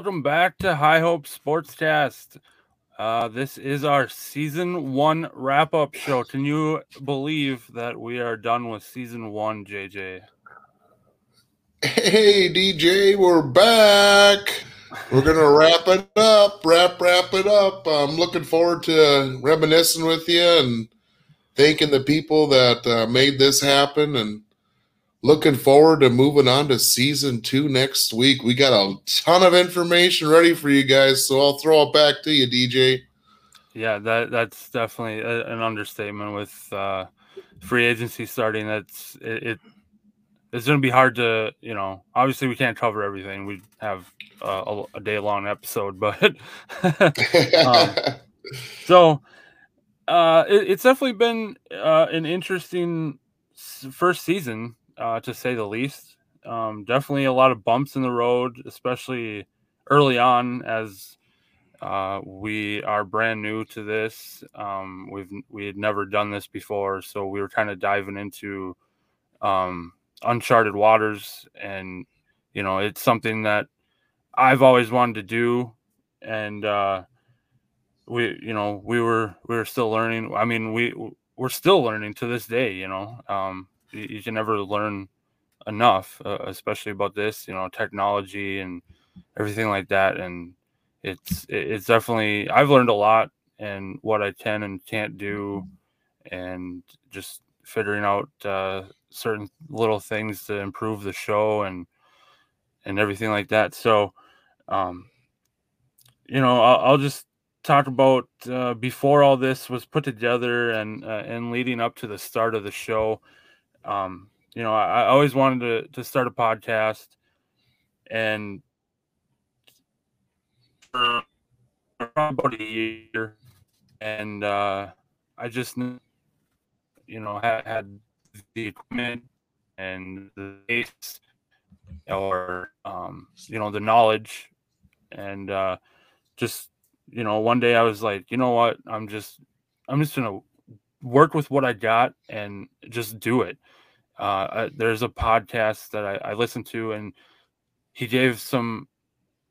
Welcome back to High Hope Sportscast. Uh, this is our season one wrap up show. Can you believe that we are done with season one, JJ? Hey, DJ, we're back. We're going to wrap it up, wrap, wrap it up. I'm looking forward to reminiscing with you and thanking the people that uh, made this happen and looking forward to moving on to season two next week. We got a ton of information ready for you guys, so I'll throw it back to you, DJ. Yeah, that that's definitely a, an understatement with uh, free agency starting. That's it, it it's going to be hard to, you know, obviously we can't cover everything. We have uh, a, a day long episode, but um, so uh, it, it's definitely been uh, an interesting first season uh, to say the least. Um, definitely a lot of bumps in the road, especially early on as uh, we are brand new to this. Um, we've we had never done this before, so we were kind of diving into um, uncharted waters, and you know it's something that I've always wanted to do, and uh, we you know we were we were still learning. I mean we we're still learning to this day. You know, um, you, can never learn enough, uh, especially about this, you know, technology and everything like that. And it's it's definitely I've learned a lot and what I can and can't do, and just figuring out uh, certain little things to improve the show and and everything like that. So, um, you know, I'll, I'll just talk about uh, before all this was put together and uh, and leading up to the start of the show. Um, you know, I, I always wanted to to start a podcast, and for about a year, and uh, I just you know had, had the equipment and the base or um, you know the knowledge and uh, just you know one day I was like you know what? I'm just I'm just gonna work with what I got and just do it uh, there's a podcast that I, I listened to, and he gave some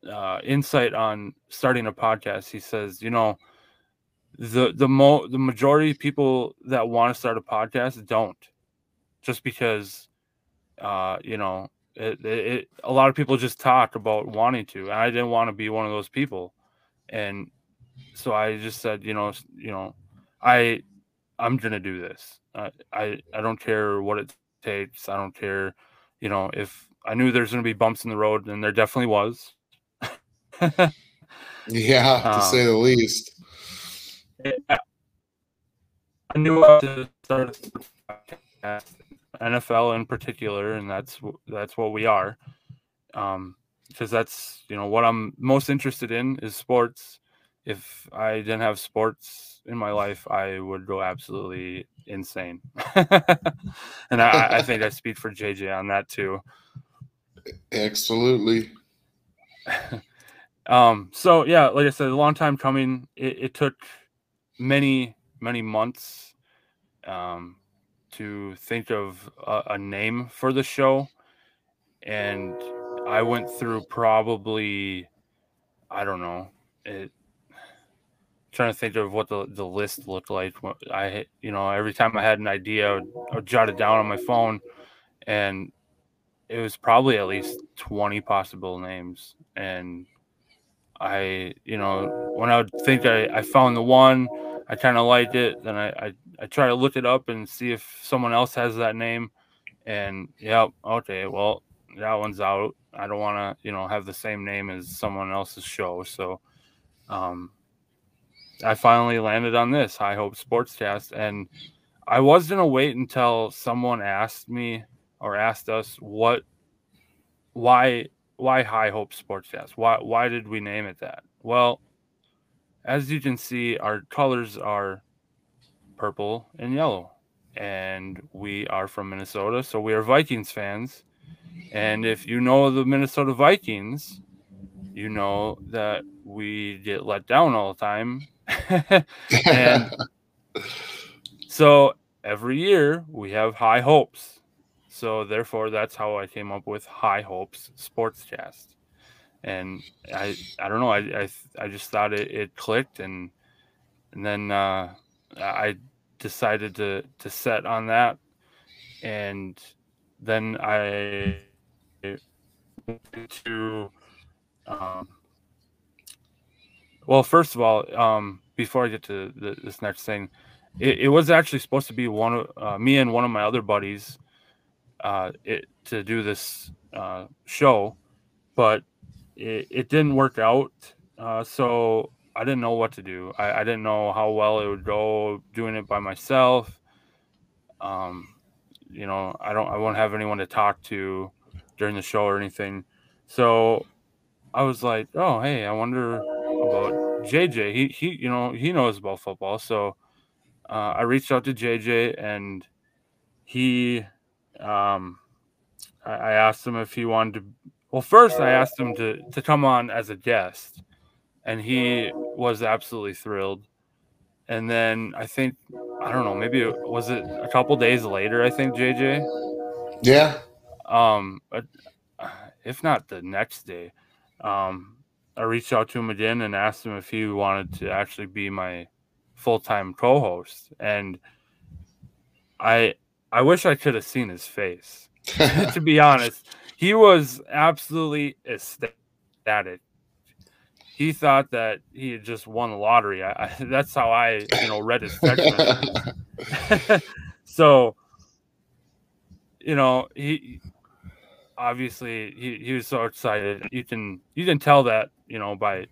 uh, insight on starting a podcast. He says, you know, the the mo the majority of people that want to start a podcast don't, just because, uh, you know, it, it, it, a lot of people just talk about wanting to, and I didn't want to be one of those people, and so I just said, you know, you know, I I'm gonna do this. Uh, I I don't care what it takes. I don't care. You know, if I knew there's going to be bumps in the road, and there definitely was. yeah, to um, say the least. I knew I to start NFL in particular, and that's that's what we are. Um, because that's you know what I'm most interested in is sports. If I didn't have sports in my life, I would go absolutely insane. and I, I, think I speak for JJ on that too. Absolutely. um, so yeah, like I said, a long time coming. It, it took many, many months um, to think of a, a name for the show. And I went through probably, I don't know, it, trying to think of what the, the list looked like. I, you know, every time I had an idea, I would, I would jot it down on my phone, and it was probably at least 20 possible names. And I, you know, when I would think I, I found the one, I kind of liked it, then I, I, I try to look it up and see if someone else has that name. And yep, okay, well, that one's out. I don't want to, you know, have the same name as someone else's show. So, um, I finally landed on this High Hope Sportscast, and I was gonna wait until someone asked me or asked us what, why, why High Hope Sportscast? Why, why did we name it that? Well, as you can see, our colors are purple and yellow, and we are from Minnesota, so we are Vikings fans. And if you know the Minnesota Vikings, you know that we get let down all the time and so every year we have high hopes. So therefore, that's how I came up with High Hopes Sportscast. and I I don't know I I, I just thought it, it clicked and and then uh, I decided to to set on that and then I to um, well first of all um, before I get to the, this next thing it, it, was actually supposed to be one of uh, me and one of my other buddies uh, it, to do this uh, show but it, it didn't work out. Uh, so I didn't know what to do. I, I didn't know how well it would go doing it by myself. Um, you know, I don't, I won't have anyone to talk to during the show or anything. So I was like, oh, hey, I wonder about JJ. He, he, you know, he knows about football. So uh, I reached out to JJ and he, um, I, I asked him if he wanted to well, first I asked him to to come on as a guest, and he was absolutely thrilled. And then I think I don't know, maybe it, was it a couple days later? I think JJ. Yeah. Um, if not the next day, um, I reached out to him again and asked him if he wanted to actually be my full time co host, and I I wish I could have seen his face. to be honest, he was absolutely ecstatic. He thought that he had just won the lottery. I, I, that's how I, you know, read his text so, you know, he obviously he, he was so excited. You can you can tell that, you know, by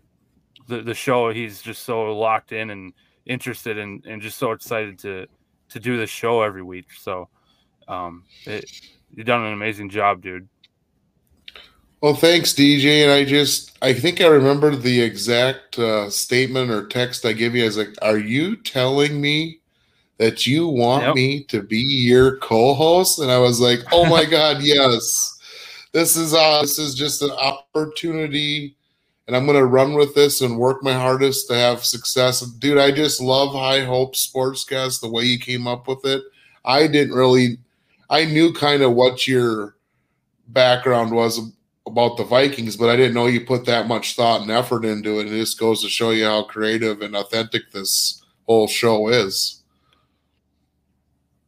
the, the show. He's just so locked in and interested and, and just so excited to to do the show every week. So, um, it, you've done an amazing job, dude. Well, thanks, DJ. And I just, I think I remember the exact uh, statement or text I give you. I was like, "Are you telling me that you want yep. me to be your co-host?" And I was like, "Oh my god, yes! This is uh, this is just an opportunity." And I'm going to run with this and work my hardest to have success. Dude, I just love High Hope Sportscast, the way you came up with it. I didn't really, I knew kind of what your background was about the Vikings, but I didn't know you put that much thought and effort into it. It just goes to show you how creative and authentic this whole show is.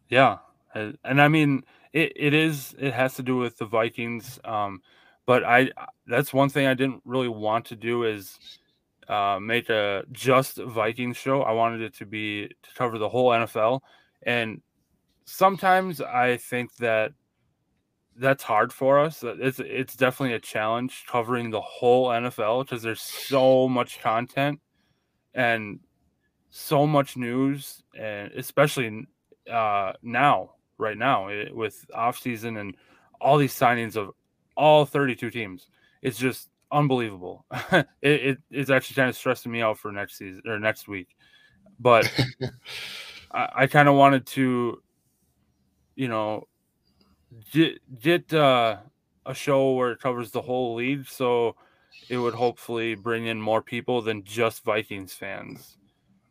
Yeah, and I mean it, it is it has to do with the Vikings, um, but I that's one thing I didn't really want to do is uh, make a just Vikings show. I wanted it to be to cover the whole NFL, and sometimes I think that that's hard for us. It's it's definitely a challenge covering the whole NFL because there's so much content and so much news, and especially uh, now, right now, it, with off season and all these signings of all 32 teams, it's just unbelievable. it, it, it's actually kind of stressing me out for next season or next week, but I, I kind of wanted to, you know, get get uh, a show where it covers the whole league, so it would hopefully bring in more people than just Vikings fans.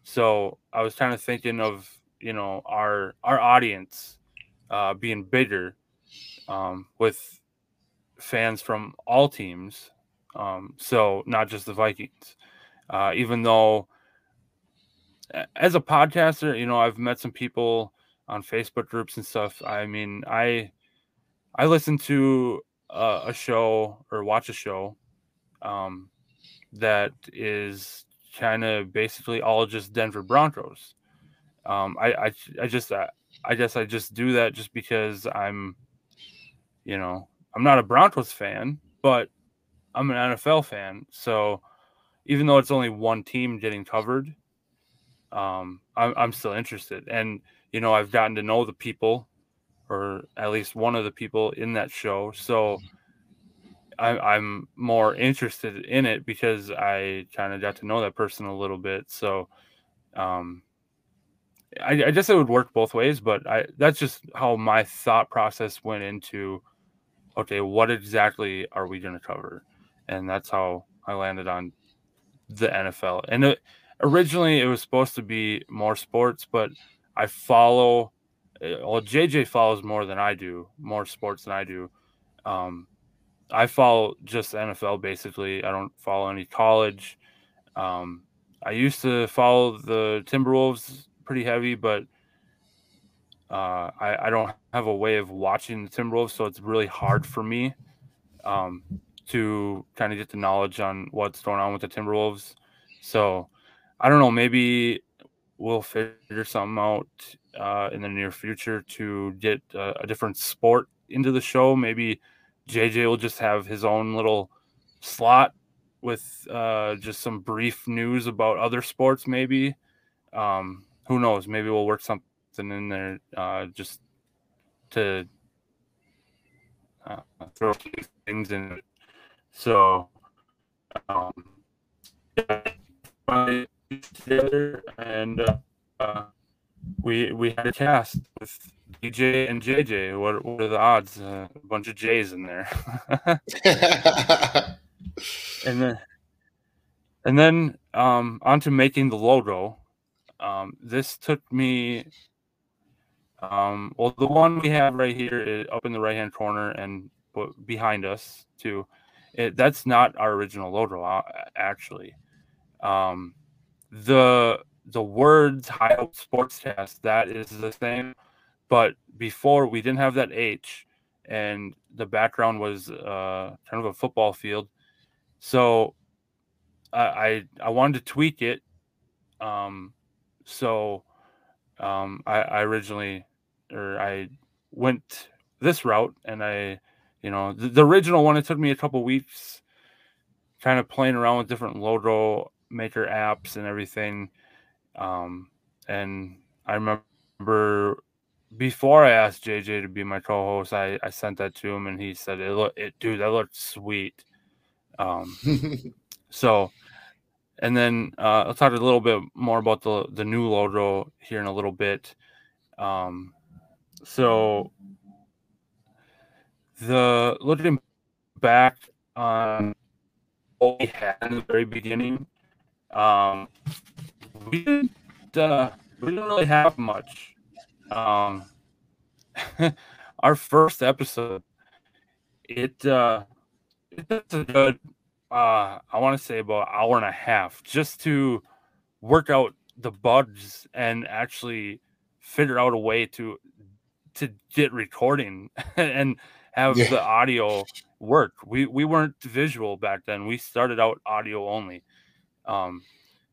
So I was kind of thinking of you know our our audience uh, being bigger um, with fans from all teams. Um, so not just the Vikings. Uh, even though, as a podcaster, you know, I've met some people on Facebook groups and stuff. I mean, I I listen to uh, a show or watch a show um, that is kind of basically all just Denver Broncos. Um, I, I, I just I, I guess I just do that just because I'm, you know, I'm not a Broncos fan, but I'm an NFL fan. So even though it's only one team getting covered, um, I'm, I'm still interested. And you know, I've gotten to know the people or at least one of the people in that show. So I, am more interested in it because I kind of got to know that person a little bit. So um, I, I guess it would work both ways, but I that's just how my thought process went into okay, what exactly are we going to cover? And that's how I landed on the NFL. And it, originally it was supposed to be more sports, but I follow uh, well, JJ follows more than I do, more sports than I do. Um, I follow just NFL basically. I don't follow any college. Um, I used to follow the Timberwolves pretty heavy, but uh, I, I don't have a way of watching the Timberwolves, so it's really hard for me um, to kind of get the knowledge on what's going on with the Timberwolves. So I don't know. Maybe we'll figure something out uh, in the near future to get a different sport into the show. Maybe JJ will just have his own little slot with uh, just some brief news about other sports. Maybe um, who knows? Maybe we'll work something in there uh, just to uh, throw a few things in. So, um, yeah, together and uh, we we had a cast with DJ and JJ. What, what are the odds? Uh, a bunch of J's in there. and then and then um, on to making the logo. Um, this took me. Um, well, the one we have right here is up in the right hand corner and behind us too. It, that's not our original logo, actually. Um, the the words High Hope Sportscast that is the same, but before we didn't have that H, and the background was uh, kind of a football field. So I I, I wanted to tweak it. Um, so um, I, I originally or I went this route, and I you know the, the original one it took me a couple weeks kind of playing around with different logo maker apps and everything. Um, and I remember before I asked JJ to be my co-host, I, I sent that to him and he said, "It look, it dude, that looked sweet." Um, so, and then uh, I'll talk a little bit more about the the new logo here in a little bit. Um, so, the looking back on what we had in the very beginning, um, we didn't uh, we didn't really have much. Um, our first episode, it uh, it's a good uh, I want to say about an hour and a half just to work out the bugs and actually figure out a way to to get recording and have yeah. the audio work. We we weren't visual back then. We started out audio only. Um,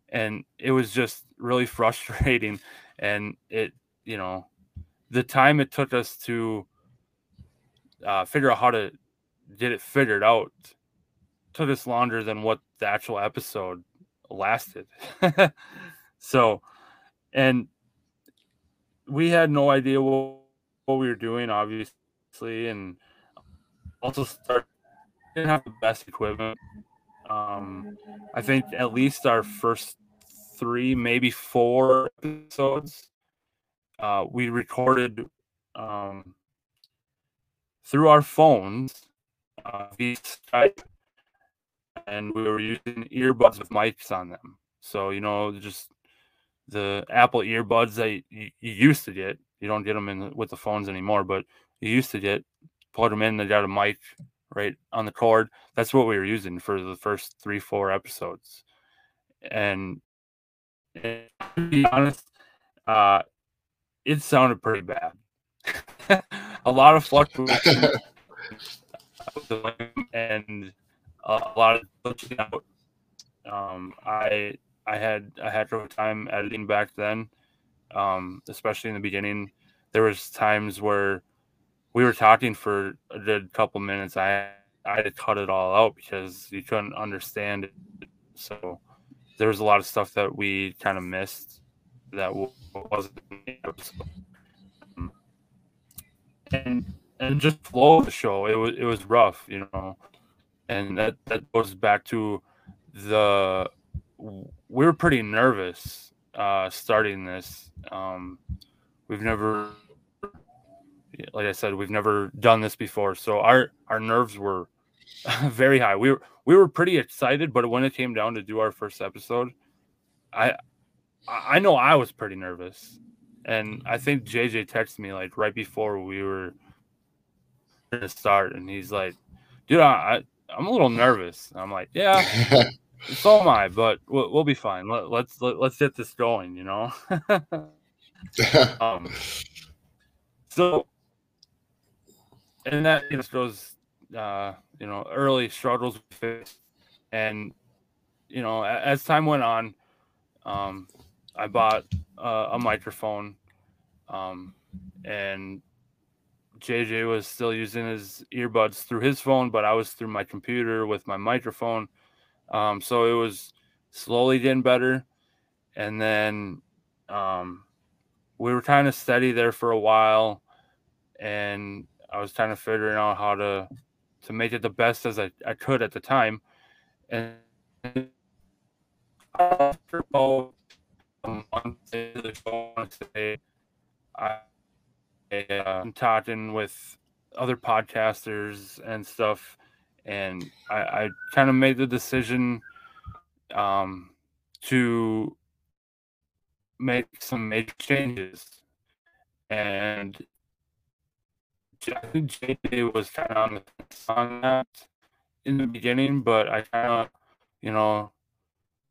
and it was just really frustrating. And it, you know, the time it took us to uh, figure out how to get it figured out took us longer than what the actual episode lasted. so, and we had no idea what, what we were doing, obviously, and also start didn't have the best equipment. Um, I think at least our first three, maybe four episodes, uh, we recorded um, through our phones uh, via Skype, and we were using earbuds with mics on them. So you know, just the Apple earbuds that you, you used to get. You don't get them in the, with the phones anymore, but you used to get plug them in. They got a mic right on the cord. That's what we were using for the first three, four episodes. And, and to be honest, uh, it sounded pretty bad. a lot of fluctuation and a lot of. Um, I I had I had a time editing back then, um, especially in the beginning. There was times where we were talking for a good couple minutes. I I had to cut it all out because you couldn't understand it. So there was a lot of stuff that we kind of missed that wasn't um, and and just flow of the show. It was it was rough, you know, and that that goes back to the we were pretty nervous uh, starting this. Um, we've never like I said, we've never done this before, so our our nerves were very high. We were we were pretty excited, but when it came down to do our first episode, I I know I was pretty nervous, and I think JJ texted me like right before we were gonna start, and he's like, dude, I, I am a little nervous. I'm like, yeah, so am I, but we'll, we'll be fine. Let, let's let, us let us get this going, you know. um, so, and that you know goes, uh, you know, early struggles with it, and you know, as time went on, um, I bought uh, a microphone, um, and JJ was still using his earbuds through his phone, but I was through my computer with my microphone. Um, so it was slowly getting better. And then um, we were kind of steady there for a while. And I was kind of figuring out how to to make it the best as I, I could at the time. And after about a month into the show, I uh, talking with other podcasters and stuff, and I, I kind of made the decision um, to make some major changes. And I think was kind of on the fence on that in the beginning, but I kind of, you know,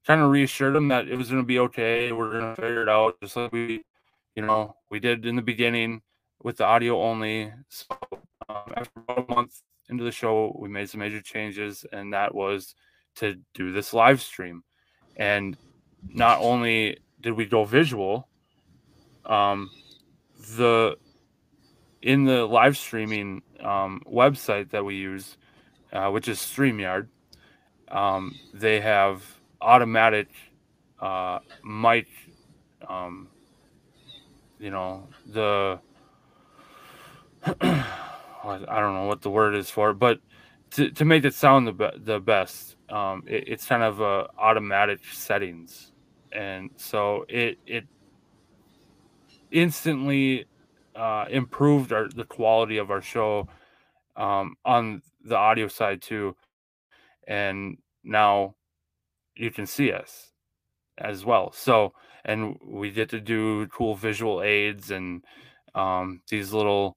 kind of reassured him that it was going to be okay. We're going to figure it out, just like we, you know, we did in the beginning with the audio only. So um, after about a month into the show, we made some major changes, and that was to do this live stream. And not only did we go visual, um, the in the live streaming um, website that we use, uh, which is StreamYard, um, they have automatic uh, mic. Um, you know the I don't know what the word is for but to, to make it sound the be- the best, um, it, it's kind of uh, automatic settings, and so it it instantly uh, improved our the quality of our show um, on the audio side too, and now you can see us as well. So and we get to do cool visual aids and um, these little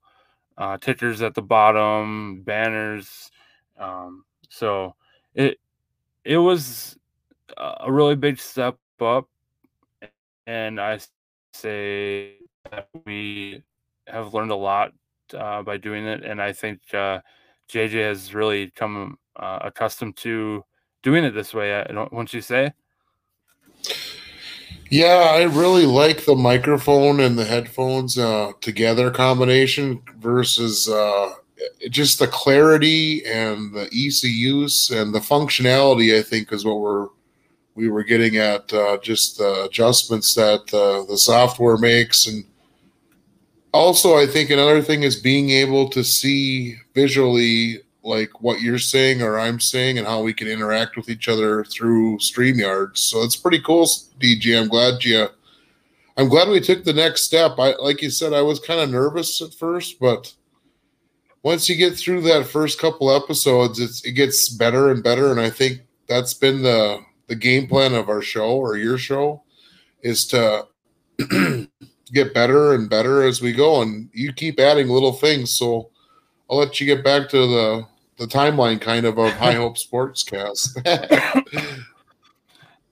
uh, tickers at the bottom, banners. Um, so it it was a really big step up, and I say that we have learned a lot uh, by doing it, and I think uh, JJ has really come uh, accustomed to doing it this way. Don't, won't you say? Yeah, I really like the microphone and the headphones uh, together combination versus uh, just the clarity and the ease of use and the functionality. I think is what we're we were getting at. Uh, just the adjustments that the software makes, and also I think another thing is being able to see visually like what you're saying or I'm saying and how we can interact with each other through StreamYards. So it's pretty cool, DJ. I'm glad you I'm glad we took the next step. I like you said, I was kind of nervous at first, but once you get through that first couple episodes, it's it gets better and better. And I think that's been the the game plan of our show or your show is to get better and better as we go. And you keep adding little things. So I'll let you get back to the the timeline kind of of High Hope Sportscast.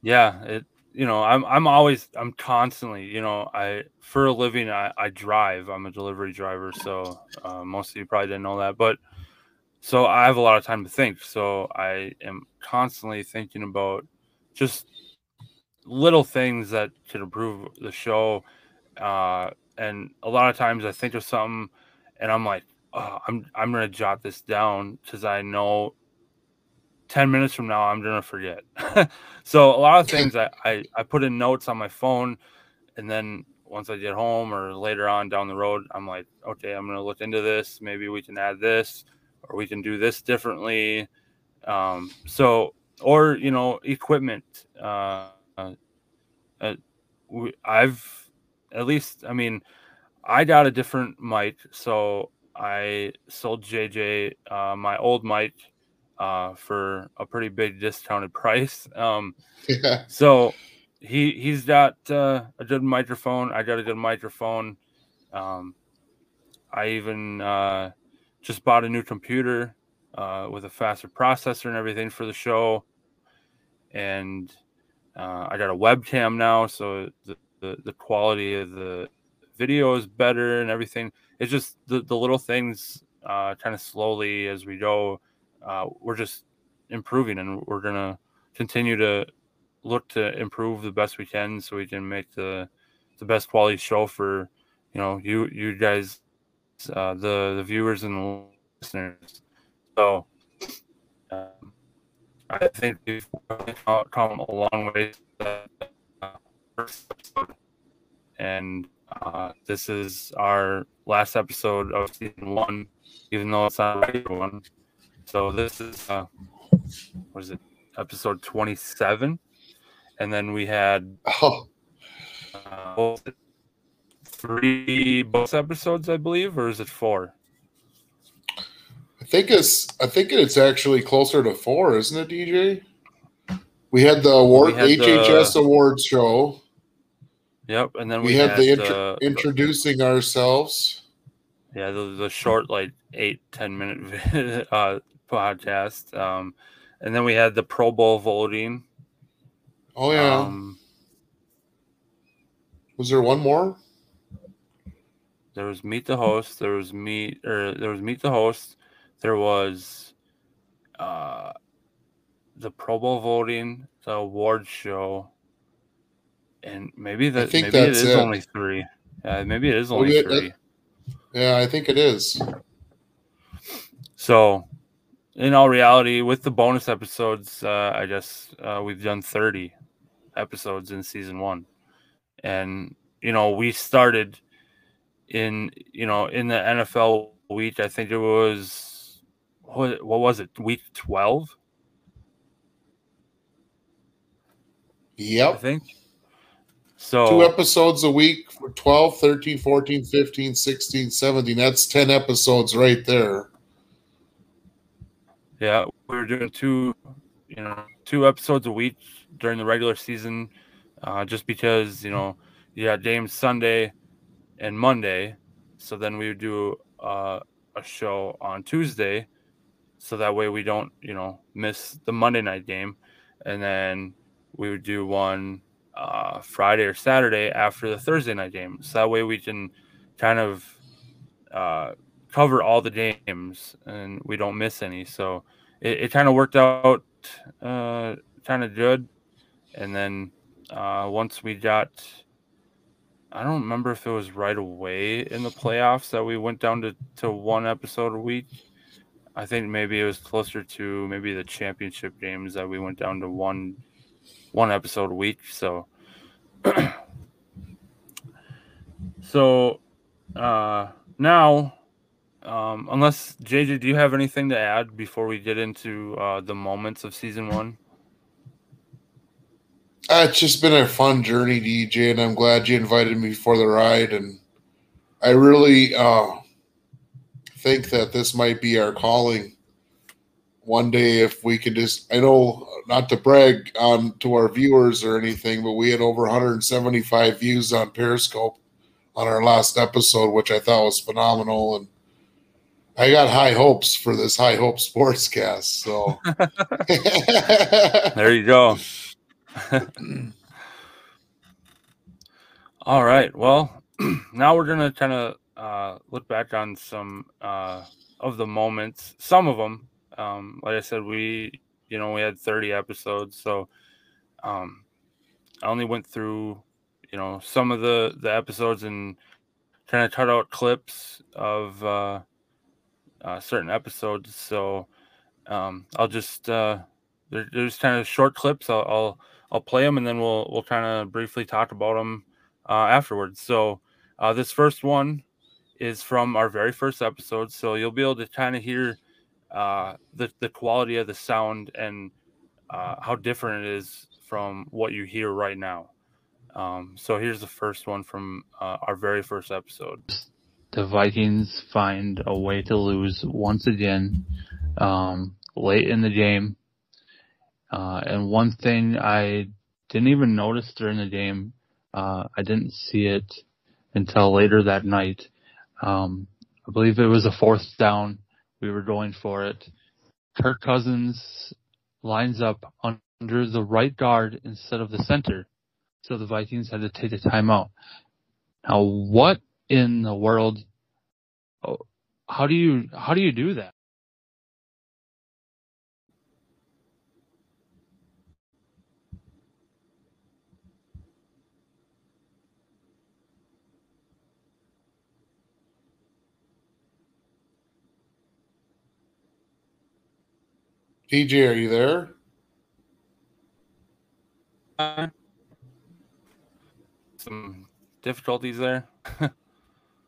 yeah, it you know I'm I'm always I'm constantly you know I for a living I, I drive I'm a delivery driver so uh, most of you probably didn't know that but so I have a lot of time to think so I am constantly thinking about just little things that could improve the show uh, and a lot of times I think of something and I'm like oh, I'm I'm gonna jot this down because I know ten minutes from now I'm gonna forget. so a lot of things I, I I put in notes on my phone, and then once I get home or later on down the road, I'm like, okay, I'm gonna look into this. Maybe we can add this, or we can do this differently. Um, so or you know equipment. Uh, uh, we, I've at least I mean I got a different mic, so I sold JJ uh, my old mic uh, for a pretty big discounted price. Um, yeah. So he he's got uh, a good microphone. I got a good microphone. Um, I even uh, just bought a new computer uh, with a faster processor and everything for the show. And uh, I got a webcam now, so the, the, the quality of the video is better and everything. It's just the, the little things uh, kind of slowly as we go. Uh, we're just improving and we're going to continue to look to improve the best we can so we can make the the best quality show for you know you you guys uh, the the viewers and the listeners so um, I think we've come a long way and uh, this is our last episode of season one even though it's not a regular one so this is uh, what is it episode 27 and then we had oh. uh, three both episodes, I believe, or is it four? I think it's I think it's actually closer to four, isn't it, DJ? We had the award had HHS the, awards show. Yep, and then we, we had, had, the, intro, the introducing ourselves. Yeah, the, the short like eight ten minute uh, podcast, um, and then we had the Pro Bowl voting Oh yeah. Um, was there one more? There was meet the host. There was meet or there was meet the host. There was uh the Pro Bowl voting, the award show, and maybe that maybe it is it. only three. Yeah, maybe it is only maybe three. It, yeah, I think it is. So, in all reality, with the bonus episodes, uh, I guess uh, we've done thirty episodes in season one. And, you know, we started in, you know, in the NFL week, I think it was, what, what was it, week 12? Yep. I think. So two episodes a week for 12, 13, 14, 15, 16, 17. That's 10 episodes right there. Yeah, we were doing two, you know, two episodes a week during the regular season, uh, just because you know you had games Sunday and Monday, so then we would do uh, a show on Tuesday, so that way we don't you know miss the Monday night game, and then we would do one uh, Friday or Saturday after the Thursday night game, so that way we can kind of uh, cover all the games and we don't miss any. So it, it kind of worked out uh, kind of good and then uh, once we got, I don't remember if it was right away in the playoffs that we went down to, to one episode a week. I think maybe it was closer to maybe the championship games that we went down to one one episode a week. So, so uh, now, um, unless JJ, do you have anything to add before we get into uh, the moments of season one? Uh, it's just been a fun journey, DJ, and I'm glad you invited me for the ride. And I really uh, think that this might be our calling one day if we can just. I know not to brag on to our viewers or anything, but we had over 175 views on Periscope on our last episode, which I thought was phenomenal. And I got high hopes for this High Hope Sportscast. So there you go. All right. Well, now we're gonna kind of uh, look back on some uh, of the moments. Some of them, um, like I said, we you know we had 30 episodes, so um, I only went through you know some of the the episodes and kind of cut out clips of uh, uh, certain episodes. So um, I'll just uh, there's kind of short clips. I'll, I'll I'll play them and then we'll we'll kind of briefly talk about them uh, afterwards. So uh, this first one is from our very first episode, so you'll be able to kind of hear uh, the the quality of the sound and uh, how different it is from what you hear right now. Um, so here's the first one from uh, our very first episode. The Vikings find a way to lose once again um, late in the game uh, and one thing I didn't even notice during the game, uh, I didn't see it until later that night. Um, I believe it was a fourth down. We were going for it, Kirk Cousins lines up under the right guard instead of the center. So the Vikings had to take a timeout. Now, what in the world? oh, How do you how do you do that? DJ, are you there? Some difficulties there.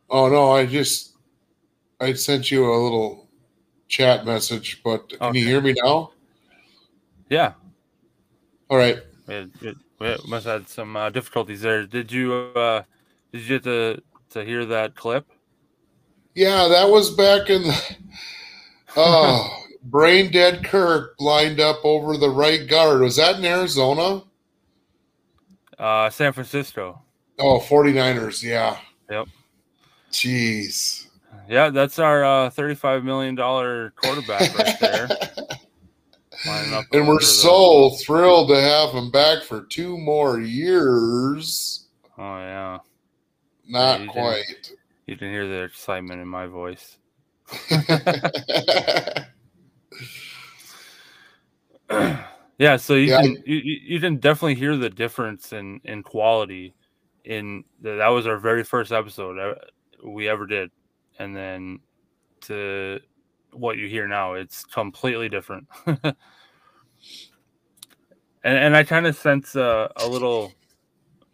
Oh no, I just I sent you a little chat message, but can you hear me now? Yeah, All right. we, had, we, we must have had some uh, difficulties there. Did you uh, did you get to to hear that clip? Yeah, that was back in the oh brain dead Kirk lined up over the right guard. Was that in Arizona? Uh, San Francisco. Oh, 49ers, yeah. Yep. Jeez. Yeah, that's our uh, thirty-five million dollar quarterback right there. and we're the- so thrilled to have him back for two more years. Oh yeah, Not Yeah, you quite. you can hear the excitement in my voice. yeah, so you Yeah, can you, you you can definitely hear the difference in in quality. In the, that was our very first episode uh, we ever did, and then to what you hear now, it's completely different. and and I kind of sense uh, a little.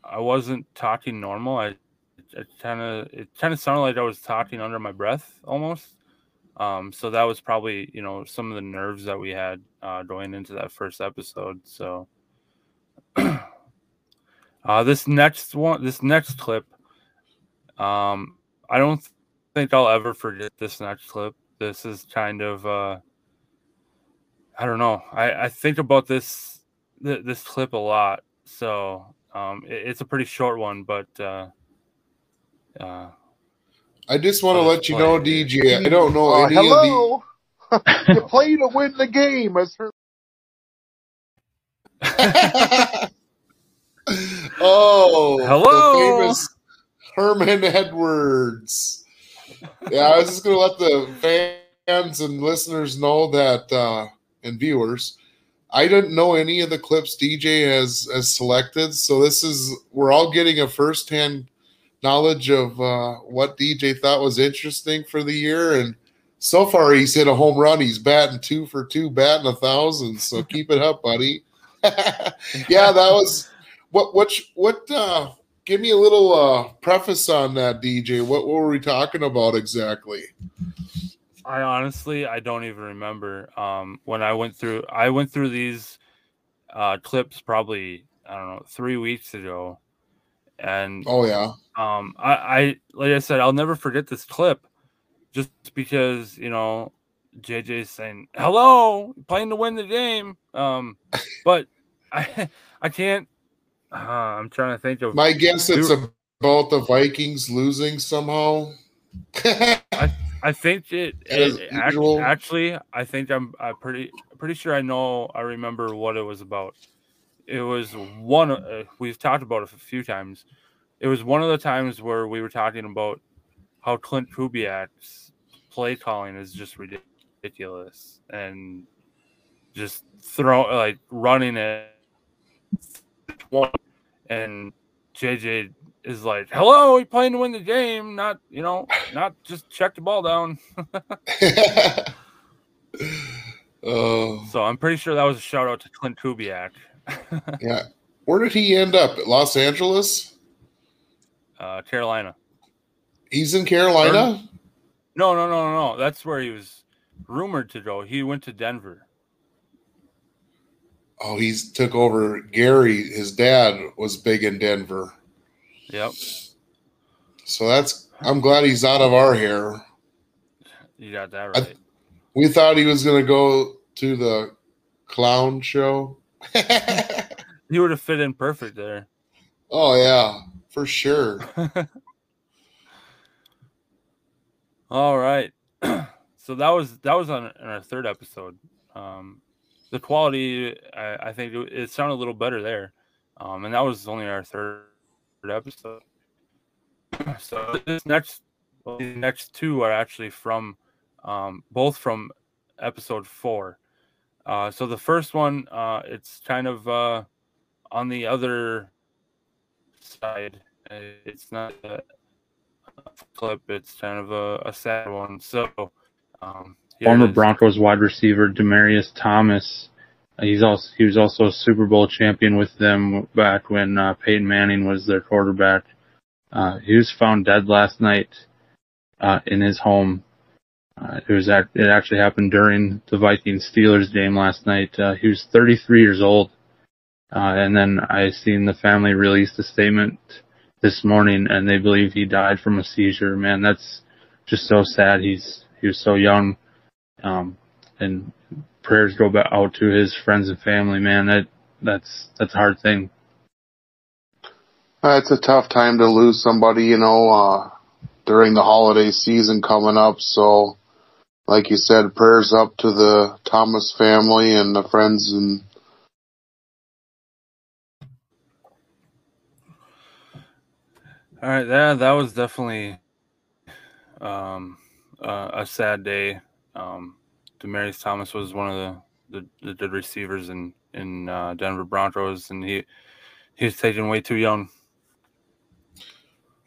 I wasn't talking normal. I it kind of it kind of sounded like I was talking under my breath almost. Um, so that was probably you know some of the nerves that we had uh, going into that first episode. So uh, this next one, this next clip, um, I don't think I'll ever forget this next clip. This is kind of uh, I don't know. I, I think about this th- this clip a lot. So um, it- it's a pretty short one, but uh, uh, I just want to let you know. DJ, I don't know Uh, any of the. hello. you play to win the game. As her oh, Hello? The famous Herman Edwards. Yeah, I was just going to let the fans and listeners know that, uh, and viewers, I didn't know any of the clips DJ has, has selected. So this is, we're all getting a firsthand knowledge of uh, what DJ thought was interesting for the year. And so far, he's hit a home run. He's batting two for two, batting a thousand. So keep it up, buddy. yeah, that was what. What? What? Uh, give me a little uh, preface on that, DJ. What, what were we talking about exactly? I honestly I don't even remember um, when I went through. I went through these uh, clips probably I don't know three weeks ago, and Oh yeah, um, I, I like I said I'll never forget this clip, just because you know JJ's saying hello, playing to win the game. Um, but I I can't. Uh, I'm trying to think of. my guess it's about the Vikings losing somehow. I I think it, it act- usual. actually I think I'm I pretty pretty sure I know I remember what it was about. It was one uh, we've talked about it a few times. It was one of the times where we were talking about how Klint Kubiak's play calling is just ridiculous and just throw like running it and JJ is like, "Hello, we playing to win the game, not you know, not just check the ball down." Oh So I'm pretty sure that was a shout out to Klint Kubiak, yeah, where did he end up? Los Angeles? uh, Carolina. He's in Carolina. No, no, no, no, no. That's where he was rumored to go. He went to Denver. Oh, he's took over. Gary, his dad, was big in Denver, Yep, so that's. I'm glad he's out of our hair. you got that I- right. We thought he was going to go to the clown show. He would have fit in perfect there. oh yeah, for sure. All right. so that was that was on, our third episode. um, the quality, I, I think it, it, sounded a little better there. Um, and that was only our third episode. So this next, well, these next two are actually from, um, both from episode four. Uh, so the first one, uh, it's kind of uh, on the other side. It's not a, clip. It's kind of a, a sad one. So um, former Broncos wide receiver Demaryius Thomas. He's also he was also a Super Bowl champion with them back when uh, Peyton Manning was their quarterback. Uh, he was found dead last night uh, in his home. Uh, it was act- it actually happened during the Vikings Steelers game last night. Uh, he was 33 years old, uh, and then I seen the family release a statement this morning, and they believe he died from a seizure. Man, that's just so sad. He's he was so young. Um, and prayers go out to his friends and family, man. That that's that's a hard thing. Uh, it's a tough time to lose somebody, you know, uh, during the holiday season coming up. So, like you said, prayers up to the Thomas family and the friends and. All right, yeah, that was definitely um, uh, a sad day um, Demaryius Thomas was one of the, the, the good receivers in in uh, Denver Broncos, and he he was taken way too young.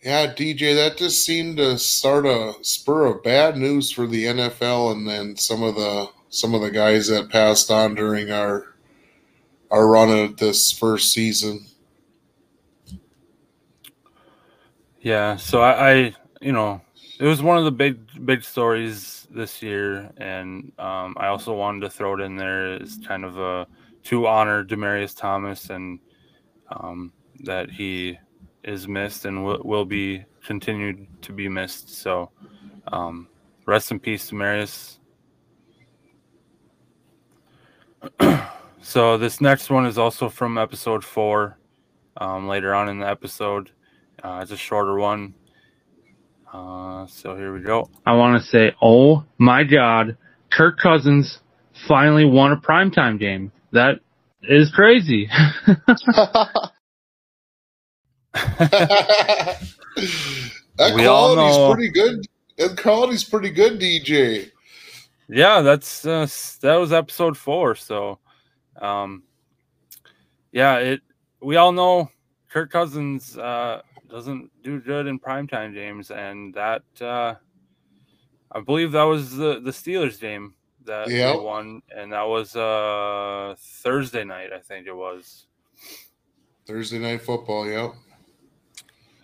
Yeah, DJ, that just seemed to start a spur of bad news for the NFL, and then some of the some of the guys that passed on during our our run of this first season. Yeah, so I, I you know it was one of the big big stories this year, and um, I also wanted to throw it in there as kind of a to honor Demaryius Thomas and um, that he is missed and will, will be continued to be missed. So, um, rest in peace, Demaryius. so this next one is also from episode four. Um, later on in the episode, uh, it's a shorter one. Uh, so here we go. I want to say, oh my God, Kirk Cousins finally won a primetime game. That is crazy. that we quality's pretty good. That quality's pretty good, DJ. Yeah, that's uh, that was episode four. So, um, yeah, it. We all know Kirk Cousins. Uh, doesn't do good in primetime games, and that uh, I believe that was the the Steelers game that yep. they won, and that was uh, Thursday night, I think it was. Thursday night football, yep.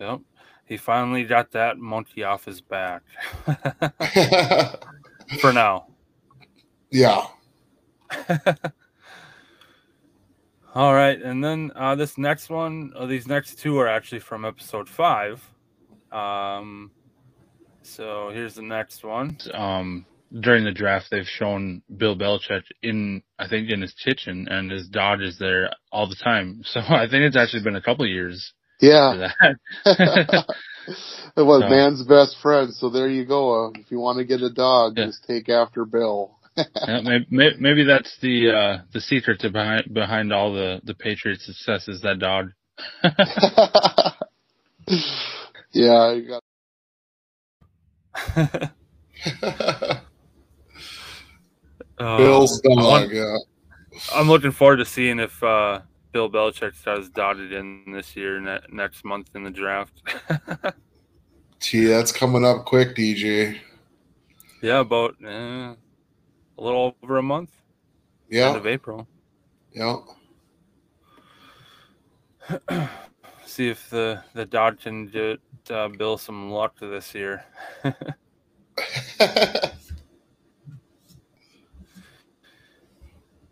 Yep. He finally got that monkey off his back. For now. Yeah. All right, and then uh, this next one, uh, these next two are actually from episode five. Um, so here's the next one. Um, during the draft, they've shown Bill Belichick in, I think, in his kitchen, and his dog is there all the time. So I think it's actually been a couple years. Yeah. it was so. man's best friend. So there you go. Uh, if you want to get a dog, yeah. just take after Bill yeah, maybe, maybe that's the uh, the secret to behind behind all the the Patriots' success is that dog. yeah, I got. uh, Bill's dog. I'm, yeah. I'm looking forward to seeing if uh, Bill Belichick has dotted in this year ne- next month in the draft. Gee, that's coming up quick, DJ. Yeah, about eh, a little over a month. Yeah. End of April. Yeah. See if the the Dodge can get uh, Bill some luck this year.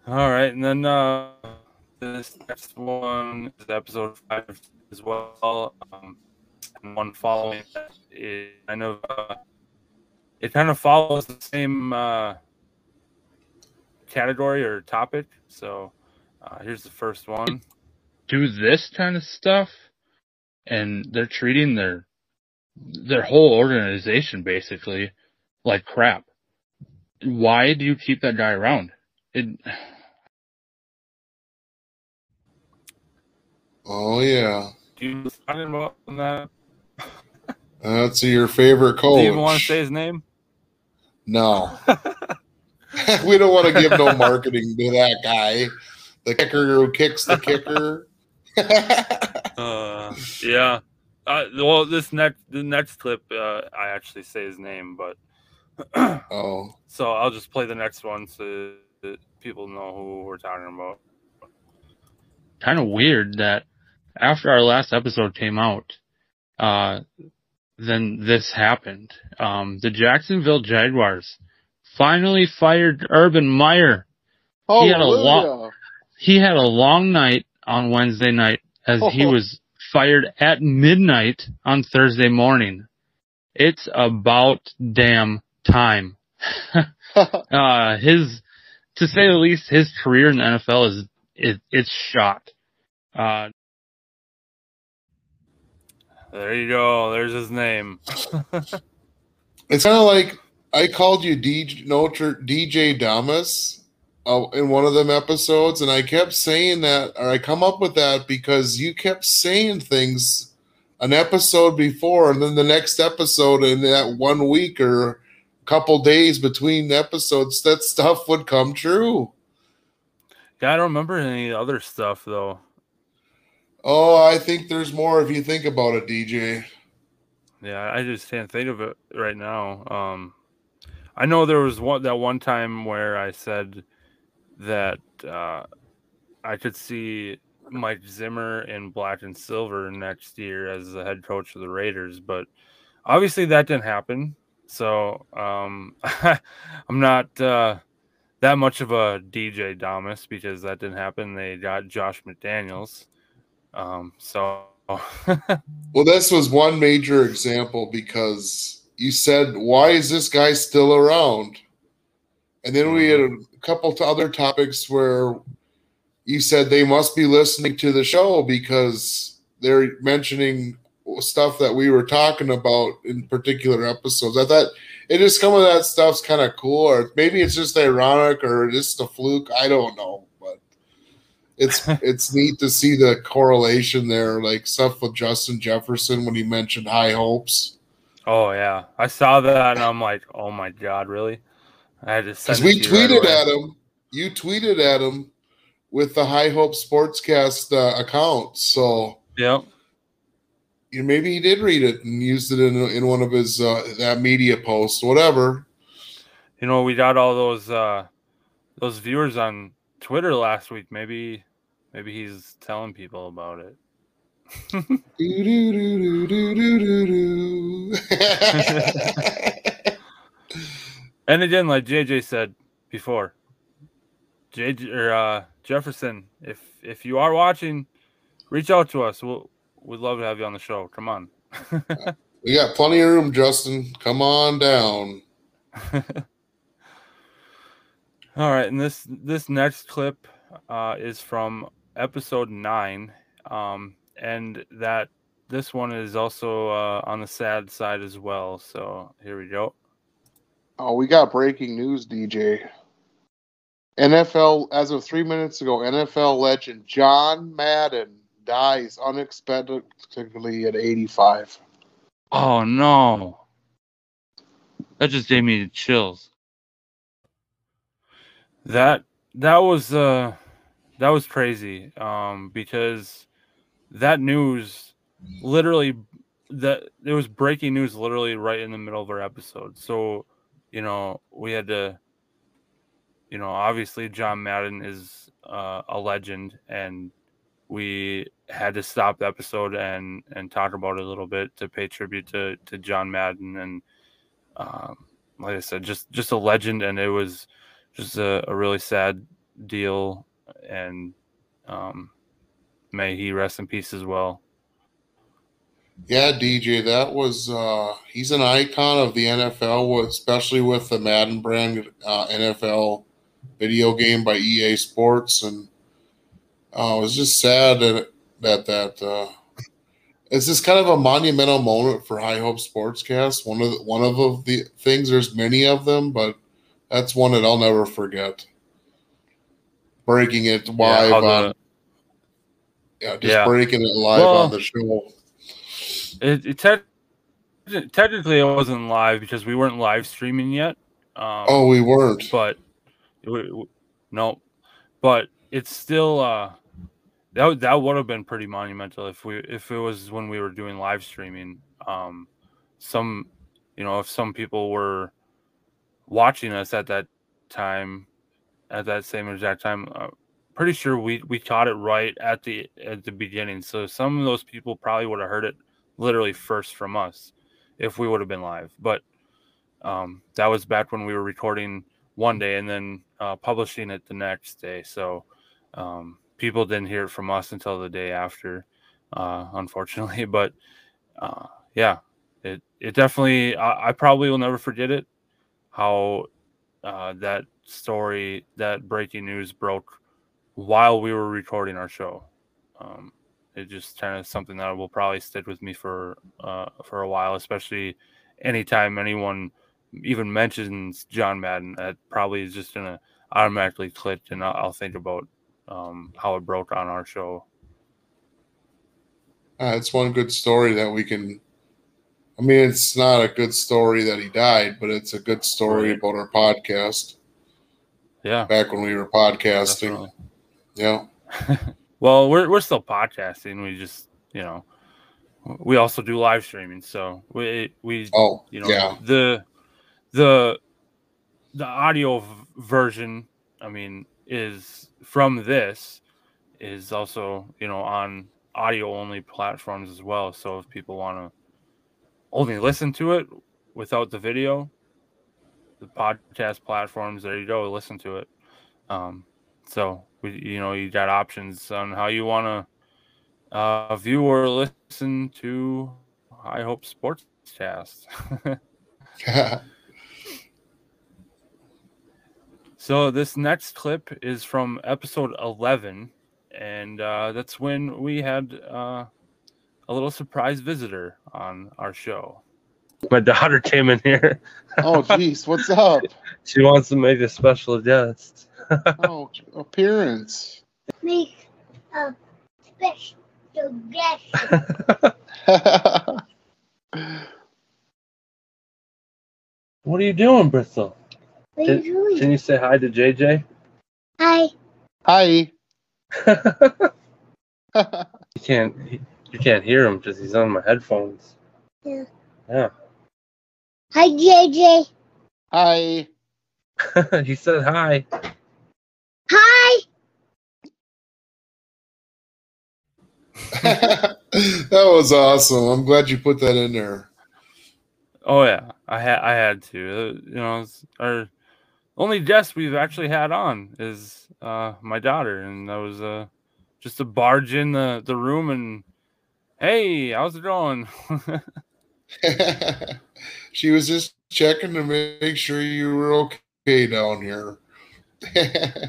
All right, and then uh, this next one is episode five as well. Um, and one following that is kind of uh, it kind of follows the same uh, category or topic. So uh, here's the first one. Do this kind of stuff, and they're treating their their whole organization basically like crap. Why do you keep that guy around? it Oh yeah, Do you talking about that? that's your favorite code. Do you even want to say his name? No, we don't want to give no marketing to that guy, the kicker who kicks the kicker. Uh, yeah. Uh, well, this next the next clip, uh, I actually say his name, but oh, so I'll just play the next one so that people know who we're talking about. kind of weird that after our last episode came out, uh, then this happened. Um, the Jacksonville Jaguars finally fired Urban Meyer. Oh, He had a lo- He had a long night on Wednesday night as he Oh. was fired at midnight on Thursday morning. It's about damn time. uh, his, to say the least, his career in the NFL is, it, it's shot. Uh, There you go. There's his name. it's kind of like I called you DJ, Notre, DJ Damas uh, in one of them episodes, and I kept saying that, or I come up with that because you kept saying things an episode before, and then the next episode in that one week or couple days between episodes, that stuff would come true. Yeah, I don't remember any other stuff though. Oh, I think there's more if you think about it, DJ. Yeah, I just can't think of it right now. Um, I know there was one that one time where I said that uh, I could see Mike Zimmer in black and silver next year as the head coach of the Raiders, but obviously that didn't happen. So um, I'm not uh, that much of a DJ Damas because that didn't happen. They got Josh McDaniels. Um, so Well, this was one major example because you said, "Why is this guy still around?" And then we had a couple to other topics where you said they must be listening to the show because they're mentioning stuff that we were talking about in particular episodes. I thought it just some of that stuff's kind of cool, or maybe it's just ironic, or just a fluke. I don't know, it's it's neat to see the correlation there, like stuff with Justin Jefferson when he mentioned high hopes. Oh yeah, I saw that and I'm like, oh my god, really? I had to Because we it to you right tweeted at him, you tweeted at him with the High Hope Sportscast uh, account. So yeah, you maybe he did read it and used it in in one of his uh, that media posts, whatever. You know, we got all those uh those viewers on Twitter last week. Maybe maybe he's telling people about it. And again, like JJ said before, JJ or uh, Jefferson, if if you are watching, reach out to us. We'll we'd love to have you on the show. Come on. we got plenty of room, Justin. Come on down. All right, and this this next clip uh, is from episode nine, um, and that this one is also uh, on the sad side as well. So here we go. Oh, we got breaking news, DJ. NFL, as of three minutes ago, NFL legend John Madden dies unexpectedly at 85. oh no. That just gave me the chills. That that was uh that was crazy um because that news literally that it was breaking news literally right in the middle of our episode. So, you know, we had to you know, obviously John Madden is uh, a legend and we had to stop the episode and and talk about it a little bit to pay tribute to to John Madden and um like I said just just a legend and it was just a, a really sad deal and um may he rest in peace as well Yeah, DJ, that was uh he's an icon of the NFL, especially with the Madden brand uh, NFL video game by EA Sports, and uh, it was just sad that that that uh, it's just kind of a monumental moment for High Hope Sportscast. One of the, one of the things. There's many of them, but that's one that I'll never forget. Breaking it live how the- on. Yeah, just Yeah. breaking it live Well- on the show. It, it te- technically it wasn't live because we weren't live streaming yet. Um, Oh, we weren't. but we, we- no, but it's still uh that would- that would have been pretty monumental if we if it was when we were doing live streaming. Um, some you know if some people were watching us at that time, at that same exact time. Uh, pretty sure we we caught it right at the at the beginning. So some of those people probably would have heard it literally first from us if we would have been live. But um, that was back when we were recording one day and then uh, publishing it the next day. So um, people didn't hear it from us until the day after, uh, unfortunately. But uh, yeah, it it definitely. I, I probably will never forget it. How uh, that story, that breaking news broke while we were recording our show. Um, it just kind of something that will probably stick with me for uh, for a while, especially anytime anyone even mentions John Madden, that probably is just gonna automatically click, and I'll, I'll think about um, how it broke on our show. Uh, it's one good story that we can. I mean, it's not a good story that he died, but it's a good story Right. about our podcast Yeah, back when we were podcasting. definitely. Yeah. Well, we're we're still podcasting. We just you know we also do live streaming, so we we Oh, you know yeah. the the the audio v- version i mean is from this is also you know on audio only platforms as well so if people want to only listen to it without the video. The podcast platforms there you go listen to it. Um so we you know you got options on how you want to uh view or listen to i hope sports cast So this next clip is from episode 11, and uh, that's when we had uh, a little surprise visitor on our show. My daughter came in here. Oh, jeez, what's up? She wants to make a special guest. Oh, appearance. make a special guest. What are you doing, Bristol? What are you doing? can you say hi to JJ? Hi. Hi. you can't. You can't hear him because he's on my headphones. Yeah. Yeah. Hi, JJ. Hi. he said hi. Hi. that was awesome. I'm glad you put that in there. Oh yeah, I had I had to. Uh, you know, it's our only guest we've actually had on is uh, my daughter, and that was uh, just to barge in the the room and hey, how's it going? she was just checking to make sure you were okay down here.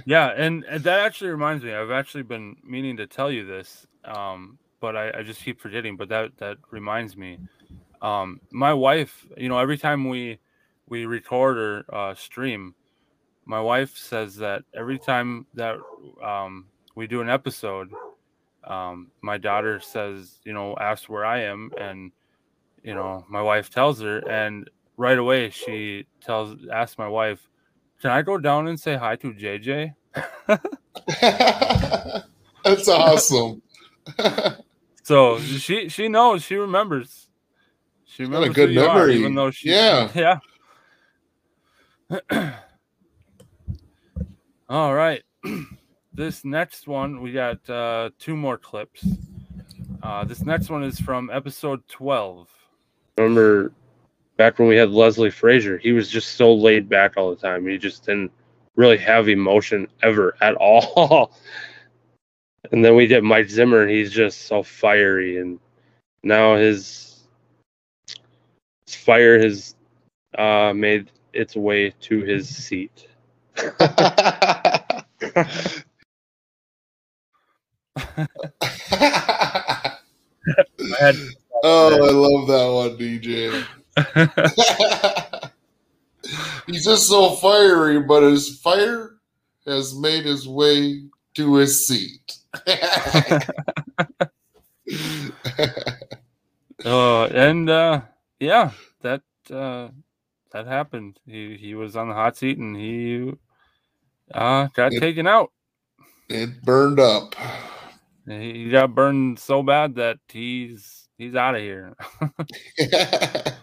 Yeah, and, and that actually reminds me. I've actually been meaning to tell you this, um, but I, I just keep forgetting. But that that reminds me. Um, my wife, you know, every time we we record or uh, stream, my wife says that every time that um, we do an episode, um, my daughter says, you know, asks where I am, and you know, my wife tells her, and right away she tells asks my wife, "Can I go down and say hi to JJ?" That's awesome. So she she knows she remembers. She got a good you are, memory. even though she Yeah. yeah. All right, this next one we got uh, two more clips. Uh, this next one is from episode twelve. Remember back when we had Leslie Frazier? He was just so laid back all the time. He just didn't really have emotion ever at all. and then we get Mike Zimmer, and he's just so fiery. And now his, his fire has uh, made its way to his seat. I had oh, I love that one, DJ. He's just so fiery, but his fire has made his way to his seat. Uh, and uh, yeah, that uh, that happened. He he was on the hot seat and he uh, got It- taken out. it burned up. He got burned so bad that he's he's out of here.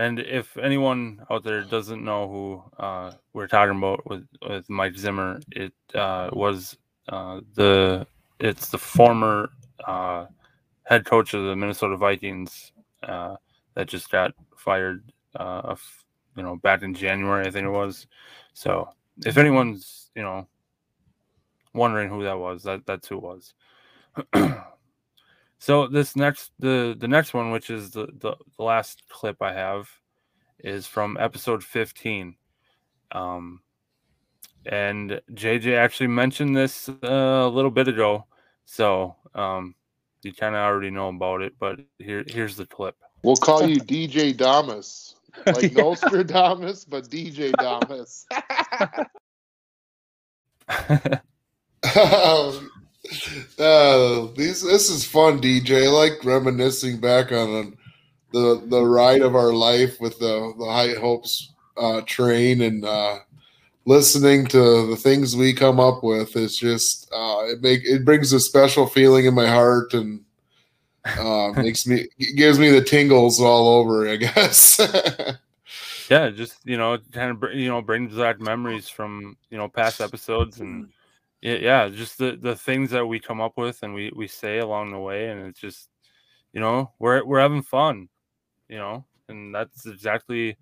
And if anyone out there doesn't know who uh, we're talking about with, with Mike Zimmer, it uh, was uh, the it's the former uh, head coach of the Minnesota Vikings uh, that just got fired. Uh, you know, back in January, I think it was. So if anyone's you know wondering who that was, that that's who it was. So this next the the next one, which is the, the the last clip I have, is from episode fifteen. Um, and JJ actually mentioned this uh, a little bit ago, so um, you kind of already know about it. But here here's the clip. We'll call you DJ Damas. Like Nostradamus, but DJ Damas. uh, these this is fun, DJ. I like reminiscing back on the the ride of our life with the the High Hopes uh, train and uh, listening to the things we come up with. It's just uh, it make it brings a special feeling in my heart and uh, makes me gives me the tingles all over. I guess. yeah, just you know, kind of you know brings back memories from you know past episodes and yeah, yeah, just the the things that we come up with and we we say along the way, and it's just you know we're we're having fun, you know, and that's exactly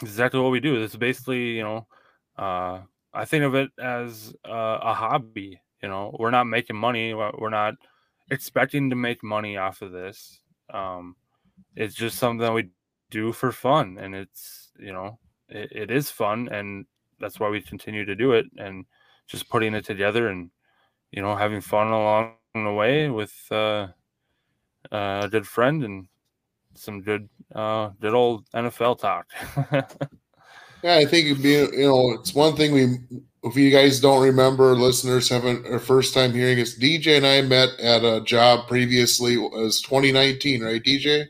exactly what we do. Is basically you know, uh, I think of it as uh, a hobby. You know, we're not making money. We're we're not expecting to make money off of this. Um, it's just something that we do for fun, and it's you know, it, it is fun, and that's why we continue to do it, and just putting it together and you know having fun along the way with uh, uh, a good friend and some good uh, good old NFL talk. Yeah, I think it'd be you know it's one thing we if you guys don't remember, listeners haven't or first time hearing us. DJ and I met at a job previously. It was 2019, right, DJ?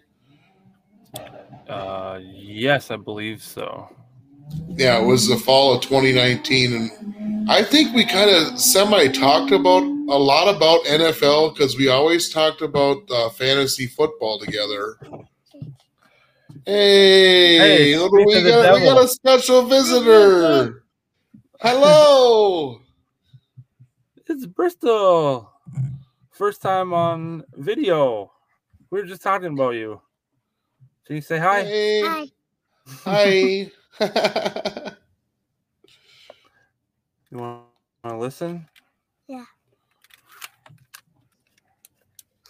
uh, yes, I believe so. Yeah, it was the fall of 2019, and I think we kind of semi talked about a lot about NFL because we always talked about uh, fantasy football together. Hey, Hey, we, got, we got a special visitor. Hello. It's Bristol. First time on video. We were just talking about you. Can you say hi? Hey. Hi. Hi. You want to listen? Yeah.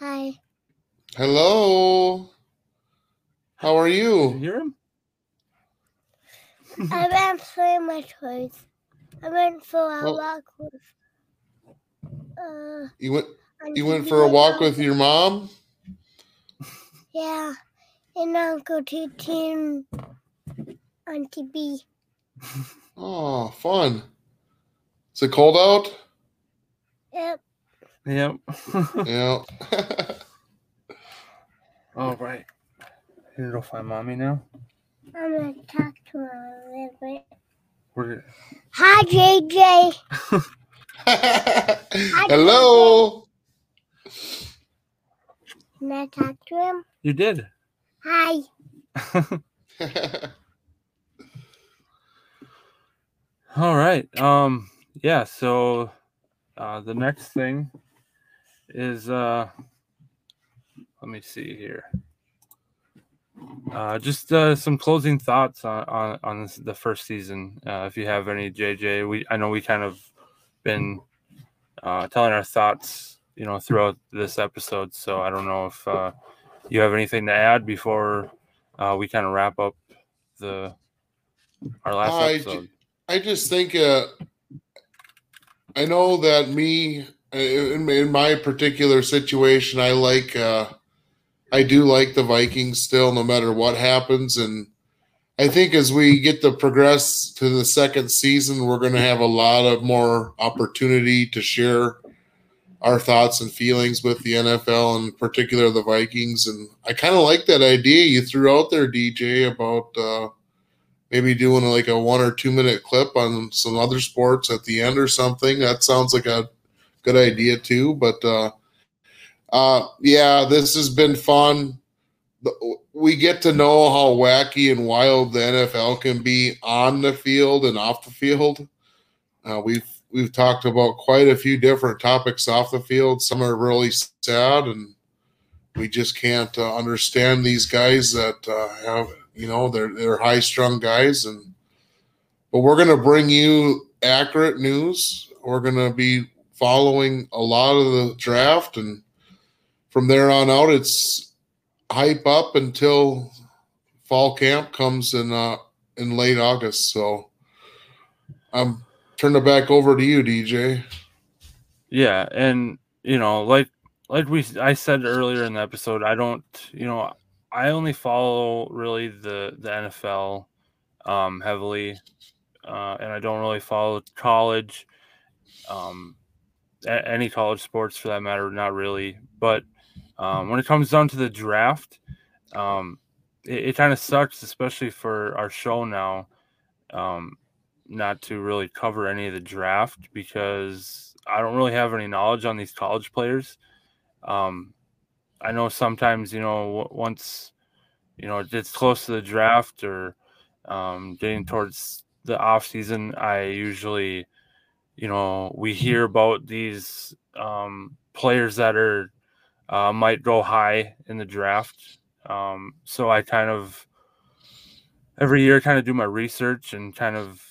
Hi. Hello. How are Can you you? hear him? I went for my toys. I went for a Well- walk with. Uh, You went Auntie you went for a and walk Uncle- with your mom? Yeah, and Uncle Titi and Auntie B. Oh, fun. Is it cold out? Yep. Yep. Yeah. All right. Here to go find mommy now. I'm gonna talk to her a little bit. We're Hi, JJ. Hello. Can I talk to him? you did. Hi. All right. Um. Yeah. So, uh, the next thing is uh. Let me see here. Uh, just uh, some closing thoughts on on, on this, the first season. Uh, if you have any, JJ, we I know we kind of been uh, telling our thoughts, you know, throughout this episode. So I don't know if uh, you have anything to add before uh, we kind of wrap up the our last I episode. I just think uh, I know that me in, in my particular situation, I like uh, I do like the Vikings still, no matter what happens, and I think as we get to progress to the second season, we're going to have a lot of more opportunity to share our thoughts and feelings with the NFL, and in particular the Vikings. And I kind of like that idea you threw out there, DJ, about uh, maybe doing like a one or two minute clip on some other sports at the end or something. That sounds like a good idea too. But uh, uh, yeah, this has been fun. We get to know how wacky and wild the NFL can be on the field and off the field. Uh, we've we've talked about quite a few different topics off the field. Some are really sad, and we just can't uh, understand these guys that uh, have you know, they're they're high strung guys, and but we're gonna bring you accurate news. We're gonna be following a lot of the draft, and from there on out, it's hype up until fall camp comes in uh, in late August. So I'm turning it back over to you, DJ. Yeah, and you know, like like we I said earlier in the episode, I don't, you know, I only follow really the the NFL um, heavily, uh, and I don't really follow college, um, a- any college sports for that matter. Not really, but um, when it comes down to the draft, um, it, it kind of sucks, especially for our show now, um, not to really cover any of the draft because I don't really have any knowledge on these college players. Um, I know sometimes, you know, once you know it's close to the draft or um, getting towards the off season, I usually, you know, we hear about these um, players that are uh, might go high in the draft. Um, so I kind of every year kind of do my research and kind of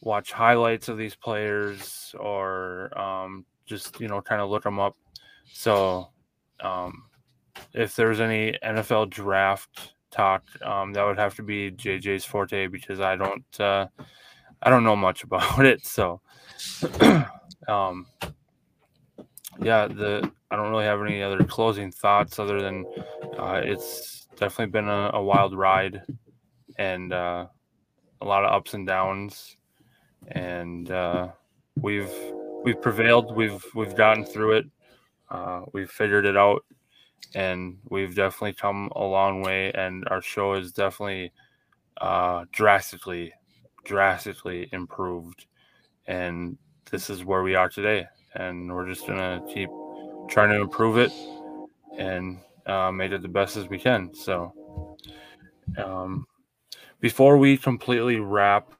watch highlights of these players or um, just you know kind of look them up. So um, if there's any NFL draft talk, um, that would have to be JJ's forte because I don't uh, I don't know much about it. So um, yeah, the I don't really have any other closing thoughts other than uh, it's definitely been a, a wild ride and uh, a lot of ups and downs, and uh, we've we've prevailed. We've we've gotten through it. Uh, we've figured it out and we've definitely come a long way and our show is definitely uh, drastically drastically improved and this is where we are today and we're just gonna keep trying to improve it and uh, make it the best as we can so um, before we completely wrap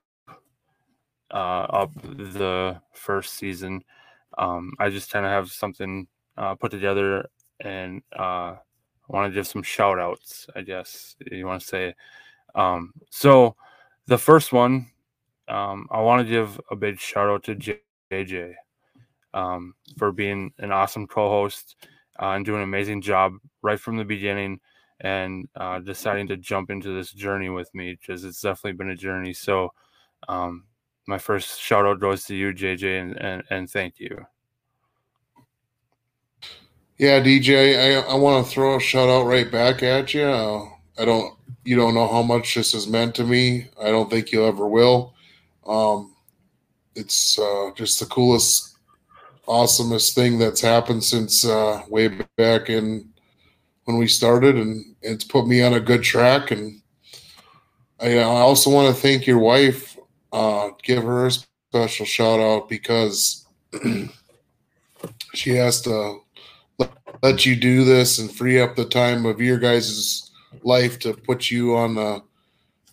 uh, up the first season um, i just kind of have something uh, put together and uh, I want to give some shout outs, I guess you want to say. Um, so the first one, um, I want to give a big shout out to JJ um, for being an awesome co host uh, and doing an amazing job right from the beginning and uh, deciding to jump into this journey with me because it's definitely been a journey. So, um, my first shout out goes to you, JJ, and, and, and thank you. Yeah, DJ, I, I want to throw a shout out right back at you. Uh, I don't, you don't know how much this has meant to me. I don't think you ever will. Um, it's uh, just the coolest, awesomest thing that's happened since uh, way back in when we started, and it's put me on a good track. And I, I also want to thank your wife. Uh, give her a special shout out because she has to let you do this and free up the time of your guys' life to put you on the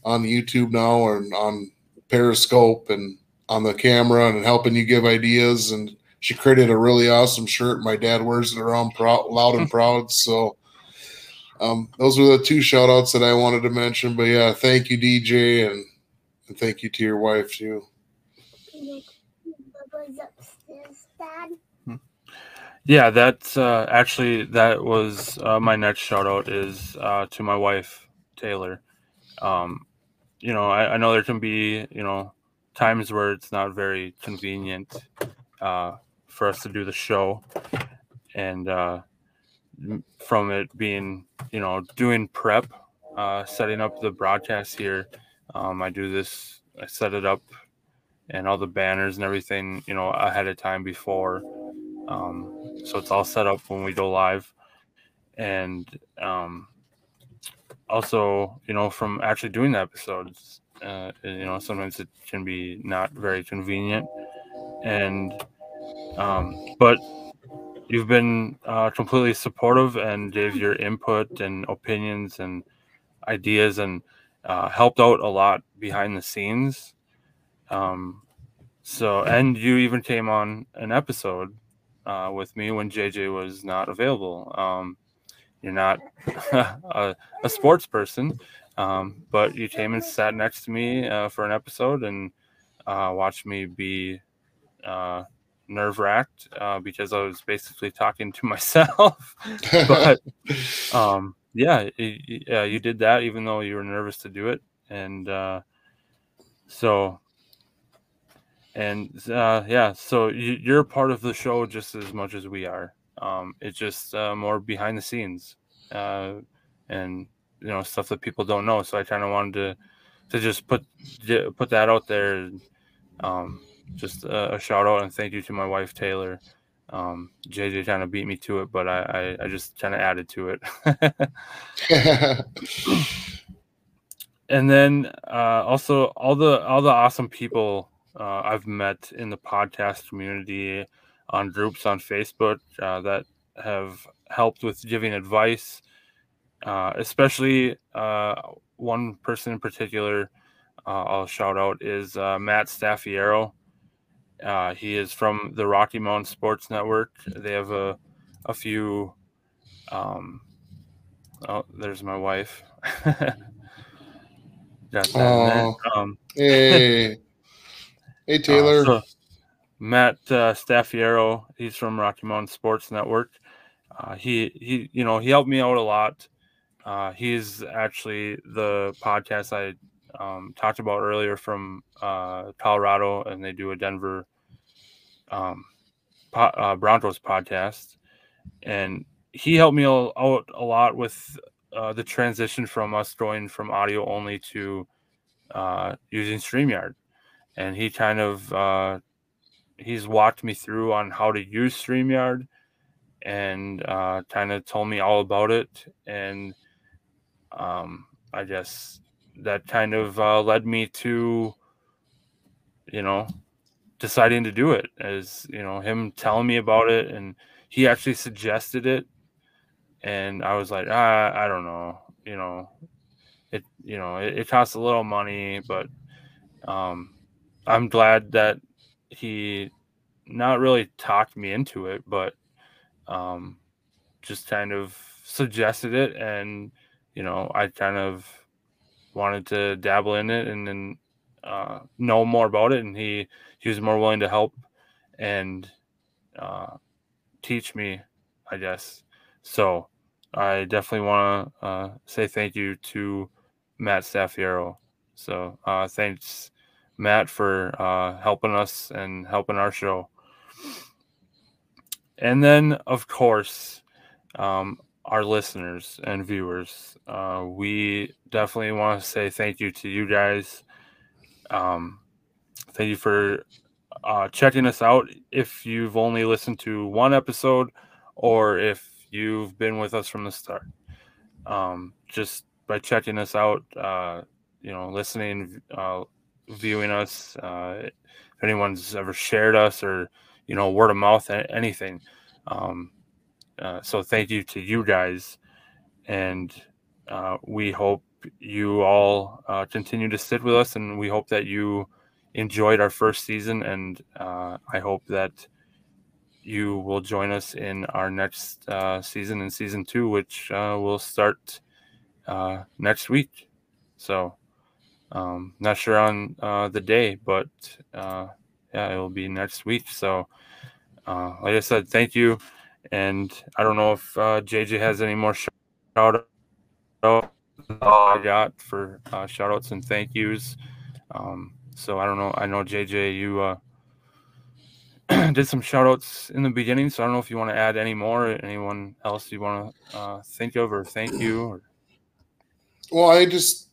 on YouTube now or on Periscope and on the camera and helping you give ideas. And she created a really awesome shirt. My dad wears it around proud, loud and proud. So um, those were the two shout outs that I wanted to mention. But yeah, thank you, DJ, and, and thank you to your wife too. Yeah, that's uh, actually that was uh, my next shout out is uh, to my wife Taylor. Um, you know, I, I, know there can be you know times where it's not very convenient uh, for us to do the show, and uh, from it being you know doing prep, uh, setting up the broadcast here, Um, I do this, I set it up and all the banners and everything, you know, ahead of time before. Um, so it's all set up when we go live. And um, also, you know, from actually doing the episodes, uh, you know, sometimes it can be not very convenient. And, um, but you've been uh, completely supportive and gave your input and opinions and ideas and uh, helped out a lot behind the scenes. Um, so, and you even came on an episode uh, with me when JJ was not available. Um, you're not a, a, sports person, um, but you came and sat next to me uh, for an episode and uh, watched me be uh, nerve wracked uh, because I was basically talking to myself. but um, yeah, yeah, you did that even though you were nervous to do it, and uh, so and uh, yeah, so you, are part of the show just as much as we are. Um, it's just uh, more behind the scenes, uh, and you know stuff that people don't know. So I kind of wanted to to just put put that out there. Um, just a, a, shout out and thank you to my wife Taylor. Um, JJ kind of beat me to it, but I I, I just kind of added to it. and then uh, also all the all the awesome people uh, I've met in the podcast community on groups on Facebook uh, that have helped with giving advice, uh, especially uh, one person in particular uh, I'll shout out is uh, Matt Staffiero. he is from the Rocky Mountain Sports Network. They have a, a few. Um, oh, there's my wife. Got that. Um, hey. Hey, uh, Taylor. Uh, so Matt uh, Staffiero, he's from Rocky Mountain Sports Network. Uh, he he, you know, he helped me out a lot. Uh, he's actually the podcast I um, talked about earlier from uh, Colorado, and they do a Denver um, po- uh, Broncos podcast, and he helped me out a lot with uh, the transition from us going from audio only to uh, using StreamYard and he kind of uh, he's walked me through on how to use StreamYard and uh, kind of told me all about it. And um, I guess that kind of uh, led me to, you know, deciding to do it as, you know, him telling me about it. And he actually suggested it. And I was like, ah, I don't know, you know, it, you know, it, it costs a little money, but um, I'm glad that he not really talked me into it, but um, just kind of suggested it, and you know, I kind of wanted to dabble in it and then uh, know more about it, and he he was more willing to help and uh, teach me, I guess. So I definitely want to uh, say thank you to Matt Staffiero. So uh, thanks Matt for uh, helping us and helping our show. And then, of course, um, our listeners and viewers, uh, we definitely want to say thank you to you guys. Um, thank you for uh, checking us out. If you've only listened to one episode or if you've been with us from the start, um, just by checking us out, uh, you know, listening, uh, viewing us. Uh, if anyone's ever shared us or you know word of mouth, anything. Um, uh, so thank you to you guys, and uh, we hope you all uh, continue to sit with us, and we hope that you enjoyed our first season, and uh, I hope that you will join us in our next uh, season in season two, which will start next week. So. Um, not sure on uh, the day, but uh, yeah, it will be next week. So, uh, like I said, thank you. And I don't know if uh, JJ has any more shout out I got for uh, shout outs and thank yous. Um, so I don't know. I know JJ, you uh, did some shout outs in the beginning. So I don't know if you want to add any more. Anyone else you want to uh, think of or thank you? Or... Well, I just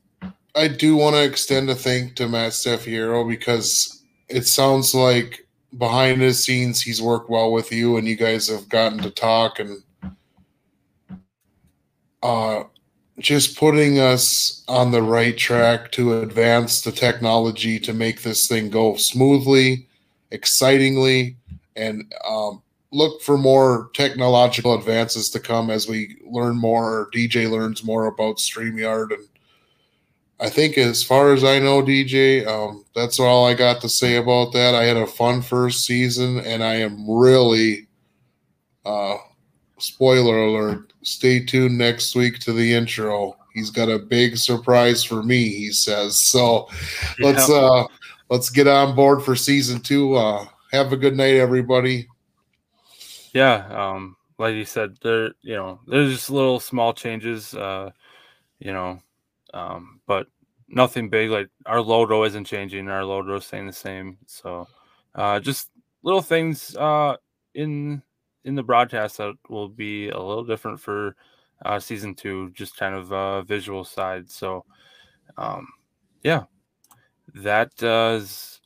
I do want to extend a thank to Matt Steffiero because it sounds like behind the scenes he's worked well with you and you guys have gotten to talk and uh just putting us on the right track to advance the technology to make this thing go smoothly, excitingly, and um, look for more technological advances to come as we learn more, or DJ learns more about StreamYard. And I think, as far as I know, DJ, um, that's all I got to say about that. I had a fun first season, and I am really, uh, spoiler alert, stay tuned next week to the intro. He's got a big surprise for me, he says. So let's uh let's get on board for season two. Uh have a good night, everybody. Yeah, um, like you said, there you know, there's just little small changes, uh, you know, um, but nothing big. Like our logo isn't changing, our logo is staying the same. So uh just little things uh in in the broadcast that will be a little different for uh season two, just kind of uh visual side. So um yeah, that does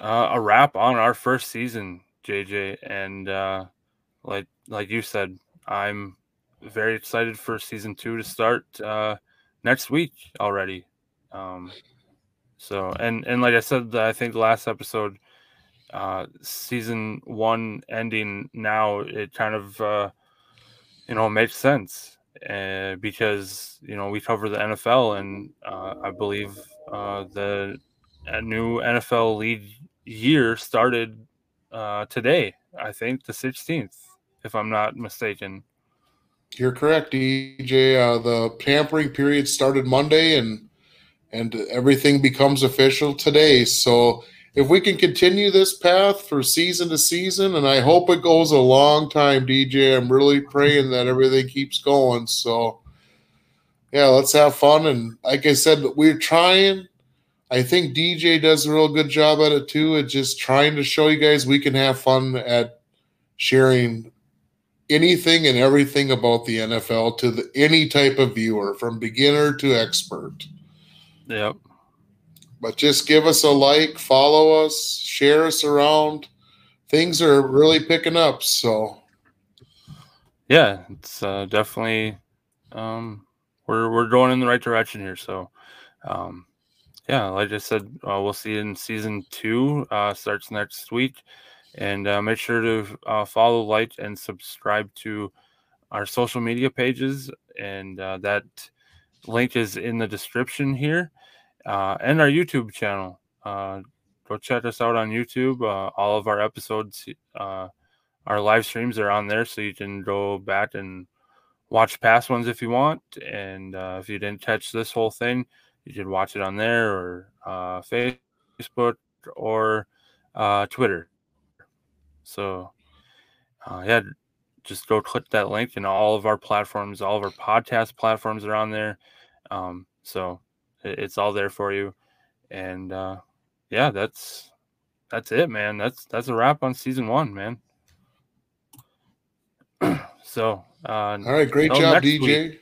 uh, a wrap on our first season, JJ. And uh, like like you said, I'm very excited for season two to start uh, next week already. Um, so and and like I said, I think last episode, uh, season one ending now, it kind of uh, you know makes sense. Uh, because you know we cover the NFL and uh, I believe uh, the new NFL league year started uh, today. I think the 16th, if I'm not mistaken. You're correct, DJ. Uh, the tampering period started Monday, and and everything becomes official today. So if we can continue this path for season to season, and I hope it goes a long time, DJ. I'm really praying that everything keeps going. So yeah, let's have fun. And like I said, we're trying. I think DJ does a real good job at it too. It's just trying to show you guys we can have fun at sharing anything and everything about the NFL to the, any type of viewer, from beginner to expert. Yep. But just give us a like, follow us, share us around. Things are really picking up. So, yeah, it's uh, definitely um, we're we're going in the right direction here. So, um, yeah, like I said, uh, we'll see you in season two uh, starts next week, and uh, make sure to uh, follow, like, and subscribe to our social media pages, and uh, that link is in the description here, uh, and our YouTube channel. go check us out on YouTube. all of our episodes, our live streams are on there, so you can go back and watch past ones if you want, and if you didn't catch this whole thing you should watch it on there or uh, Facebook or uh, Twitter. So, uh, yeah, just go click that link, and all of our platforms, all of our podcast platforms are on there. Um, so it, it's all there for you. And uh, yeah, that's that's it, man. That's that's a wrap on season one, man. so, uh, all right, great job, DJ. Week.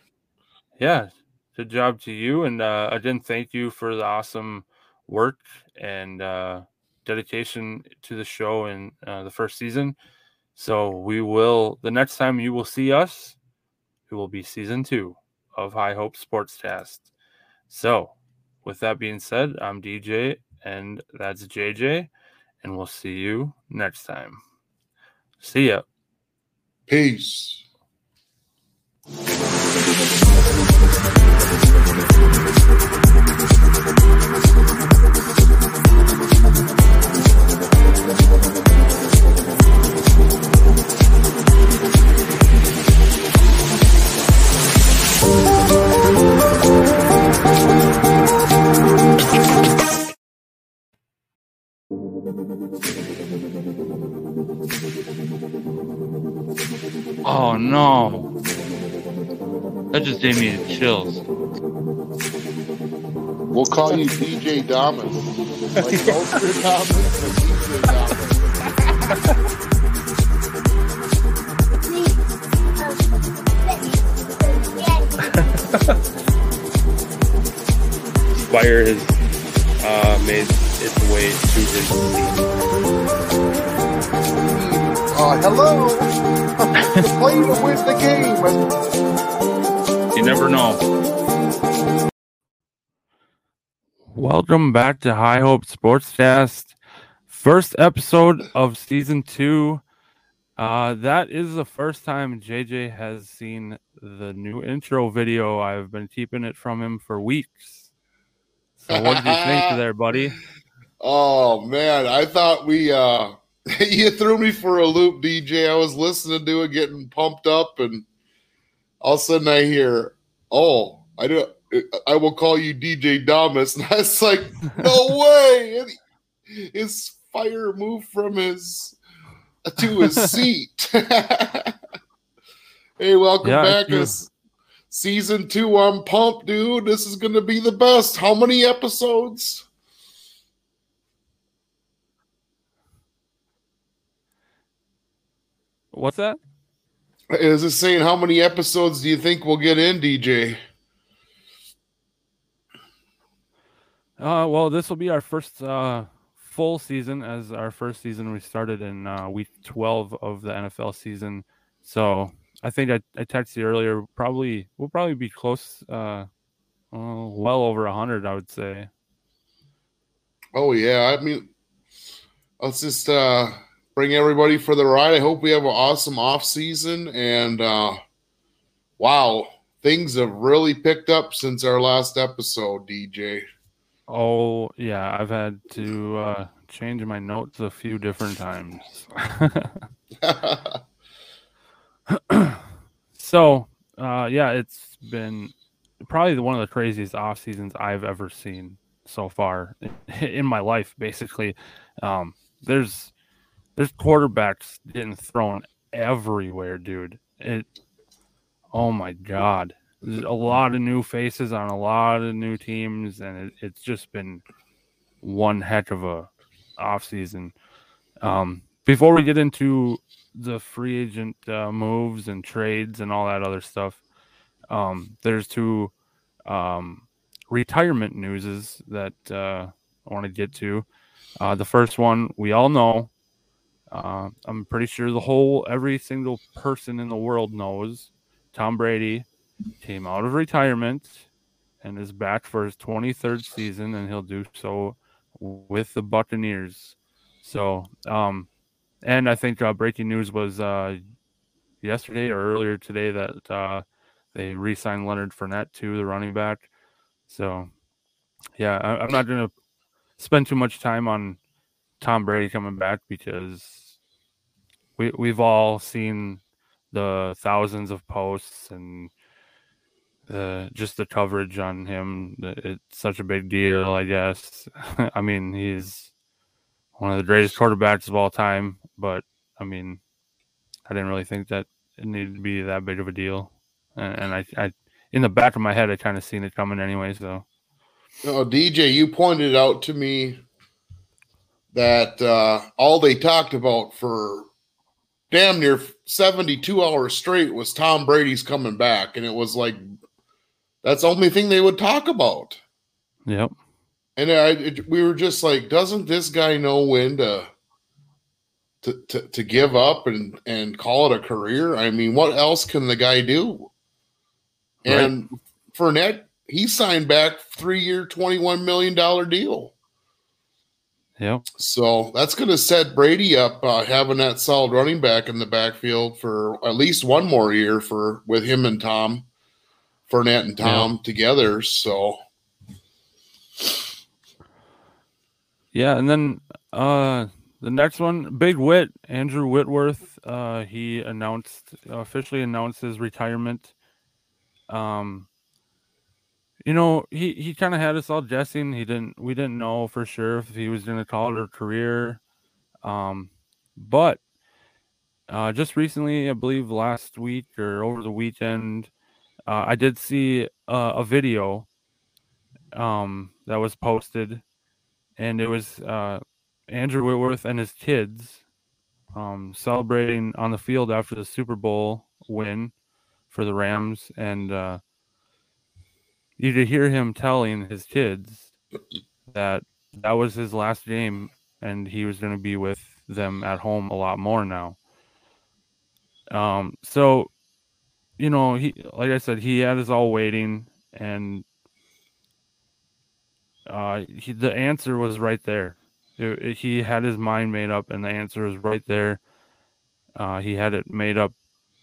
Yeah, good job to you. And uh, again, thank you for the awesome work and uh, dedication to the show in uh, the first season. So we will, the next time you will see us, it will be season two of High Hope Sportscast. So with that being said, I'm DJ and that's JJ, and we'll see you next time. See ya. Peace. Oh no. That just gave me the chills. We'll call you DJ Damas. Like Nostradamus, but DJ Damas. Fire has uh, made its way to his seat. Uh, hello. Play to win the game. You never know. Welcome back to High Hope Sportscast, first episode of season two. Uh, that is the first time JJ has seen the new intro video. I've been keeping it from him for weeks. So, what did you think there, buddy? Oh man, I thought we uh you threw me for a loop, DJ. I was listening to it, getting pumped up, and all of a sudden I hear, "Oh, I do. I will call you DJ Damas," and I was like, "No way!" His fire moved from his to his seat. hey, welcome Yeah, back. It's season two. I'm pumped, dude. This is gonna be the best. How many episodes? What's that? Is it saying how many episodes do you think we'll get in, DJ? Uh, well, this will be our first uh, full season, as our first season we started in uh, week 12 of the NFL season. So I think I, I texted you earlier. Probably we'll probably be close, uh, oh, well over hundred, I would say. Oh yeah, I mean, let's just uh, bring everybody for the ride. I hope we have an awesome off season, and uh, wow, things have really picked up since our last episode, DJ. Oh yeah, I've had to uh, change my notes a few different times. so uh, yeah, it's been probably one of the craziest off seasons I've ever seen so far in my life. Basically, um, there's there's quarterbacks getting thrown everywhere, dude. It. Oh my god, a lot of new faces on a lot of new teams, and it, it's just been one heck of a off season. Um, before we get into the free agent uh, moves and trades and all that other stuff, um, there's two um, retirement newses that uh, I want to get to. Uh, the first one we all know. Uh, I'm pretty sure the whole every single person in the world knows Tom Brady came out of retirement and is back for his 23rd season, and he'll do so with the Buccaneers. So, um, and I think uh, breaking news was uh, yesterday or earlier today that uh, they re-signed Leonard Fournette to the running back. So, yeah, I, I'm not going to spend too much time on Tom Brady coming back because we we've all seen the thousands of posts and uh, just the coverage on him. It's such a big deal, I guess. I mean, he's one of the greatest quarterbacks of all time, but I mean, I didn't really think that it needed to be that big of a deal. And, and I, I, in the back of my head, I kind of seen it coming anyway. So Oh, DJ, you pointed out to me that uh, all they talked about for damn near 72 hours straight was Tom Brady's coming back. And it was like, that's the only thing they would talk about. yep, And I, it, we were just like, doesn't this guy know when to, to, to, to give up and, and call it a career? I mean, what else can the guy do? Right. And Fournette, he signed back three year, $21 million deal. yep, So that's going to set Brady up uh, having that solid running back in the backfield for at least one more year for with him and Tom, Fournette and Tom together. So yeah. And then uh, the next one, Big Wit, Andrew Whitworth. Uh, he announced officially announced his retirement. Um, you know, he he kind of had us all guessing. He didn't. We didn't know for sure if he was going to call it a career. Um, but uh, just recently, I believe last week or over the weekend, uh, I did see uh, a video um, that was posted, and it was uh, Andrew Whitworth and his kids um, celebrating on the field after the Super Bowl win for the Rams, and uh, you could hear him telling his kids that that was his last game, and he was going to be with them at home a lot more now. Um, so you know, he like I said, he had us all waiting, and uh, he, the answer was right there. It, it, he had his mind made up, and the answer was right there. Uh, he had it made up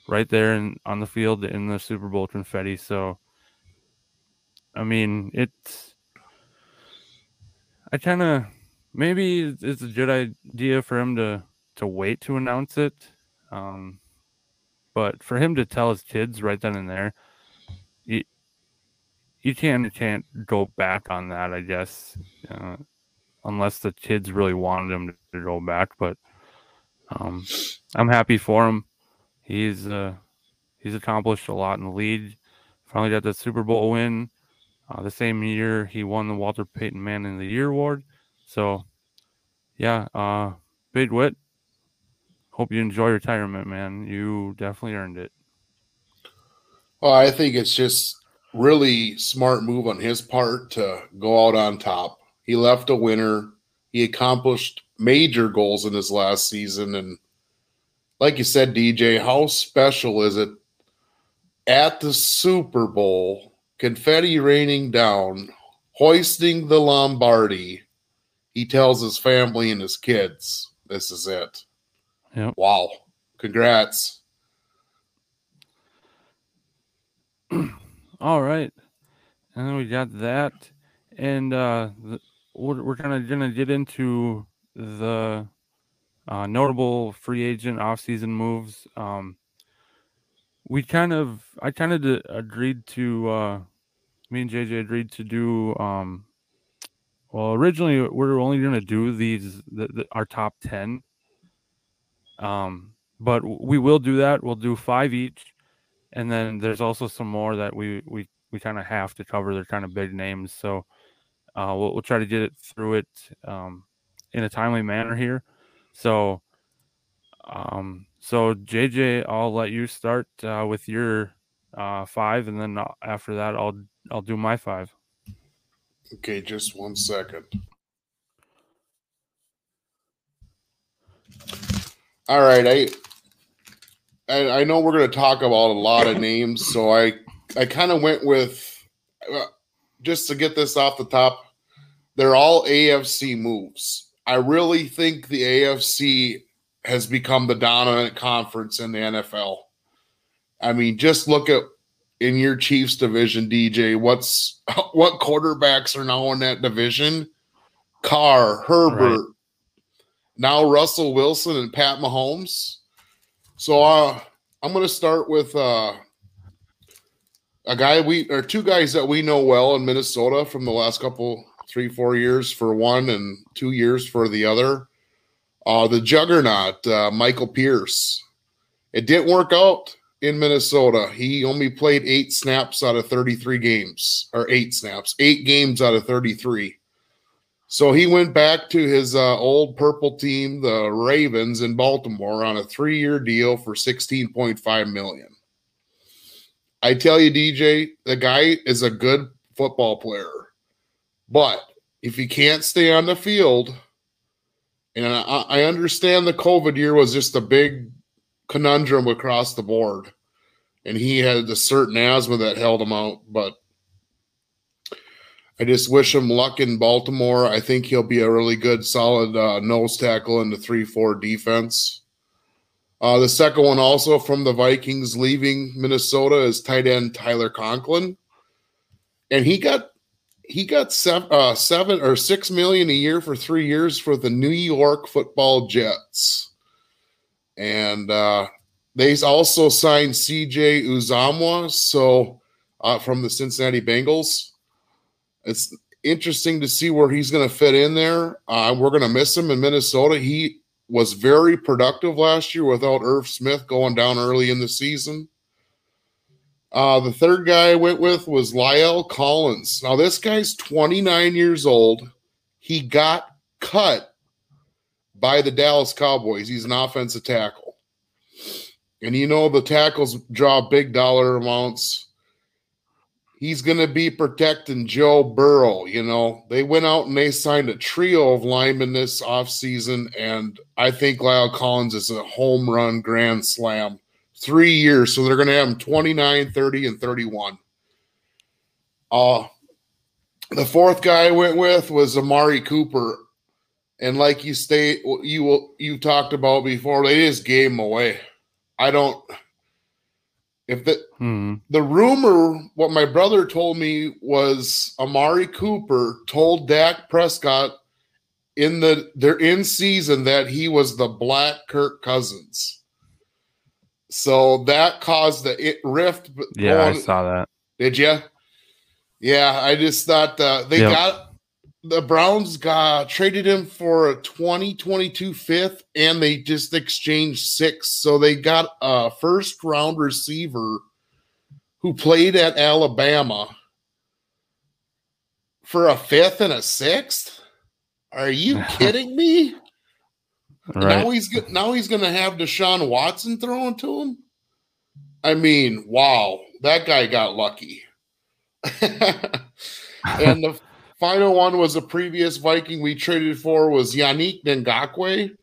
right there in, on the field in the Super Bowl confetti. So, I mean, it's. I kind of maybe it's a good idea for him to to wait to announce it. Um, but for him to tell his kids right then and there, you, you can't can't go back on that, I guess, uh, unless the kids really wanted him to, go back. But um, I'm happy for him. He's uh, he's accomplished a lot in the league. Finally got the Super Bowl win. Uh, the same year he won the Walter Payton Man in the Year award. So, yeah, uh, Big Whit, hope you enjoy retirement, man. You definitely earned it. Well, I think it's just really smart move on his part to go out on top. He left a winner. He accomplished major goals in his last season. And like you said, DJ, how special is it at the Super Bowl, confetti raining down, hoisting the Lombardi? He tells his family and his kids, this is it. Yep. Wow. Congrats. All right. And then we got that. And uh, the, we're, we're kind of going to get into the uh, notable free agent offseason moves. Um, we kind of, I kind of d- agreed to, uh, me and JJ agreed to do, um, well, originally we are only going to do these, the, the, our top 10 um, but we will do that. We'll do five each, and then there's also some more that we we we kind of have to cover. They're kind of big names, so uh, we'll we'll try to get it through it um, in a timely manner here. So, um, so JJ, I'll let you start uh, with your uh, five, and then after that, I'll I'll do my five. Okay, just one second. All right, I I, I know we're going to talk about a lot of names, so I I kind of went with uh, just to get this off the top. They're all AFC moves. I really think the AFC has become the dominant conference in the NFL. I mean, just look at in your Chiefs division, DJ. What's what quarterbacks are now in that division? Carr, Herbert, now Russell Wilson and Pat Mahomes. So uh, I'm going to start with uh, a guy we or two guys that we know well in Minnesota from the last couple three four years for one and two years for the other. Uh, the juggernaut uh, Michael Pierce. It didn't work out in Minnesota. He only played eight snaps out of 33 games, or eight snaps, eight games out of 33. So he went back to his uh, old purple team, the Ravens in Baltimore, on a three-year deal for sixteen point five million. I tell you, DJ, the guy is a good football player, but if he can't stay on the field, and I, I understand the COVID year was just a big conundrum across the board, and he had a certain asthma that held him out, but I just wish him luck in Baltimore. I think he'll be a really good, solid uh, nose tackle in the 3 4 defense. Uh, the second one, also from the Vikings leaving Minnesota, is tight end Tyler Conklin. And he got he got seven, uh, seven or six million a year for three years for the New York Football Jets, and uh, they also signed C.J. Uzomah, so uh, from the Cincinnati Bengals. It's interesting to see where he's going to fit in there. Uh, we're going to miss him in Minnesota. He was very productive last year without Irv Smith going down early in the season. Uh, the third guy I went with was La'el Collins. Now, this guy's 29 years old. He got cut by the Dallas Cowboys. He's an offensive tackle. And you know, the tackles draw big dollar amounts he's going to be protecting Joe Burrow. You know, they went out and they signed a trio of linemen this offseason, and I think La'el Collins is a home run grand slam. Three years, so they're going to have him 29, 30, and 31. Uh, the fourth guy I went with was Amari Cooper. And like you state, you you talked about before, they just gave him away. I don't if the Hmm. the rumor, what my brother told me was Amari Cooper told Dak Prescott in the they're in season that he was the black Kirk Cousins. So that caused the it rift. Yeah, I saw that. Did you? Yeah, I just thought uh, they Yep. got the Browns got traded him for a 2022 fifth, and they just exchanged six. So they got a first round receiver who played at Alabama for a fifth and a sixth. Are you kidding me? Right. Now he's now he's going to have Deshaun Watson throwing to him. I mean, wow, that guy got lucky. and the final one was a previous Viking we traded for was Yannick Ngakoue.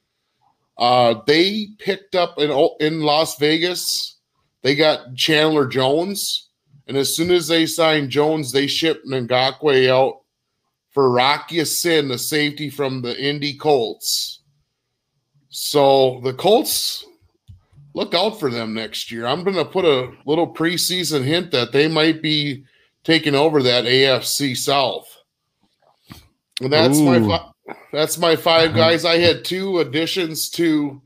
Uh, they picked up in in Las Vegas. They got Chandler Jones, and as soon as they signed Jones, they shipped Ngakoue out for Rock Ya-Sin, the safety from the Indy Colts. So the Colts look out for them next year. I'm going to put a little preseason hint that they might be taking over that AFC South. And that's my Ooh. fi- that's my five guys. I had two additions to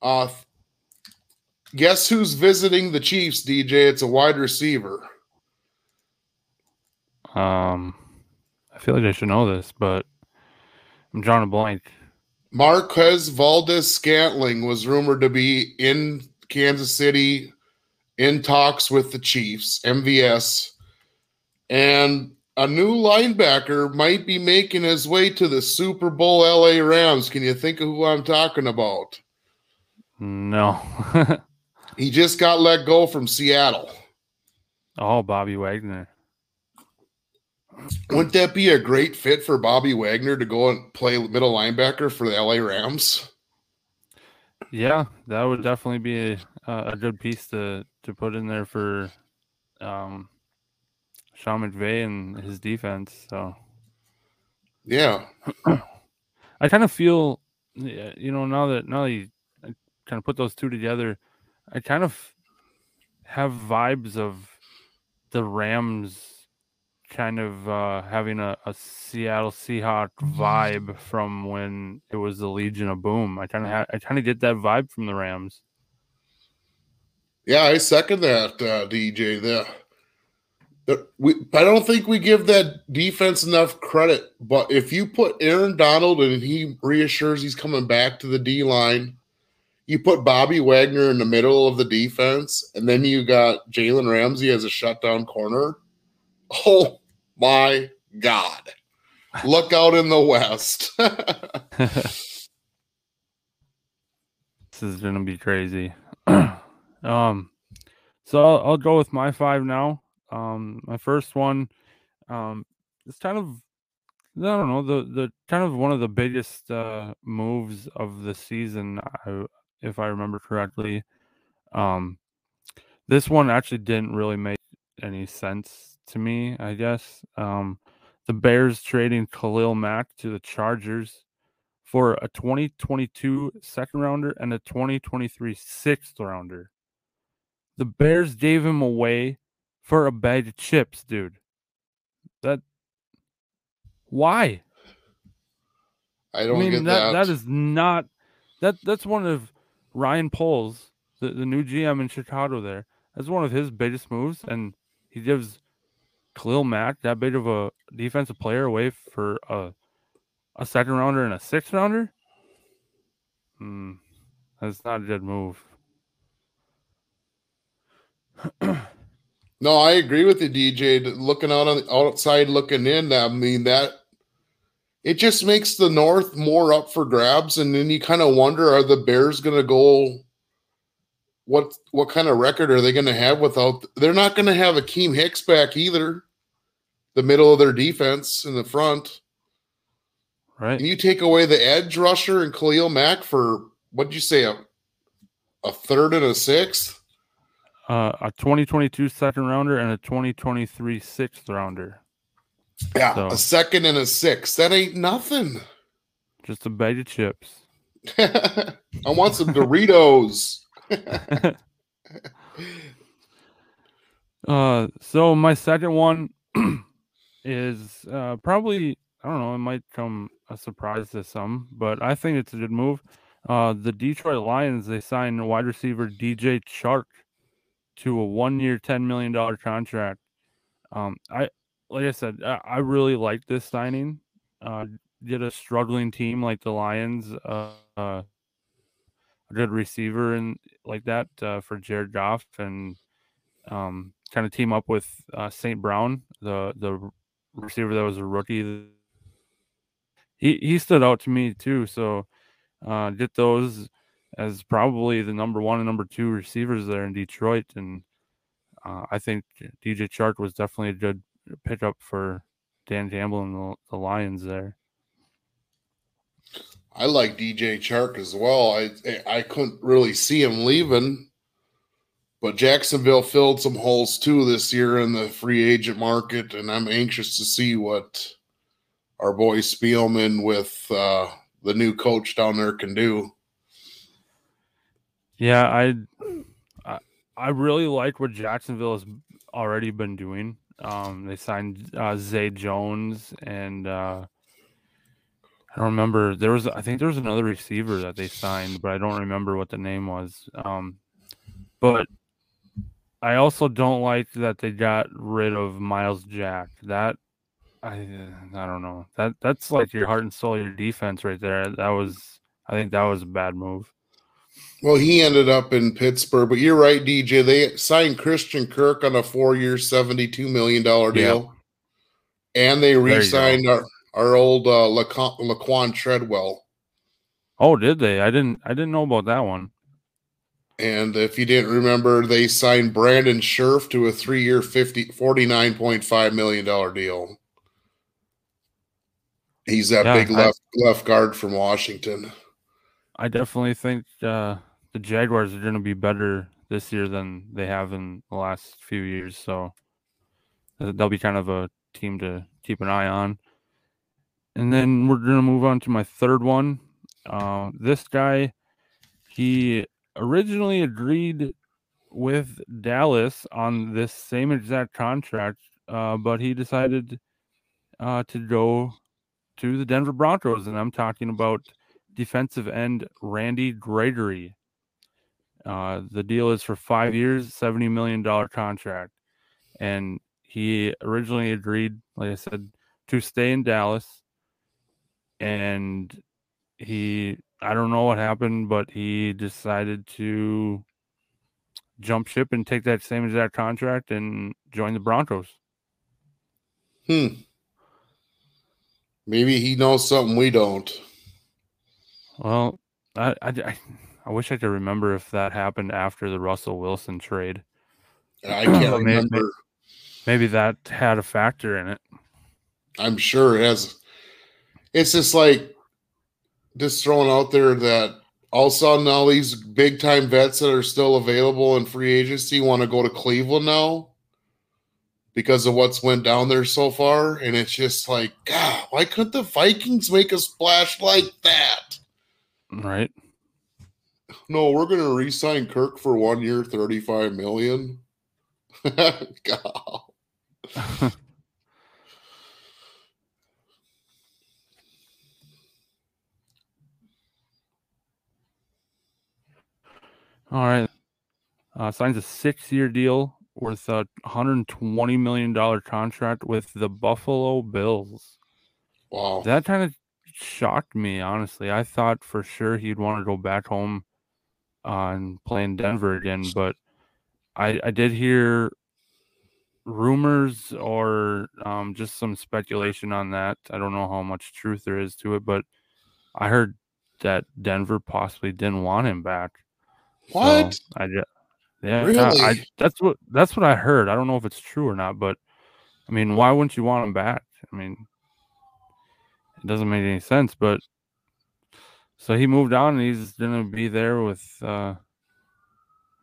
uh guess who's visiting the Chiefs, DJ? It's a wide receiver. Um, I feel like I should know this, but I'm drawing a blank. Marquez Valdes-Scantling was rumored to be in Kansas City in talks with the Chiefs, MVS, and a new linebacker might be making his way to the Super Bowl LA Rams. Can you think of who I'm talking about? No. He just got let go from Seattle. oh, Bobby Wagner. Wouldn't that be a great fit for Bobby Wagner to go and play middle linebacker for the LA Rams? Yeah, that would definitely be a, a good piece to to put in there for um Sean McVay and his defense. So Yeah. I kind of feel, you know, now that now that you kind of put those two together, I kind of have vibes of the Rams kind of uh, having a, a Seattle Seahawk vibe from when it was the Legion of Boom. I kind of ha- I kind of get that vibe from the Rams. Yeah, I second that, uh, DJ. The, the we, I don't think we give that defense enough credit. But if you put Aaron Donald and he reassures he's coming back to the D line, you put Bobby Wagner in the middle of the defense, and then you got Jalen Ramsey as a shutdown corner. Oh my God! Look out in the West. This is gonna be crazy. um, so I'll, I'll go with my five now. Um, my first one, um, it's kind of I don't know the the kind of one of the biggest uh, moves of the season, I, if I remember correctly. Um, this one actually didn't really make any sense to me. I guess um, the Bears trading Khalil Mack to the Chargers for a 2022 second rounder and a 2023 sixth rounder. The Bears gave him away for a bag of chips, dude. That why? I I don't mean get that, that. that is not that that's one of Ryan Poles, the, the new GM in Chicago there. That's one of his biggest moves and he gives Khalil Mack that big of a defensive player away for a a second rounder and a sixth rounder? Hmm. That's not a good move. No, I agree with you, DJ. Looking out on the outside, looking in, I mean that it just makes the North more up for grabs, and then you kind of wonder: Are the Bears going to go what what kind of record are they going to have without? They're not going to have Akiem Hicks back either. The middle of their defense in the front. Right. And you take away the edge rusher and Khalil Mack for what did you say a, a third and a sixth? Uh, a 2022 second rounder and a 2023 sixth rounder. Yeah, So- a second and a sixth. That ain't nothing. Just a bag of chips. I want some Doritos. Uh, so my second one is uh, probably I don't know. It might come a surprise to some, but I think it's a good move. Uh, the Detroit Lions they signed wide receiver DJ Chark to a one-year, ten million dollar contract. Um, I like I said, I, I really like this signing. Uh, get a struggling team like the Lions, uh, uh, a good receiver and like that uh, for Jared Goff and um, kind of team up with uh, St. Brown, the the receiver that was a rookie. He he stood out to me too. So uh, get those as probably the number one and number two receivers there in Detroit, and uh, I think DJ Chark was definitely a good pickup for Dan Campbell and the, the Lions there. I like DJ Chark as well. I I couldn't really see him leaving, but Jacksonville filled some holes too this year in the free agent market, and I'm anxious to see what our boy Spielman with uh, the new coach down there can do. Yeah, I, I, I really like what Jacksonville has already been doing. Um, they signed uh, Zay Jones, and uh, I don't remember. There was, I think, there was another receiver that they signed, but I don't remember what the name was. Um, but I also don't like that they got rid of Myles Jack. That I, I don't know. That that's like your heart and soul, your defense right there. That was, I think, that was a bad move. Well, he ended up in Pittsburgh, but you're right, DJ. They signed Christian Kirk on a four-year, seventy-two million dollar deal, and they re-signed our our old uh, Laquon, Laquon Treadwell. Oh, did they? I didn't. I didn't know about that one. And if you didn't remember, they signed Brandon Scherff to a three-year, 50, $49.5 million deal. He's that Yeah, big I- left left guard from Washington. I definitely think uh, the Jaguars are going to be better this year than they have in the last few years. So uh, they'll be kind of a team to keep an eye on. And then we're going to move on to my third one. Uh, this guy, he originally agreed with Dallas on this same exact contract, uh, but he decided uh, to go to the Denver Broncos. And I'm talking about defensive end Randy Gregory. Uh, the deal is for five years, $70 million contract. And he originally agreed, like I said, to stay in Dallas. And he, I don't know what happened, but he decided to jump ship and take that same exact contract and join the Broncos. Hmm. Maybe he knows something we don't. Well, I, I, I- I wish I could remember if that happened after the Russell Wilson trade. I can't Maybe- remember. Maybe that had a factor in it. I'm sure it has. It's just like just throwing out there that all of a sudden all these big time vets that are still available in free agency want to go to Cleveland now because of what's went down there so far, and it's just like, God, why couldn't the Vikings make a splash like that? Right. No, we're gonna re-sign Kirk for one year, thirty-five million. God. All right. Uh, signs a six-year deal worth a $120 million contract with the Buffalo Bills. Wow. That kind of shocked me, honestly. I thought for sure he'd want to go back home uh, playing Denver again, but I, I did hear rumors or um, just some speculation on that. I don't know how much truth there is to it, but I heard that Denver possibly didn't want him back. What? So I just, yeah, Really? I, I- that's what that's what I heard. I don't know if it's true or not, but I mean, why wouldn't you want him back? I mean, it doesn't make any sense. But so he moved on, and he's gonna be there with uh,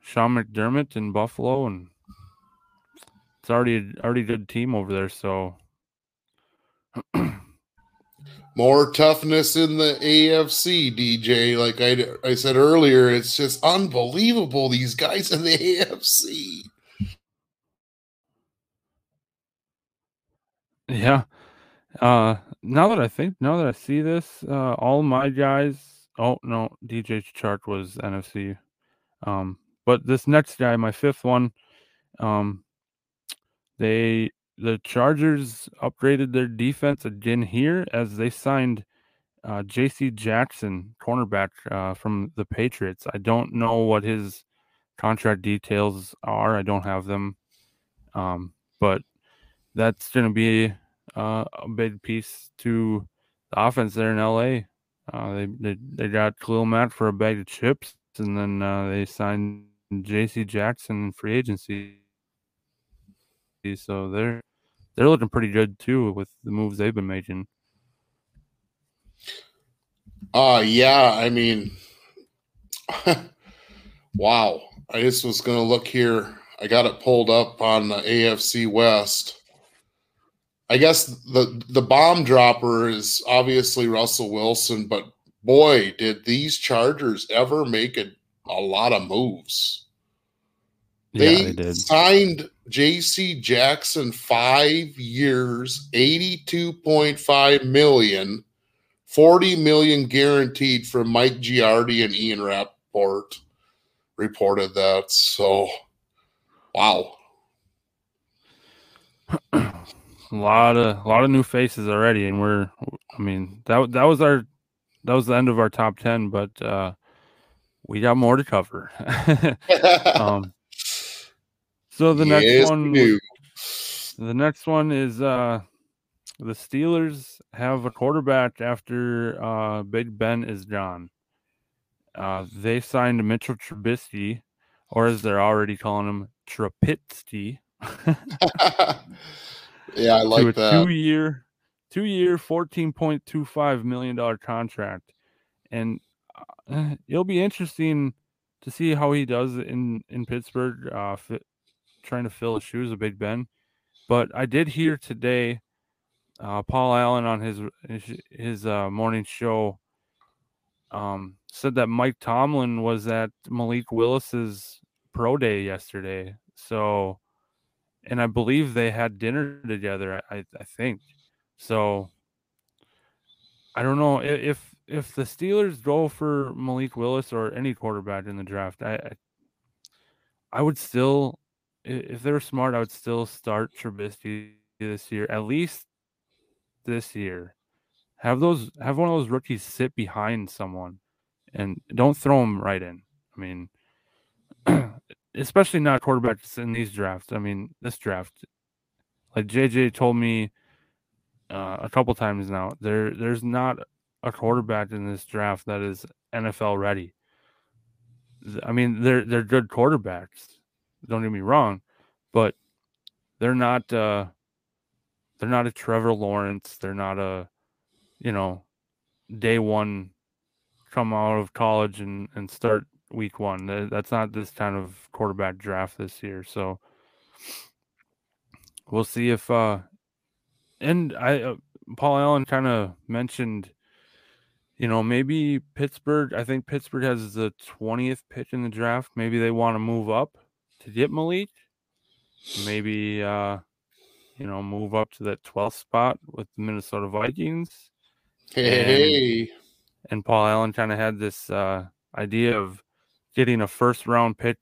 Sean McDermott in Buffalo, and it's already already a good team over there. So More toughness in the AFC, DJ. Like I, I said earlier, it's just unbelievable. These guys in the AFC. Yeah. Uh now that I think now that I see this, uh all my guys oh no, DJ Chark was NFC. Um but this next guy, my fifth one, um they the Chargers upgraded their defense again here as they signed uh JC Jackson, cornerback uh from the Patriots. I don't know what his contract details are. I don't have them. Um but that's going to be uh, a big piece to the offense there in LA. Uh, they, they they got Khalil Mack for a bag of chips, and then uh, they signed J.C. Jackson in free agency. So they're they're looking pretty good too with the moves they've been making. Uh yeah, I mean wow. I just was gonna look here. I got it pulled up on the AFC West. I guess the the bomb dropper is obviously Russell Wilson, but boy, did these Chargers ever make a, a lot of moves. Yeah, They, they did. signed JC Jackson five years, 82.5 million, 40 million guaranteed from Mike Giardi and Ian Rapoport reported that. So wow. a lot of a lot of new faces already, and we're I mean that that was our that was the end of our top ten, but uh, we got more to cover. um, so the next Yes, one, the next one is uh, the Steelers have a quarterback after uh, Big Ben is gone. Uh, they signed Mitchell Trubisky, or as they're already calling him, Trapitsky. yeah, I like to a that. two-year, two-year, fourteen point two five million dollar contract, and uh, it'll be interesting to see how he does in in Pittsburgh, uh, fi- trying to fill the shoes of Big Ben. But I did hear today, uh, Paul Allen on his his, his uh, morning show, um, said that Mike Tomlin was at Malik Willis's pro day yesterday. So and I believe they had dinner together. I, I think so. I don't know if if the Steelers go for Malik Willis or any quarterback in the draft. I I, would still, if they're smart, I would still start Trubisky this year, at least this year. Have those have one of those rookies sit behind someone, and don't throw him right in. I mean, especially not quarterbacks in these drafts. I mean, this draft, like JJ told me uh, a couple times now, there there's not a quarterback in this draft that is NFL ready. I mean, they're they're good quarterbacks. Don't get me wrong, but they're not uh, they're not a Trevor Lawrence. They're not a you know day one come out of college and and start week one. That's not this kind of quarterback draft this year. So we'll see if uh and I uh, Paul Allen kind of mentioned you know maybe Pittsburgh I think Pittsburgh has the 20th pick in the draft. Maybe they want to move up to get Malik. Maybe uh you know move up to that 12th spot with the Minnesota Vikings Hey, and Paul Allen kind of had this uh, idea of getting a first round pick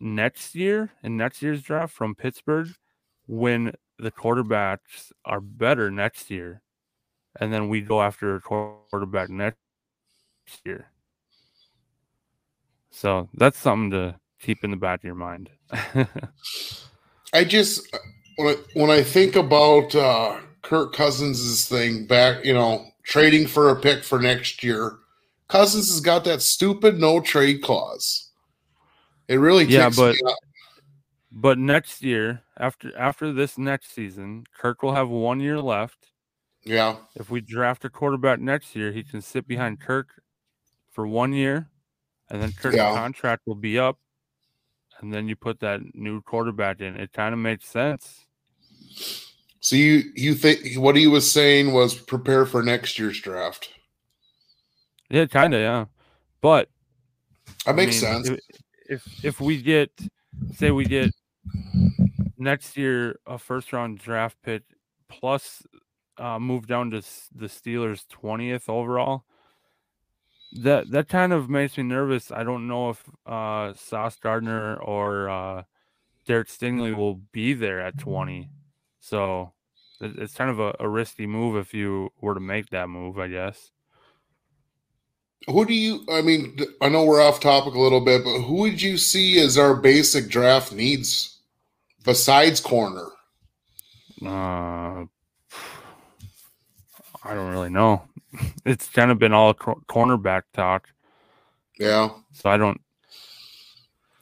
next year in next year's draft from Pittsburgh when the quarterbacks are better next year, and then we go after a quarterback next year. So that's something to keep in the back of your mind. I just when I, when I think about uh, Kirk Cousins' thing back, you know, trading for a pick for next year, Cousins has got that stupid no trade clause. It really Yeah, kicks but-. But next year, after after this next season, Kirk will have one year left. yeah, If we draft a quarterback next year, he can sit behind Kirk for one year, and then Kirk's Yeah. contract will be up, and then you put that new quarterback in. It kind of makes sense. so you you think what he was saying was prepare for next year's draft. Yeah, kind of, yeah. But That makes I mean, sense. If, if if we get, say, we get next year a first round draft pick plus uh, move down to the Steelers twentieth overall. That that kind of makes me nervous. I don't know if uh, Sauce Gardner or uh, Derek Stingley will be there at twenty. So it's kind of a, a risky move if you were to make that move. I guess. Who do you? I mean, I know we're off topic a little bit, but who would you see as our basic draft needs besides corner? Uh, I don't really know. It's kind of been all cor- cornerback talk, Yeah, so I don't.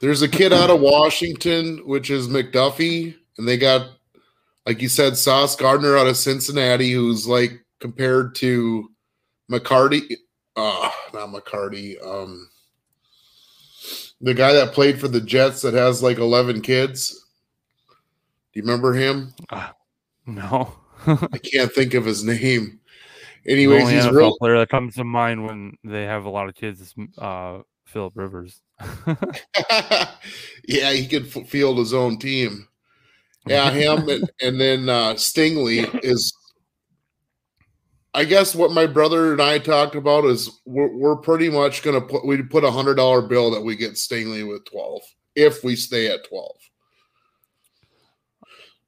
there's a kid out of Washington, which is McDuffie, and they got, like you said, Sauce Gardner out of Cincinnati, who's like compared to McCarty. Uh, not McCarty. Um, the guy that played for the Jets that has like 11 kids. Do you remember him? No. I can't think of his name. Anyways, he's NFL real. player that comes to mind when they have a lot of kids is uh, Philip Rivers. yeah, he could f- field his own team. Yeah, him and, and then uh, Stingley is. I guess what my brother and I talked about is we're, we're pretty much going to put we put a hundred dollar bill that we get Stingley with twelve if we stay at twelve.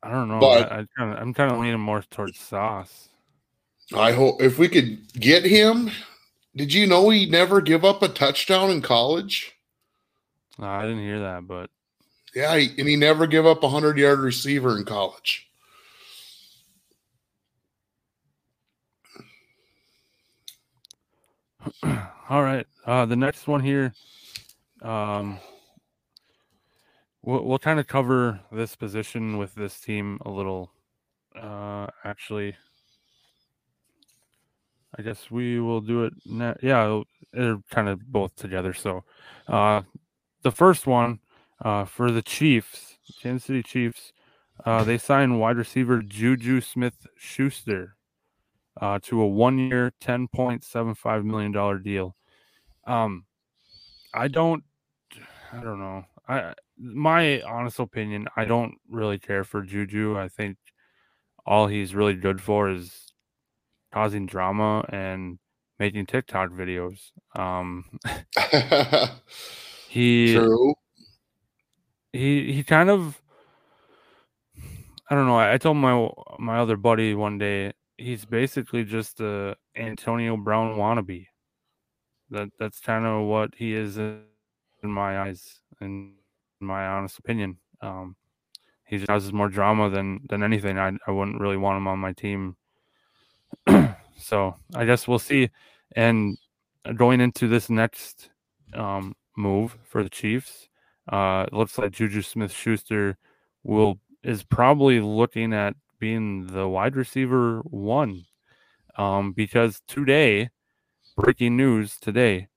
I don't know. But- I, I'm kind of leaning more towards Sauce. I hope if we could get him. Did you know he never give up a touchdown in college? Uh, I didn't hear that, but Yeah, he, and he never give up a hundred yard receiver in college. all right. Uh, the next one here, um, we'll, we'll kind of cover this position with this team a little. Uh, actually, I guess we will do it. Ne- yeah, they're kind of both together. So, uh, the first one, uh, for the Chiefs, Kansas City Chiefs, uh, they signed wide receiver Juju Smith Schuster uh, to a point seven five million dollar deal. Um, I don't, I don't know. I my honest opinion, I don't really care for Juju. I think all he's really good for is causing drama and making TikTok videos. Um, he True. he he kind of I don't know. I, I told my my other buddy one day he's basically just a Antonio Brown wannabe. That that's kind of what he is in my eyes, in my honest opinion. Um, he just causes more drama than than anything. I I wouldn't really want him on my team. so I guess we'll see. And going into this next um, move for the Chiefs, uh, it looks like Juju Smith Schuster will is probably looking at being the wide receiver one. Um, because today, breaking news today,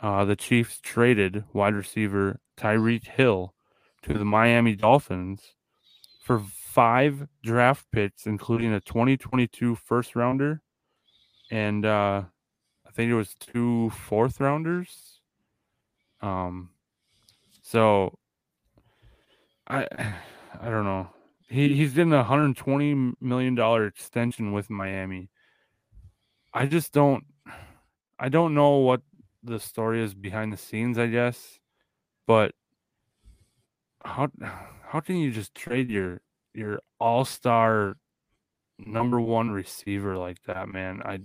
uh, the Chiefs traded wide receiver Tyreek Hill to the Miami Dolphins for five draft picks, including a 2022 first rounder and uh, I think it was two fourth rounders. Um, so I I don't know. He he's getting a 120 million dollar extension with Miami. I just don't I don't know what the story is behind the scenes, I guess. But how how can you just trade your your all-star number 1 receiver like that, man? I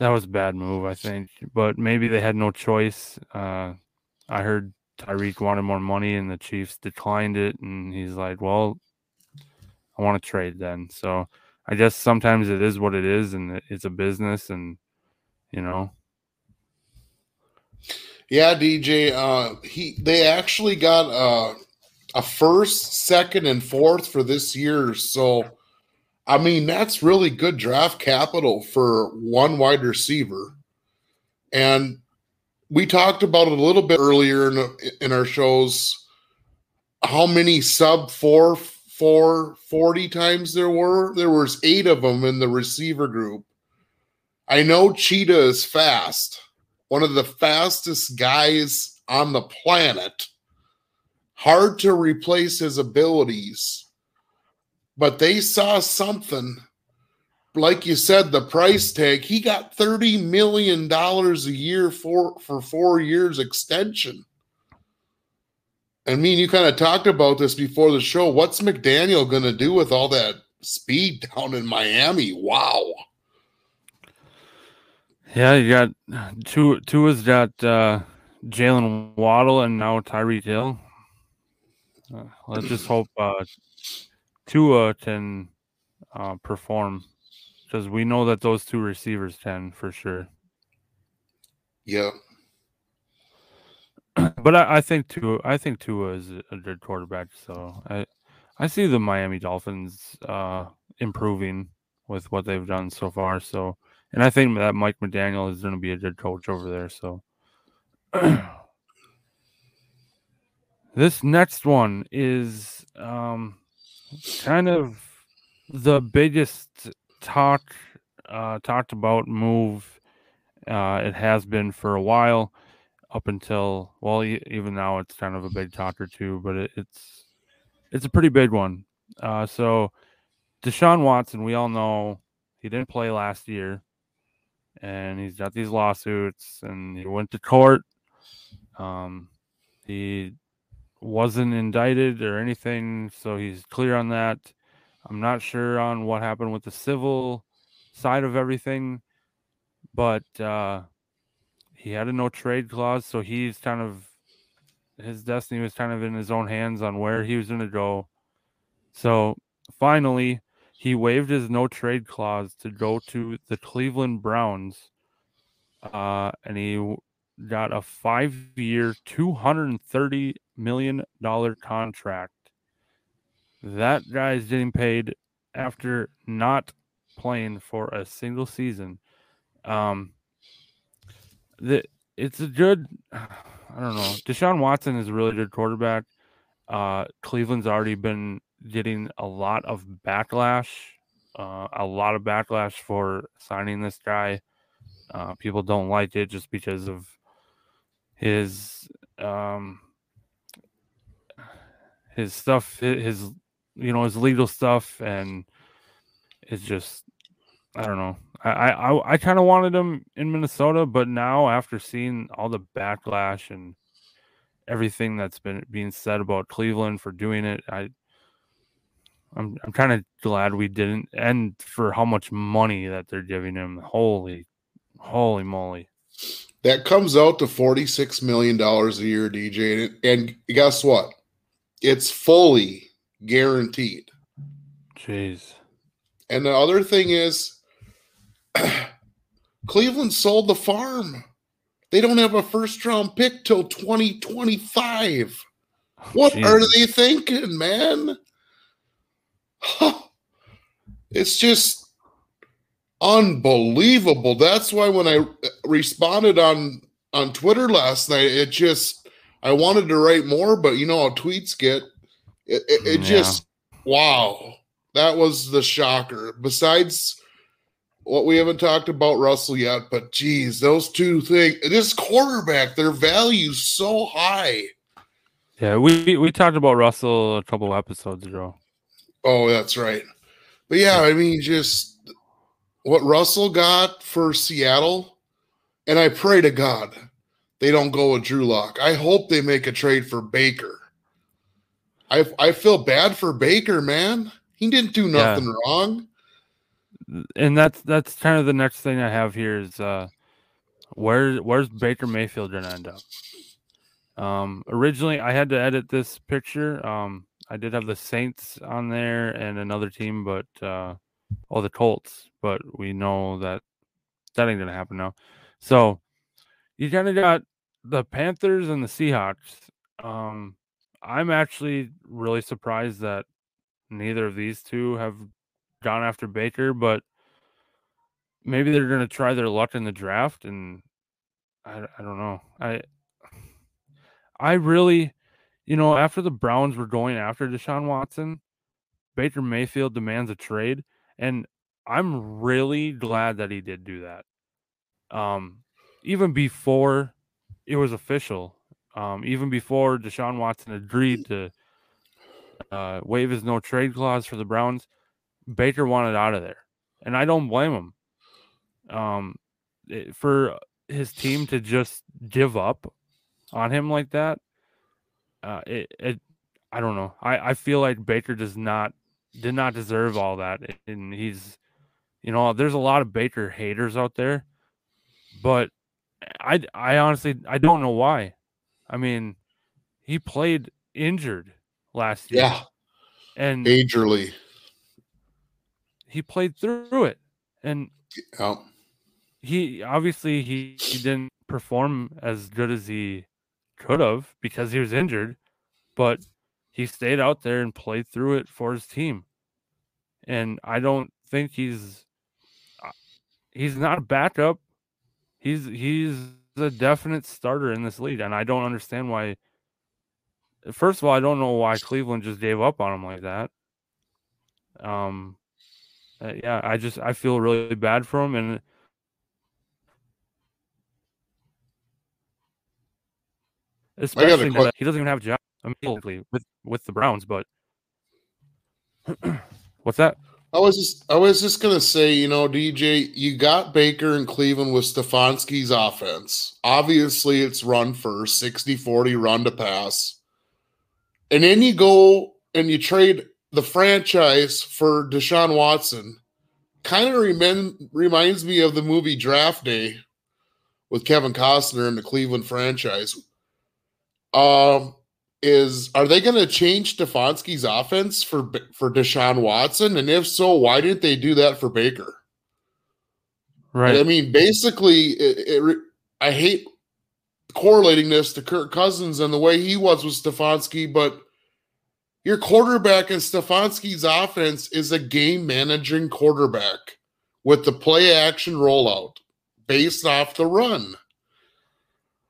that was a bad move, I think. But maybe they had no choice. Uh I heard Tyreek wanted more money and the Chiefs declined it and he's like, "Well, I want to trade then." So, I guess sometimes it is what it is and it's a business and you know, Yeah, DJ. Uh, he they actually got uh, a first, second, and fourth for this year. So, I mean, that's really good draft capital for one wide receiver. And we talked about it a little bit earlier in, in our shows. How many sub four four forty times there were? There was eight of them in the receiver group. I know Cheetah is fast, one of the fastest guys on the planet. Hard to replace his abilities, but they saw something. Like you said, the price tag. He got thirty million dollars a year for for four years extension. I mean, you kind of talked about this before the show. What's McDaniel going to do with all that speed down in Miami? Wow. Yeah, you got two. Two has got uh, Jalen Waddle and now Tyreek Hill. Uh, let's just hope uh, Tua can uh, perform because we know that those two receivers can for sure. Yeah. But I, I think Tua, I think Tua is a good quarterback. So I, I see the Miami Dolphins uh, improving with what they've done so far. So, and I think that Mike McDaniel is going to be a good coach over there. So. This next one is um, kind of the biggest talk uh, talked about move. Uh, it has been for a while, up until well, even now it's kind of a big talk or two, but it, it's it's a pretty big one. Uh, so Deshaun Watson, we all know he didn't play last year, and he's got these lawsuits, and he went to court. Um, he wasn't indicted or anything, so he's clear on that. I'm not sure on what happened with the civil side of everything, but uh, he had a no trade clause, so he's kind of his destiny was kind of in his own hands on where he was going to go. So finally, he waived his no trade clause to go to the Cleveland Browns, uh, and he got a five year, $230 million contract. That guy is getting paid after not playing for a single season. Um, the, it's a good, I don't know. Deshaun Watson is a really good quarterback. Uh, Cleveland's already been getting a lot of backlash, uh, a lot of backlash for signing this guy. Uh, people don't like it just because of his um his stuff hi- his you know his legal stuff and it's just i don't know i i i kind of wanted him in minnesota but now after seeing all the backlash and everything that's been being said about cleveland for doing it i i'm, I'm kind of glad we didn't and for how much money that they're giving him holy holy moly That comes out to $46 million a year, DJ. And, and guess what? It's fully guaranteed. jeez And the other thing is, Cleveland sold the farm. They don't have a first round pick till 2025. What are they thinking, man? It's just unbelievable. That's why when I responded on on Twitter last night, it just I wanted to write more, but you know how tweets get. It, it, it mm, Yeah. just wow, that was the shocker. Besides what we haven't talked about Russell yet, but geez, those two things. This quarterback, their value's so high. Yeah, we we talked about Russell a couple episodes ago. Oh, that's right. But yeah, I mean, just what Russell got for Seattle, and I pray to God they don't go with Drew Lock. I hope they make a trade for Baker. I I feel bad for Baker, man. He didn't do Yeah. nothing wrong. And that's that's kind of the next thing I have here is uh where where's Baker Mayfield gonna end up? Um originally I had to edit this picture. Um I did have the Saints on there and another team, but uh oh the Colts, but we know that that ain't gonna happen now. So you kind of got the Panthers and the Seahawks. Um, I'm actually really surprised that neither of these two have gone after Baker, but maybe they're going to try their luck in the draft. And I, I don't know. I, I really, you know, after the Browns were going after Deshaun Watson, Baker Mayfield demands a trade, and I'm really glad that he did do that. Um, even before it was official, um, even before Deshaun Watson agreed to uh, waive his no trade clause for the Browns, Baker wanted out of there, and I don't blame him. Um, it, for his team to just give up on him like that, uh, it, it I don't know. I, I feel like Baker does not did not deserve all that, and he's, you know, there's a lot of Baker haters out there, but I I honestly I don't know why. I mean, he played injured last year. Yeah. And majorly. He played through it. And he obviously he, he didn't perform as good as he could have because he was injured, but he stayed out there and played through it for his team. And I don't think he's uh, he's not a backup. He's he's a definite starter in this league, and I don't understand why. First of all, I don't know why Cleveland just gave up on him like that. Um, uh, yeah, I just I feel really bad for him, and especially that he doesn't even have a job immediately with with the Browns. But what's that? I was just I was just gonna say, you know, DJ, you got Baker in Cleveland with Stefanski's offense. Obviously, it's run first, 60-40 run to pass. And then you go and you trade the franchise for Deshaun Watson. Kind of remind, reminds me of the movie Draft Day with Kevin Costner and the Cleveland franchise. Um, is are they going to change Stefanski's offense for for Deshaun Watson? And if so, why didn't they do that for Baker? Right. I mean, basically, it, it, I hate correlating this to Kirk Cousins and the way he was with Stefanski, but your quarterback in Stefanski's offense is a game managing quarterback with the play action rollout based off the run.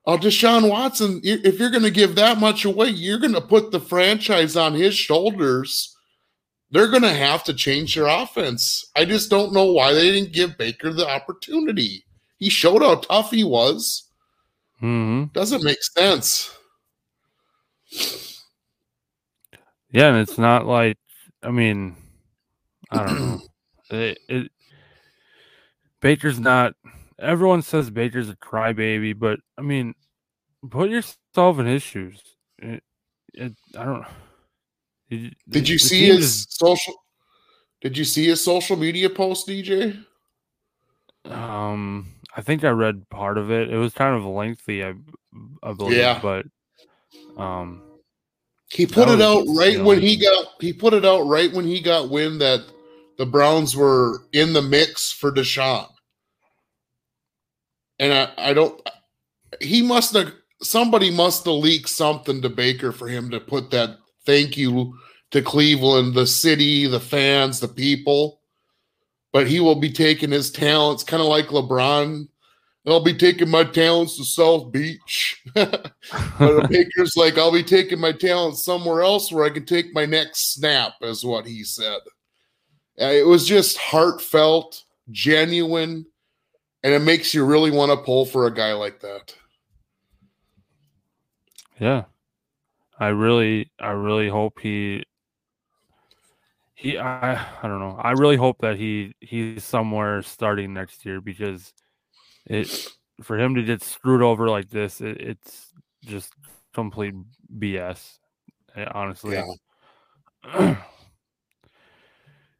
Uh, Deshaun Watson, if you're going to give that much away, you're going to put the franchise on his shoulders. They're going to have to change their offense. I just don't know why they didn't give Baker the opportunity. He showed how tough he was. Mm-hmm. Doesn't make sense. Yeah, and it's not like I mean, I don't know. It, it Baker's not everyone says Baker's a crybaby, but I mean, put yourself in his shoes. It, it, I don't. Did, did you see his is, social? Did you see his social media post, DJ? Um, I think I read part of it. It was kind of lengthy, I, I believe. Yeah. But um, he put it out right when he got. He put it out right when he got wind that the Browns were in the mix for Deshaun and I, I don't. He must have. Somebody must have leaked something to Baker for him to put that thank you to Cleveland, the city, the fans, the people. But he will be taking his talents, kind of like LeBron. I'll be taking my talents to South Beach. but Baker's like, I'll be taking my talents somewhere else where I can take my next snap, is what he said. Uh, it was just heartfelt, genuine and it makes you really want to pull for a guy like that. Yeah. I really I really hope he he I I don't know. I really hope that he he's somewhere starting next year because it for him to get screwed over like this, it, it's just complete BS. Eh, honestly. Yeah.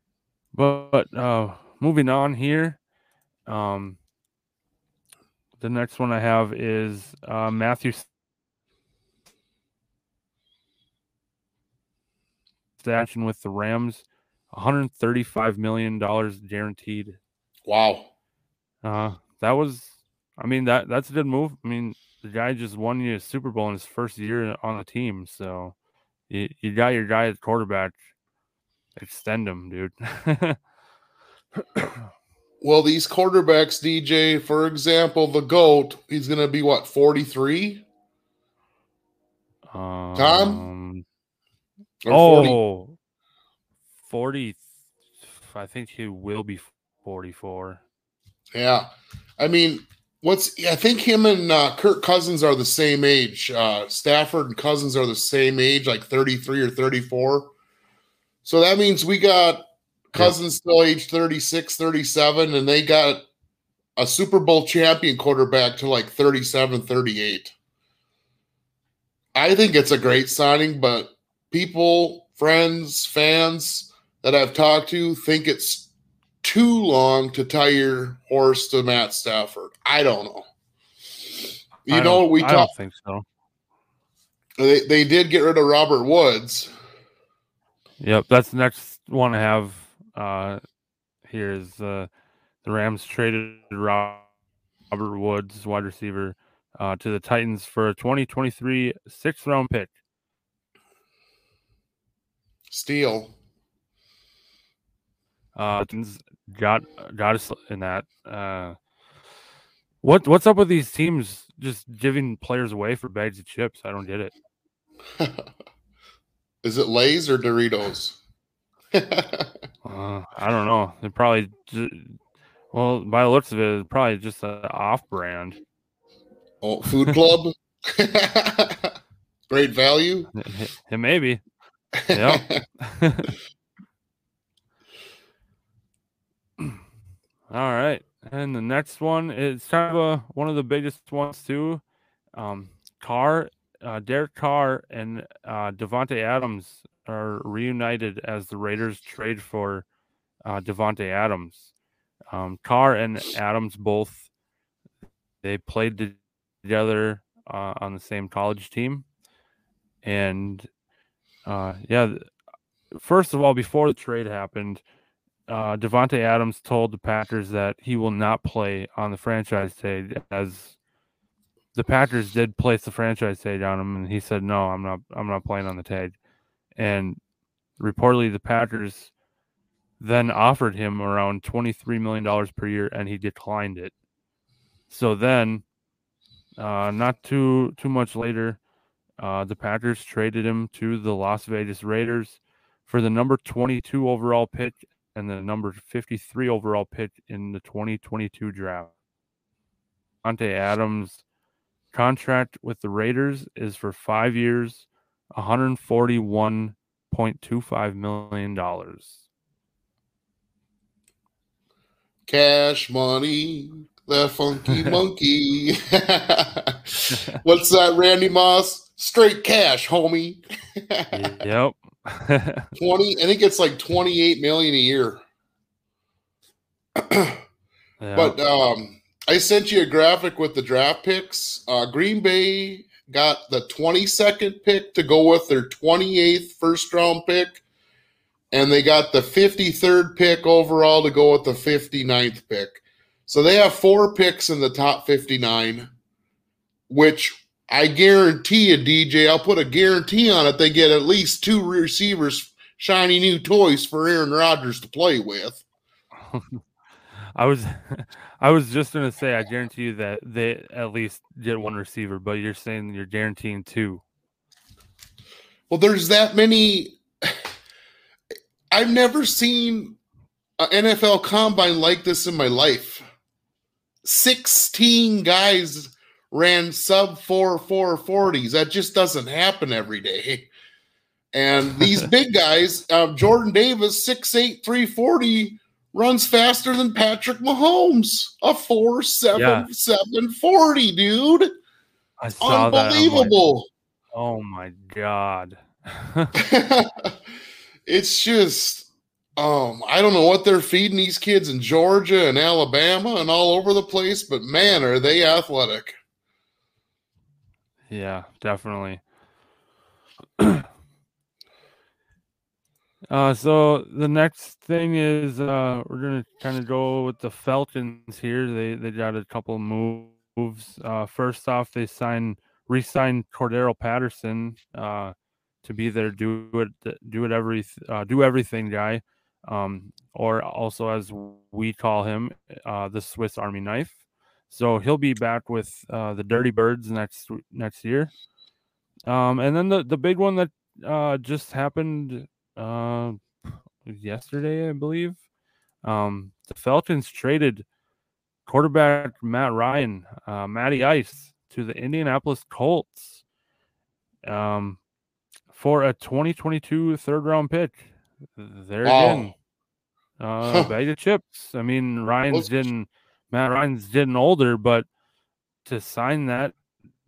but uh moving on here. Um the next one I have is uh, Matthew Stafford with the Rams, 135 million dollars guaranteed. Wow. Uh, that was, I mean that that's a good move. I mean, the guy just won you a Super Bowl in his first year on the team. So you, you got your guy at quarterback. Extend him, dude. Well, these quarterbacks, DJ, for example, the GOAT, he's going to be what, 43? um, Or 40? oh, 40. I think he will be 44. Yeah. I mean, what's, I think him and uh, Kirk Cousins are the same age. Uh, Stafford and Cousins are the same age, like 33 or 34. So that means we got Cousins still age 36, 37, and they got a Super Bowl champion quarterback to like 37, 38. I think it's a great signing, but people, friends, fans that I've talked to think it's too long to tie your horse to Matt Stafford. I don't know. You I know, don't- we I don't think so. They, they did get rid of Robert Woods. Yep, that's the next one I have uh here is uh the Rams traded Rob- Robert Woods, wide receiver, uh to the Titans for a 2023 sixth round pick. Steele. Uh Titans got got us in that. Uh what what's up with these teams just giving players away for bags of chips? I don't get it. Is it Lay's or Doritos? Uh, I don't know. They probably well, by the looks of it, it's probably just an off brand. oh, Food Club. Great value. It may be. Yep. All right. And the next one is kind of a, one of the biggest ones too. Um, Carr, uh, Derek Carr and uh, Davante Adams are reunited as the Raiders trade for uh, Davante Adams. Um, Carr and Adams both they played together uh, on the same college team, and uh, yeah. First of all, before the trade happened, uh, Davante Adams told the Packers that he will not play on the franchise tag, as the Packers did place the franchise tag on him, and he said, "No, I'm not. I'm not playing on the tag." And reportedly, the Packers then offered him around twenty-three million dollars per year, and he declined it. So then, uh, not too too much later, uh, the Packers traded him to the Las Vegas Raiders for the number 22 overall pick and the number 53 overall pick in the 2022 draft. Ante Adams' contract with the Raiders is for five years, 141.25 million dollars. Cash money, the funky monkey. What's that, Randy Moss? Straight cash, homie. yep. 20, I think it's like 28 million a year. Yeah. But um, I sent you a graphic with the draft picks. Uh, Green Bay got the 22nd pick to go with their 28th first round pick, and they got the 53rd pick overall to go with the 59th pick. So they have four picks in the top 59, which I guarantee you, DJ, I'll put a guarantee on it. They get at least two receivers, shiny new toys for Aaron Rodgers to play with. I was I was just gonna say I guarantee you that they at least get one receiver, but you're saying you're guaranteeing two. Well, there's that many. I've never seen an NFL combine like this in my life. 16 guys ran sub 4 440s. That just doesn't happen every day. And these big guys, uh, Jordan Davis, 6'8, 340, runs faster than Patrick Mahomes. A 4 7 Yeah. 740, dude. I saw that. I'm like, Unbelievable. oh my god. it's just um I don't know what they're feeding these kids in Georgia and Alabama and all over the place, but man, are they athletic. Yeah, definitely. uh, so the next thing is uh, we're gonna kind of go with the Falcons here. They they got a couple moves. Uh, first off, they signed re-signed Cordarrelle Patterson uh, to be their do it do it every uh, do everything guy, um, or also as we call him, uh, the Swiss Army knife. So he'll be back with uh, the Dirty Birds next next year. Um, and then the the big one that uh, just happened uh, yesterday, I believe. Um, the Falcons traded quarterback Matt Ryan, uh, Matty Ice, to the Indianapolis Colts um, for a 2022 third round pick. There Wow. again, uh, bag of chips. I mean, Ryan's didn't Matt Ryan's getting older, but to sign that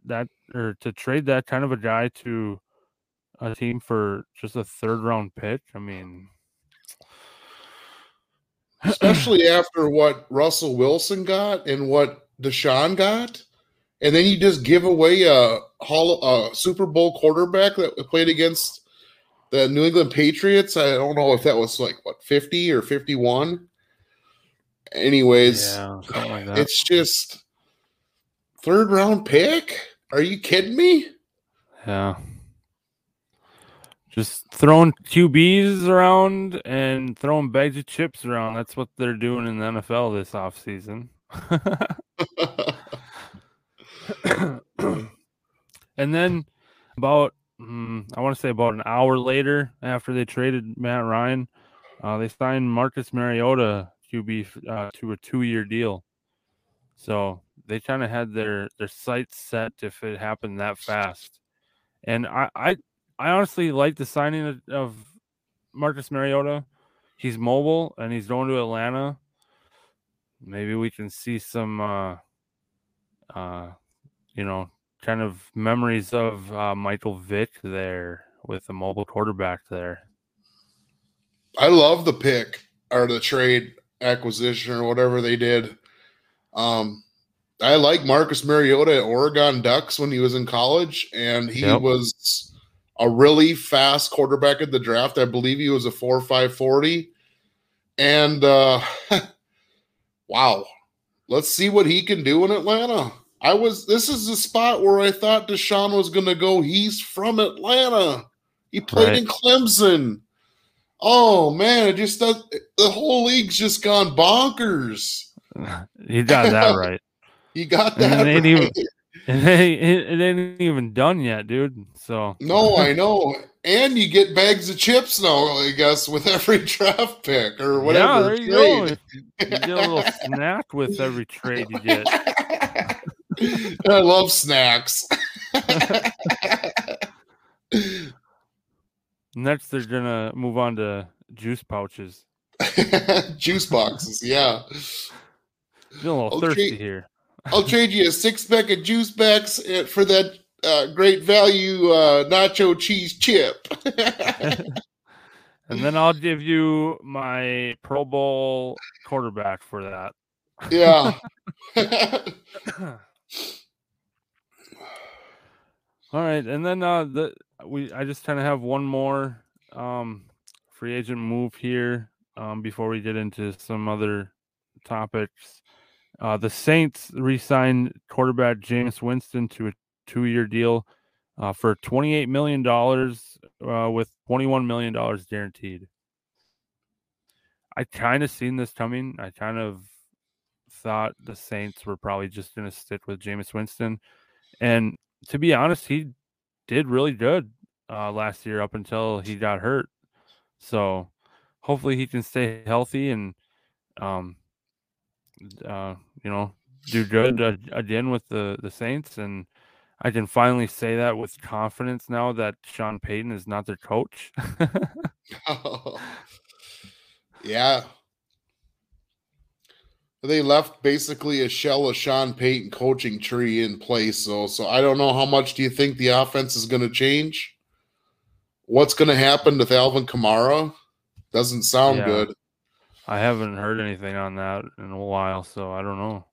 that or to trade that kind of a guy to a team for just a third round pick, I mean, especially after what Russell Wilson got and what Deshaun got, and then you just give away a a Super Bowl quarterback that played against the New England Patriots. I don't know if that was like what fifty or fifty-one. Anyways, yeah, like it's just third round pick. Are you kidding me? Yeah. Just throwing QBs around and throwing bags of chips around. That's what they're doing in the NFL this offseason. and then about, mm, I want to say about an hour later after they traded Matt Ryan, uh, they signed Marcus Mariota QB uh, to a two year deal. So they kind of had their, their sights set if it happened that fast. And I, I, I honestly like the signing of, of Marcus Mariota. He's mobile and he's going to Atlanta. Maybe we can see some, uh, uh, you know, kind of memories of uh, Michael Vick there with a mobile quarterback there. I love the pick or the trade acquisition or whatever they did. Um, I like Marcus Mariota at Oregon Ducks when he was in college, and he Yep. was a really fast quarterback at the draft. I believe he was a four five forty, and uh, wow, let's see what he can do in Atlanta. I was this is the spot where I thought Deshaun was going to go. He's from Atlanta. He played Right. in Clemson. Oh man, it just does, the whole league's just gone bonkers. he got that right. You got that. it ain't right. And it, ain't- it ain't even done yet, dude. So No, I know. And you get bags of chips now, I guess, with every draft pick or whatever. Yeah, there you go. You get a little snack with every trade you get. I love snacks. Next, they're gonna move on to juice pouches. Juice boxes, yeah. Feeling a little Okay. thirsty here. I'll trade you a six pack of juice backs uh, for that uh, great value uh, nacho cheese chip. And then I'll give you my Pro Bowl quarterback for that. yeah. All right, and then uh the we I just kind of have one more um free agent move here um before we get into some other topics. Uh the Saints re-signed quarterback Jameis Winston to a two-year deal uh for 28 million dollars uh with 21 million dollars guaranteed. I kind of seen this coming. I kind of thought the Saints were probably just going to stick with Jameis Winston. And to be honest, he did really good uh, last year up until he got hurt. So hopefully he can stay healthy and, um, uh, you know, do good uh, again with the the Saints. And I can finally say that with confidence now that Sean Payton is not their coach. yeah. They left basically a shell of Sean Payton coaching tree in place, so so I don't know how much do you think the offense is going to change? What's going to happen with Alvin Kamara? Doesn't sound Yeah. good. I haven't heard anything on that in a while, so I don't know.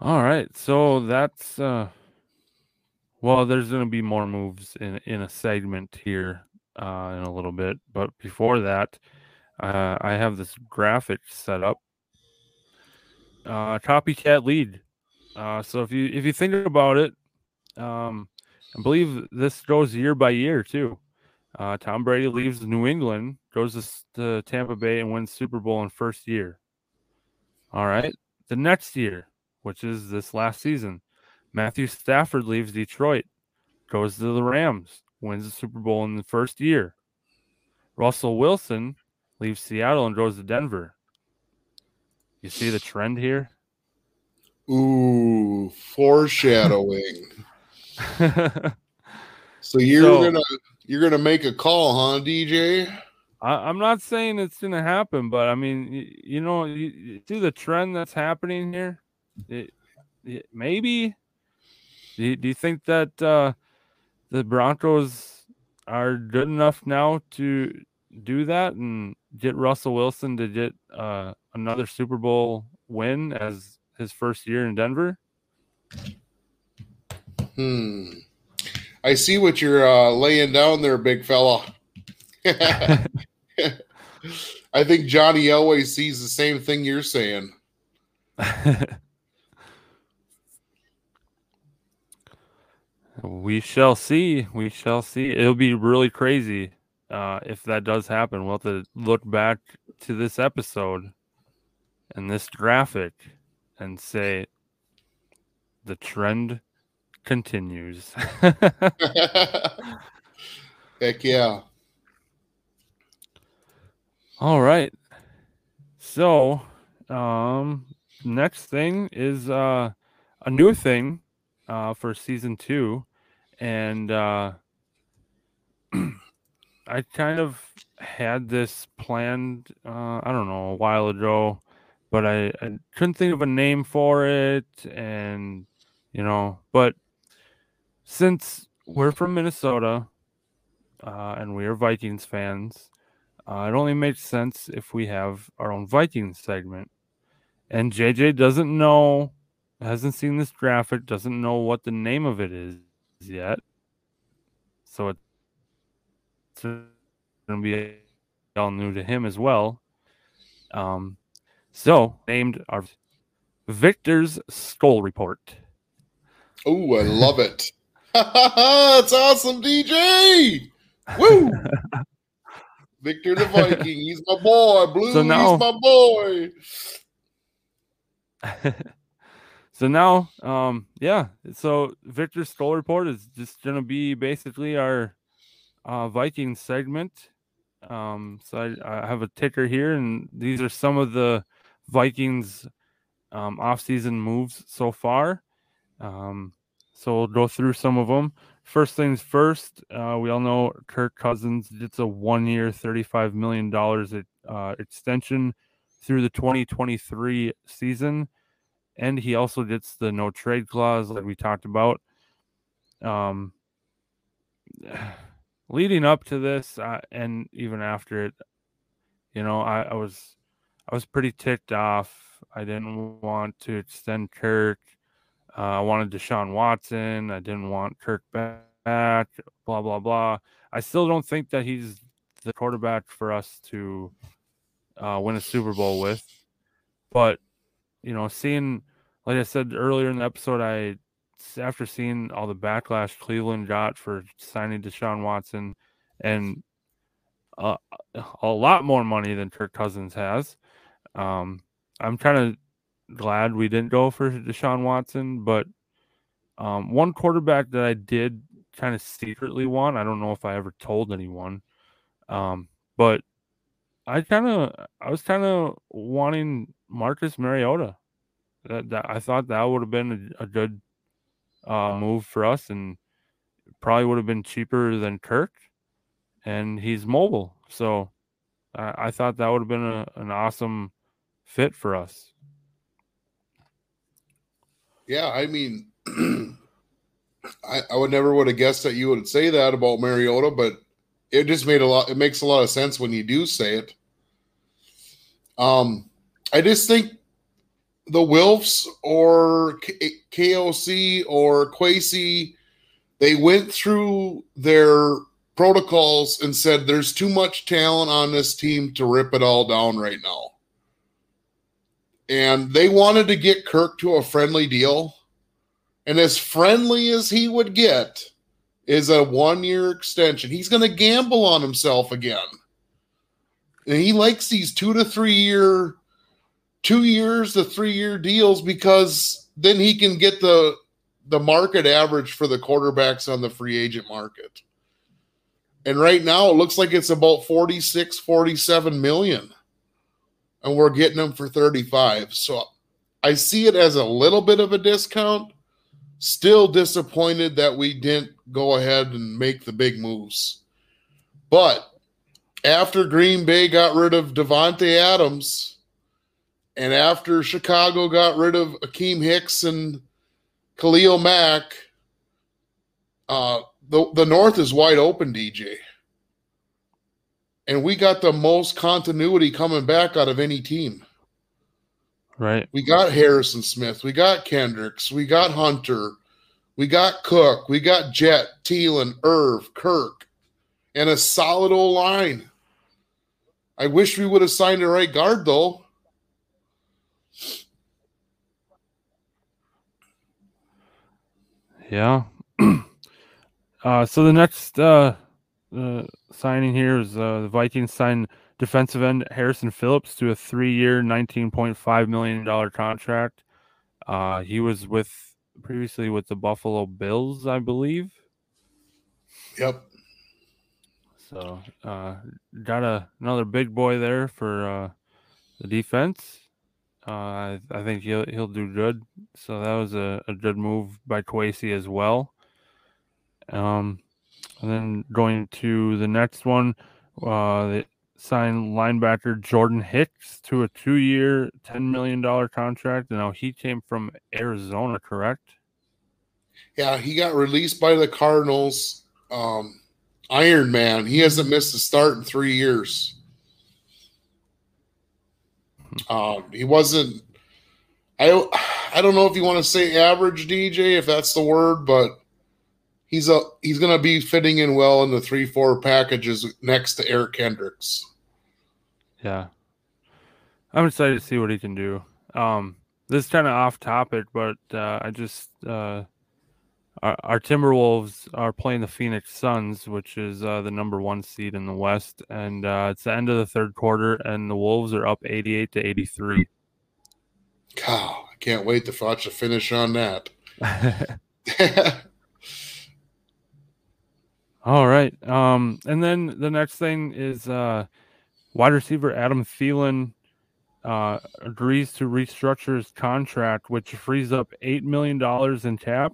All right, so that's uh well, there's going to be more moves in in a segment here uh in a little bit, but before that, Uh, I have this graphic set up. Uh, copycat lead. Uh, so if you if you think about it, um, I believe this goes year by year too. Uh, Tom Brady leaves New England, goes to, to Tampa Bay, and wins Super Bowl in first year. All right, the next year, which is this last season, Matthew Stafford leaves Detroit, goes to the Rams, wins the Super Bowl in the first year. Russell Wilson leaves Seattle and goes to Denver. You see the trend here? Ooh, foreshadowing. so you're So- gonna you're gonna make a call, huh, DJ? I, I'm not saying it's going to happen, but I mean, you, you know, you, you see the trend that's happening here. It, it- maybe. Do you, do you think that uh, the Broncos are good enough now to do that and get Russell Wilson to get uh, another Super Bowl win as his first year in Denver? Hmm. I see what you're uh, laying down there, big fella. I think Johnny Elway sees the same thing you're saying. we shall see. We shall see. It'll be really crazy uh, if that does happen. We'll have to look back to this episode and this graphic and say the trend continues. Heck yeah. All right. So, um, next thing is uh, a new thing uh, for season two, and uh, I kind of had this planned. Uh, I don't know a while ago, but I, I couldn't think of a name for it, and you know, but since we're from Minnesota uh, and we are Vikings fans. Uh, it only makes sense if we have our own Vikings segment. And JJ doesn't know, hasn't seen this graphic, doesn't know what the name of it is yet. So it's going to be all new to him as well. Um, so named our Viktor's Skol Report. Oh, I love it. That's awesome, DJ. Woo! Viktor the Viking. He's my boy. Blue, So now- he's my boy. so now, um, yeah. So Viktor's Skol Report is just gonna be basically our uh, Viking segment. Um, so I, I have a ticker here, and these are some of the Vikings um, off-season moves so far. Um, so we'll go through some of them. First things first, uh, we all know Kirk Cousins gets a one-year, thirty-five million dollars uh, extension through the 2023 season, and he also gets the no trade clause, like we talked about. Um, leading up to this, uh, and even after it, you know, I, I was, I was pretty ticked off. I didn't want to extend Kirk. Uh, I wanted Deshaun Watson. I didn't want Kirk back. Blah blah blah. I still don't think that he's the quarterback for us to uh, win a Super Bowl with. But you know, seeing, like I said earlier in the episode, I after seeing all the backlash Cleveland got for signing Deshaun Watson and uh, a lot more money than Kirk Cousins has, um, I'm kind of glad we didn't go for Deshaun Watson. But um, one quarterback that I did kind of secretly want, I don't know if I ever told anyone, um, but I kind of, I was kind of wanting Marcus Mariota. That, that I thought that would have been a, a good uh, move for us, and probably would have been cheaper than Kirk. And he's mobile, so I, thought that would have been a, an awesome fit for us. Yeah, I mean, I, I would never would have guessed that you would say that about Mariota, but it just made a lot. It makes a lot of sense when you do say it. Um, I just think the Wilfs or K- KOC or Kwesi, they went through their protocols and said there's too much talent on this team to rip it all down right now. And they wanted to get Kirk to a friendly deal. And as friendly as he would get is a one year extension. He's going to gamble on himself again. And he likes these two to three year, two years to three year deals because then he can get the the market average for the quarterbacks on the free agent market. And right now it looks like it's about 46, 47 million. And we're getting them for 35. So I see it as a little bit of a discount. Still disappointed that we didn't go ahead and make the big moves. But after Green Bay got rid of Davante Adams, and after Chicago got rid of Akiem Hicks and Khalil Mack, uh, the, the North is wide open, DJ. And we got the most continuity coming back out of any team. Right. We got Harrison Smith. We got Kendricks. We got Hunter. We got Cook. We got Jet, Thielen, Irv, Kirk, and a solid old line. I wish we would have signed the right guard, though. Yeah. uh, so the next uh, uh, signing here is uh, the Vikings signed defensive end Harrison Phillips to a three-year, nineteen point five million dollar contract. Uh, he was with previously with the Buffalo Bills, I believe. Yep. So uh, got a, another big boy there for uh, the defense. Uh, I, I think he'll he'll do good. So that was a, a good move by Kwesi as well. Um, and then going to the next one, uh, they signed linebacker Jordan Hicks to a two-year, ten million dollar contract. Now he came from Arizona, correct? Yeah, he got released by the Cardinals. Um, Iron Man. He hasn't missed a start in three years. Um, he wasn't. I I don't know if you want to say average DJ, if that's the word, but he's a he's going to be fitting in well in the three four packages next to Eric Kendricks. Yeah, I'm excited to see what he can do. Um, this is kind of off topic, but uh, I just uh, our, our Timberwolves are playing the Phoenix Suns, which is uh, the number one seed in the West, and uh, it's the end of the third quarter, and the Wolves are up 88 to 83. God, I can't wait to watch the finish on that. All right, um, and then the next thing is uh, wide receiver Adam Thielen uh, agrees to restructure his contract, which frees up eight million dollars in cap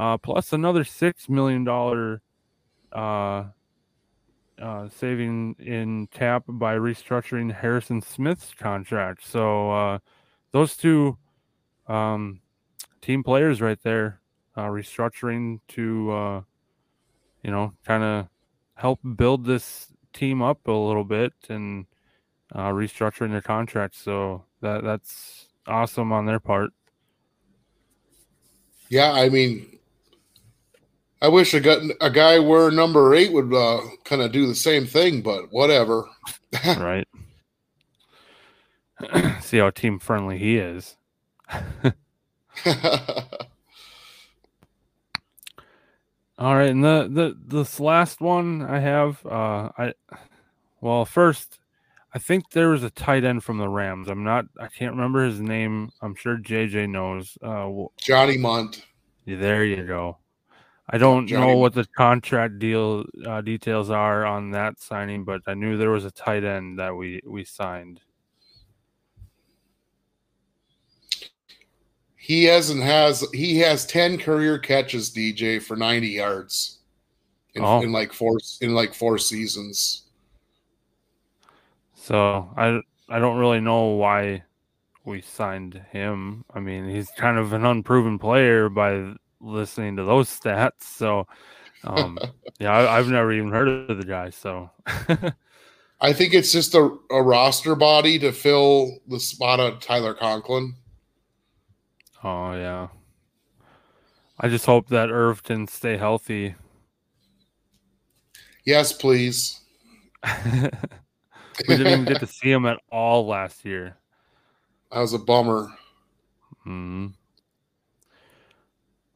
uh, plus another six million dollar uh, uh, saving in cap by restructuring Harrison Smith's contract. So uh, those two um, team players right there, uh, restructuring to uh, you know kind of help build this team up a little bit and uh, restructuring their contracts. So that that's awesome on their part. Yeah, I mean, I wish a, guy, a guy where number eight would uh, kind of do the same thing, but whatever. right. See how team friendly he is. All right, and the the this last one I have, uh, I well first, I think there was a tight end from the Rams. I'm not, I can't remember his name. I'm sure JJ knows. Uh, Johnny Mundt. Yeah, there you go. I don't Johnny- know what the contract deal uh, details are on that signing, but I knew there was a tight end that we we signed. He hasn't has he has ten career catches, DJ, for ninety yards in, Oh. in like four in like four seasons. So I I don't really know why we signed him. I mean, he's kind of an unproven player by listening to those stats. So um, yeah, I, I've never even heard of the guy. So I think it's just a, a roster body to fill the spot of Tyler Conklin. Oh yeah, I just hope that Irv can stay healthy. Yes, please. we didn't even get to see him at all last year. That was a bummer. hmm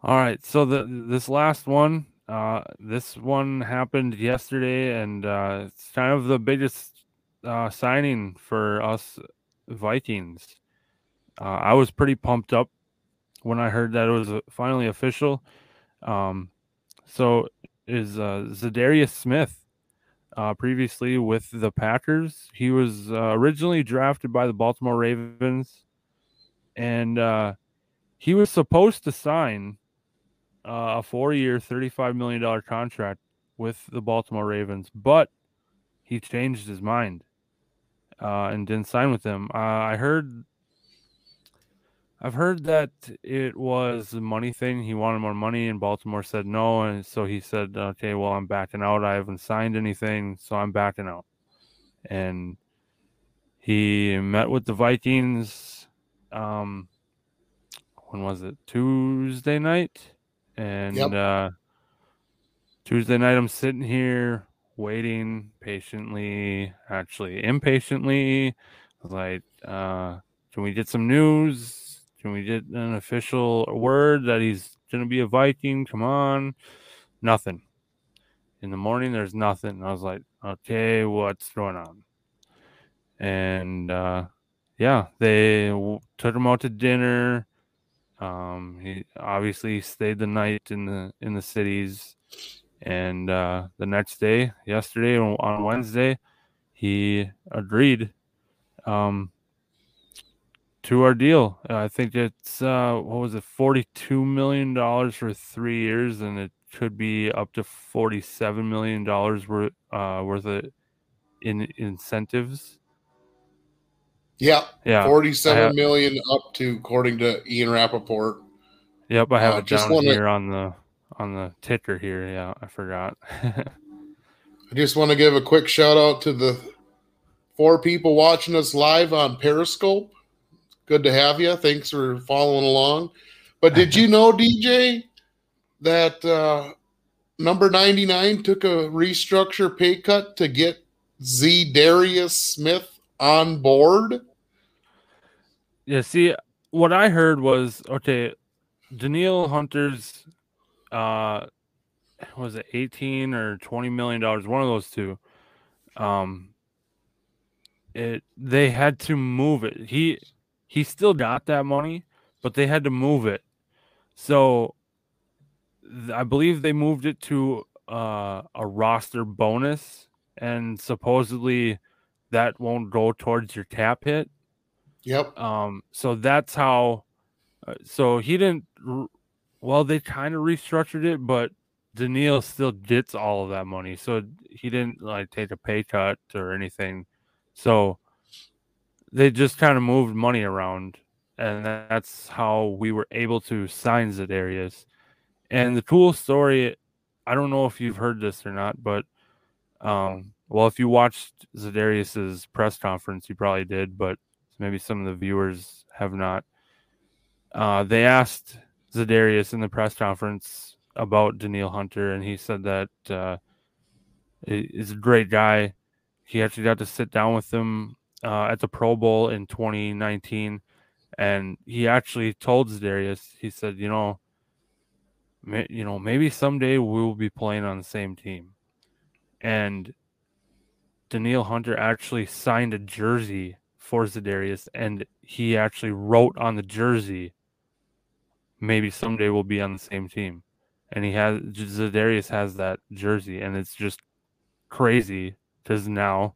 All right, so the this last one, uh, this one happened yesterday, and uh, it's kind of the biggest uh, signing for us Vikings. Uh, I was pretty pumped up when I heard that it was uh, finally official. Um, so is uh, Zadarius Smith, uh, previously with the Packers. He was uh, originally drafted by the Baltimore Ravens, and uh, he was supposed to sign uh, a four-year, thirty-five million dollar contract with the Baltimore Ravens, but he changed his mind uh, and didn't sign with them. Uh, I heard. I've heard that it was a money thing. He wanted more money, and Baltimore said no, and so he said, "Okay, well, I'm backing out. I haven't signed anything, so I'm backing out." And he met with the Vikings. Um, when was it? Tuesday night, and Yep. uh, Tuesday night, I'm sitting here waiting patiently, actually impatiently. I was like, uh, can we get some news? Can we get an official word that he's going to be a Viking? Come on. Nothing. In the morning, there's nothing. I was like, okay, what's going on? And uh, yeah, they w- took him out to dinner. Um, he obviously stayed the night in the in the cities, and uh, the next day, yesterday on on Wednesday, he agreed um, to our deal. Uh, I think it's uh, what was it, forty-two million dollars for three years, and it could be up to forty-seven million dollars worth uh, worth of in incentives. Yeah, Yeah, forty-seven I million up to, according to Ian Rapoport. Yep, I have Uh, it just down wanna- here on the on the ticker here. Yeah, I forgot. I just want to give a quick shout out to the four people watching us live on Periscope. Good to have you. Thanks for following along. But did you know, DJ, that uh, number 99 took a restructure pay cut to get Z Darius Smith on board? yeah, see, what I heard was okay. Danielle Hunter's, uh, was it eighteen or twenty million dollars? One of those two. Um, it they had to move it. He he still got that money, but they had to move it. So I believe they moved it to uh, a roster bonus, and supposedly that won't go towards your cap hit. Yep. Um, so that's how. Uh, so he didn't. Well, they kind of restructured it, but Danielle still gets all of that money. So he didn't like take a pay cut or anything. So they just kind of moved money around, and that's how we were able to sign Zadarius. And the cool story, I don't know if you've heard this or not, but um, well, if you watched Zadarius's press conference, you probably did, but maybe some of the viewers have not. Uh, they asked Zadarius in the press conference about Danielle Hunter, and he said that uh, he's a great guy. He actually got to sit down with him uh, at the Pro Bowl in 2019, and he actually told Zadarius, he said, you know, may, you know, maybe someday we'll be playing on the same team, and Danielle Hunter actually signed a jersey for Zadarius, and he actually wrote on the jersey, maybe someday we'll be on the same team. And he has Zadarius has that jersey, and it's just crazy because now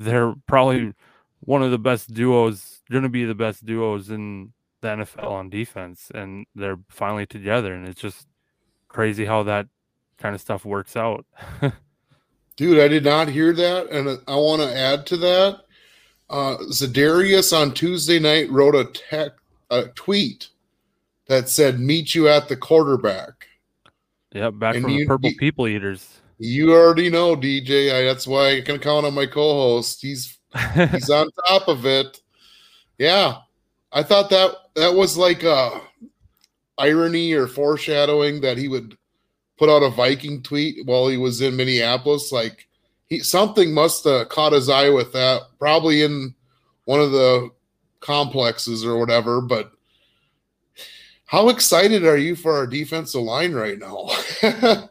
they're probably one of the best duos, going to be the best duos in the NFL on defense, and they're finally together, and it's just crazy how that kind of stuff works out. Dude, I did not hear that, and I want to add to that. Uh, Zadarius on Tuesday night wrote a, tech, a tweet that said, "Meet you at the quarterback." yep, back And from the Purple you- People Eaters. You already know, DJ. I, that's why I can count on my co-host. He's he's on top of it. Yeah, I thought that that was like a irony or foreshadowing that he would put out a Viking tweet while he was in Minneapolis. Like he something must have caught his eye with that, probably in one of the complexes or whatever. But how excited are you for our defensive line right now?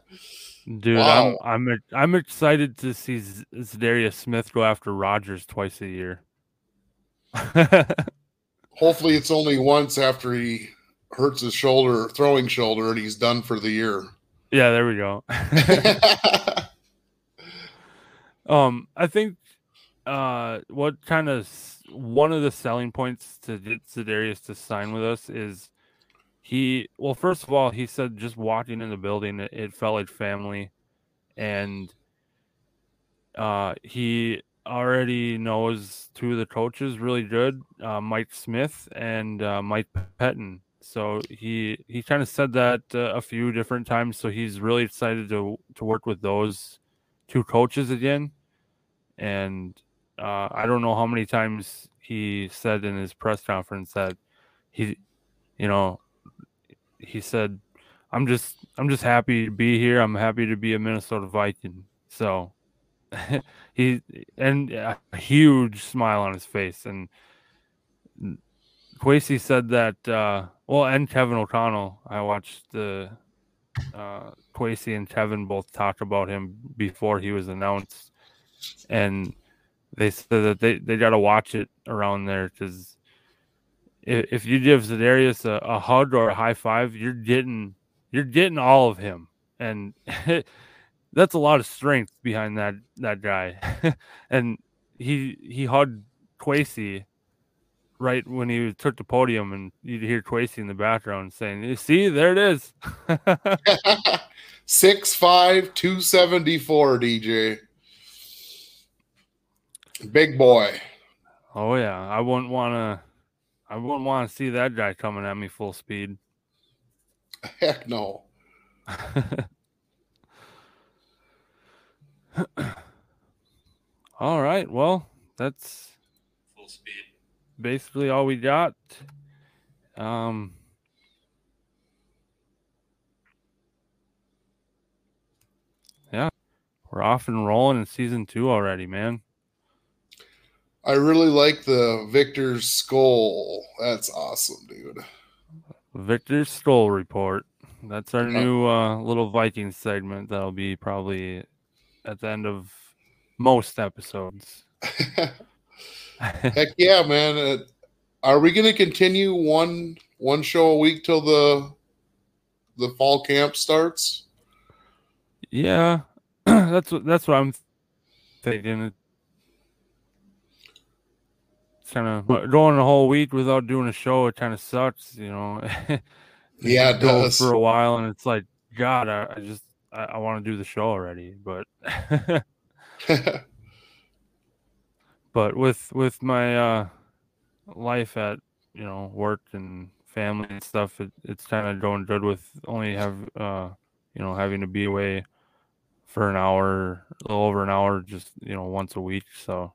Dude, Wow. I'm I'm I'm excited to see Z- Zadarius Smith go after Rodgers twice a year. Hopefully, it's only once after he hurts his shoulder, throwing shoulder, and he's done for the year. yeah, there we go. um, I think uh, what kind of one of the selling points to get Zadarius to sign with us is he. Well, first of all, he said just walking in the building, it, it felt like family, and uh, he already knows two of the coaches really good, uh, Mike Smith and uh, Mike Pettine. So he he kind of said that uh, a few different times. So he's really excited to to work with those two coaches again. And uh, I don't know how many times he said in his press conference that he, you know, he said, "I'm just I'm just happy to be here. I'm happy to be a Minnesota Viking." So he and a huge smile on his face and Kwesi said that uh well and Kevin O'Connell I watched the uh Kwesi and Kevin both talk about him before he was announced and they said that they, they got to watch it around there because if, if you give Zadarius a, a hug or a high five you're getting you're getting all of him and that's a lot of strength behind that that guy. and he he hugged Kwesi right when he took the podium, and you'd hear Kwesi in the background saying, "You see, there it is." Six five two seventy four, DJ. Big boy. oh yeah, I wouldn't want to. I wouldn't want to see that guy coming at me full speed. Heck no. All right, well, that's Full speed. basically all we got. Um, yeah, we're off and rolling in season two already, man. I really like the Viktor's Skol. That's awesome, dude. Viktor's Skol Report. That's our Yeah. new uh, little Viking segment that'll be probably at the end of most episodes. Heck yeah, man. Uh, are we going to continue one one show a week till the the fall camp starts? yeah, that's what that's what I'm thinking. Kind of going a whole week without doing a show. It kind of sucks, you know. Yeah, it does. for a while, and it's like, God, I, I just I, I want to do the show already, but but with with my uh life at you know work and family and stuff it, it's kind of going good with only have uh you know having to be away for an hour a little over an hour just you know once a week so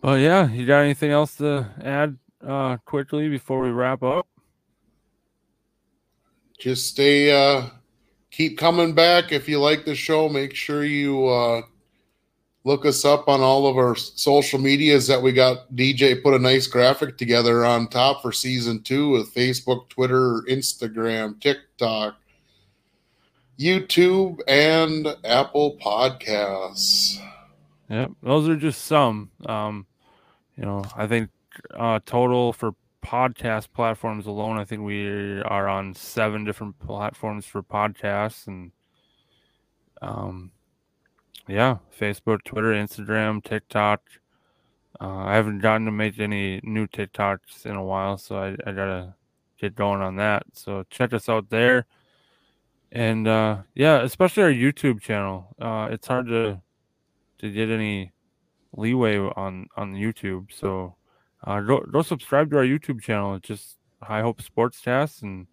but yeah you got anything else to add uh quickly before we wrap up Just stay uh keep coming back if you like the show. Make sure you uh look us up on all of our social medias that we got DJ put a nice graphic together on top for season 2 with Facebook, Twitter, Instagram, TikTok, YouTube and Apple Podcasts. Yep, those are just some. Um, you know, I think uh, total for podcast platforms alone, I think we are on seven different platforms for podcasts, and um, yeah, Facebook, Twitter, Instagram, TikTok. Uh, I haven't gotten to make any new TikToks in a while, so I, I gotta get going on that. So check us out there, and uh, yeah, especially our YouTube channel. Uh, it's hard to to get any leeway on on YouTube. So uh, go go subscribe to our YouTube channel. It's just High Hope Sportscast and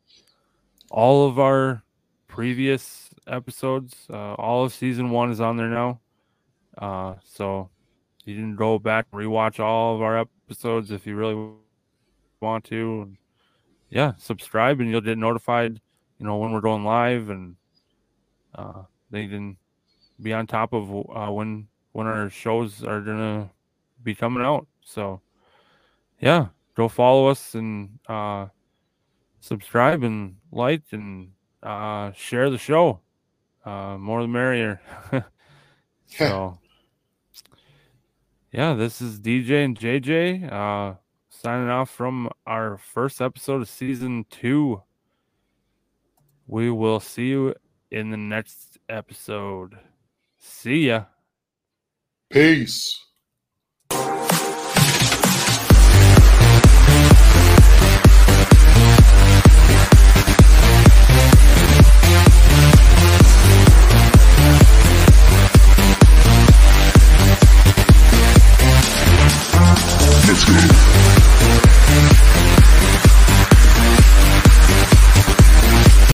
all of our previous episodes. Uh, all of season one is on there now. Uh, so you can go back and rewatch all of our episodes if you really want to. Yeah, subscribe and you'll get notified, you know, when we're going live and uh, they can be on top of uh, when when our shows are gonna be coming out. So yeah, go follow us and uh, subscribe and like and uh, share the show. Uh, more the merrier. so yeah, this is DJ and JJ uh, signing off from our first episode of season two. We will see you in the next episode. See ya. Peace Let's go.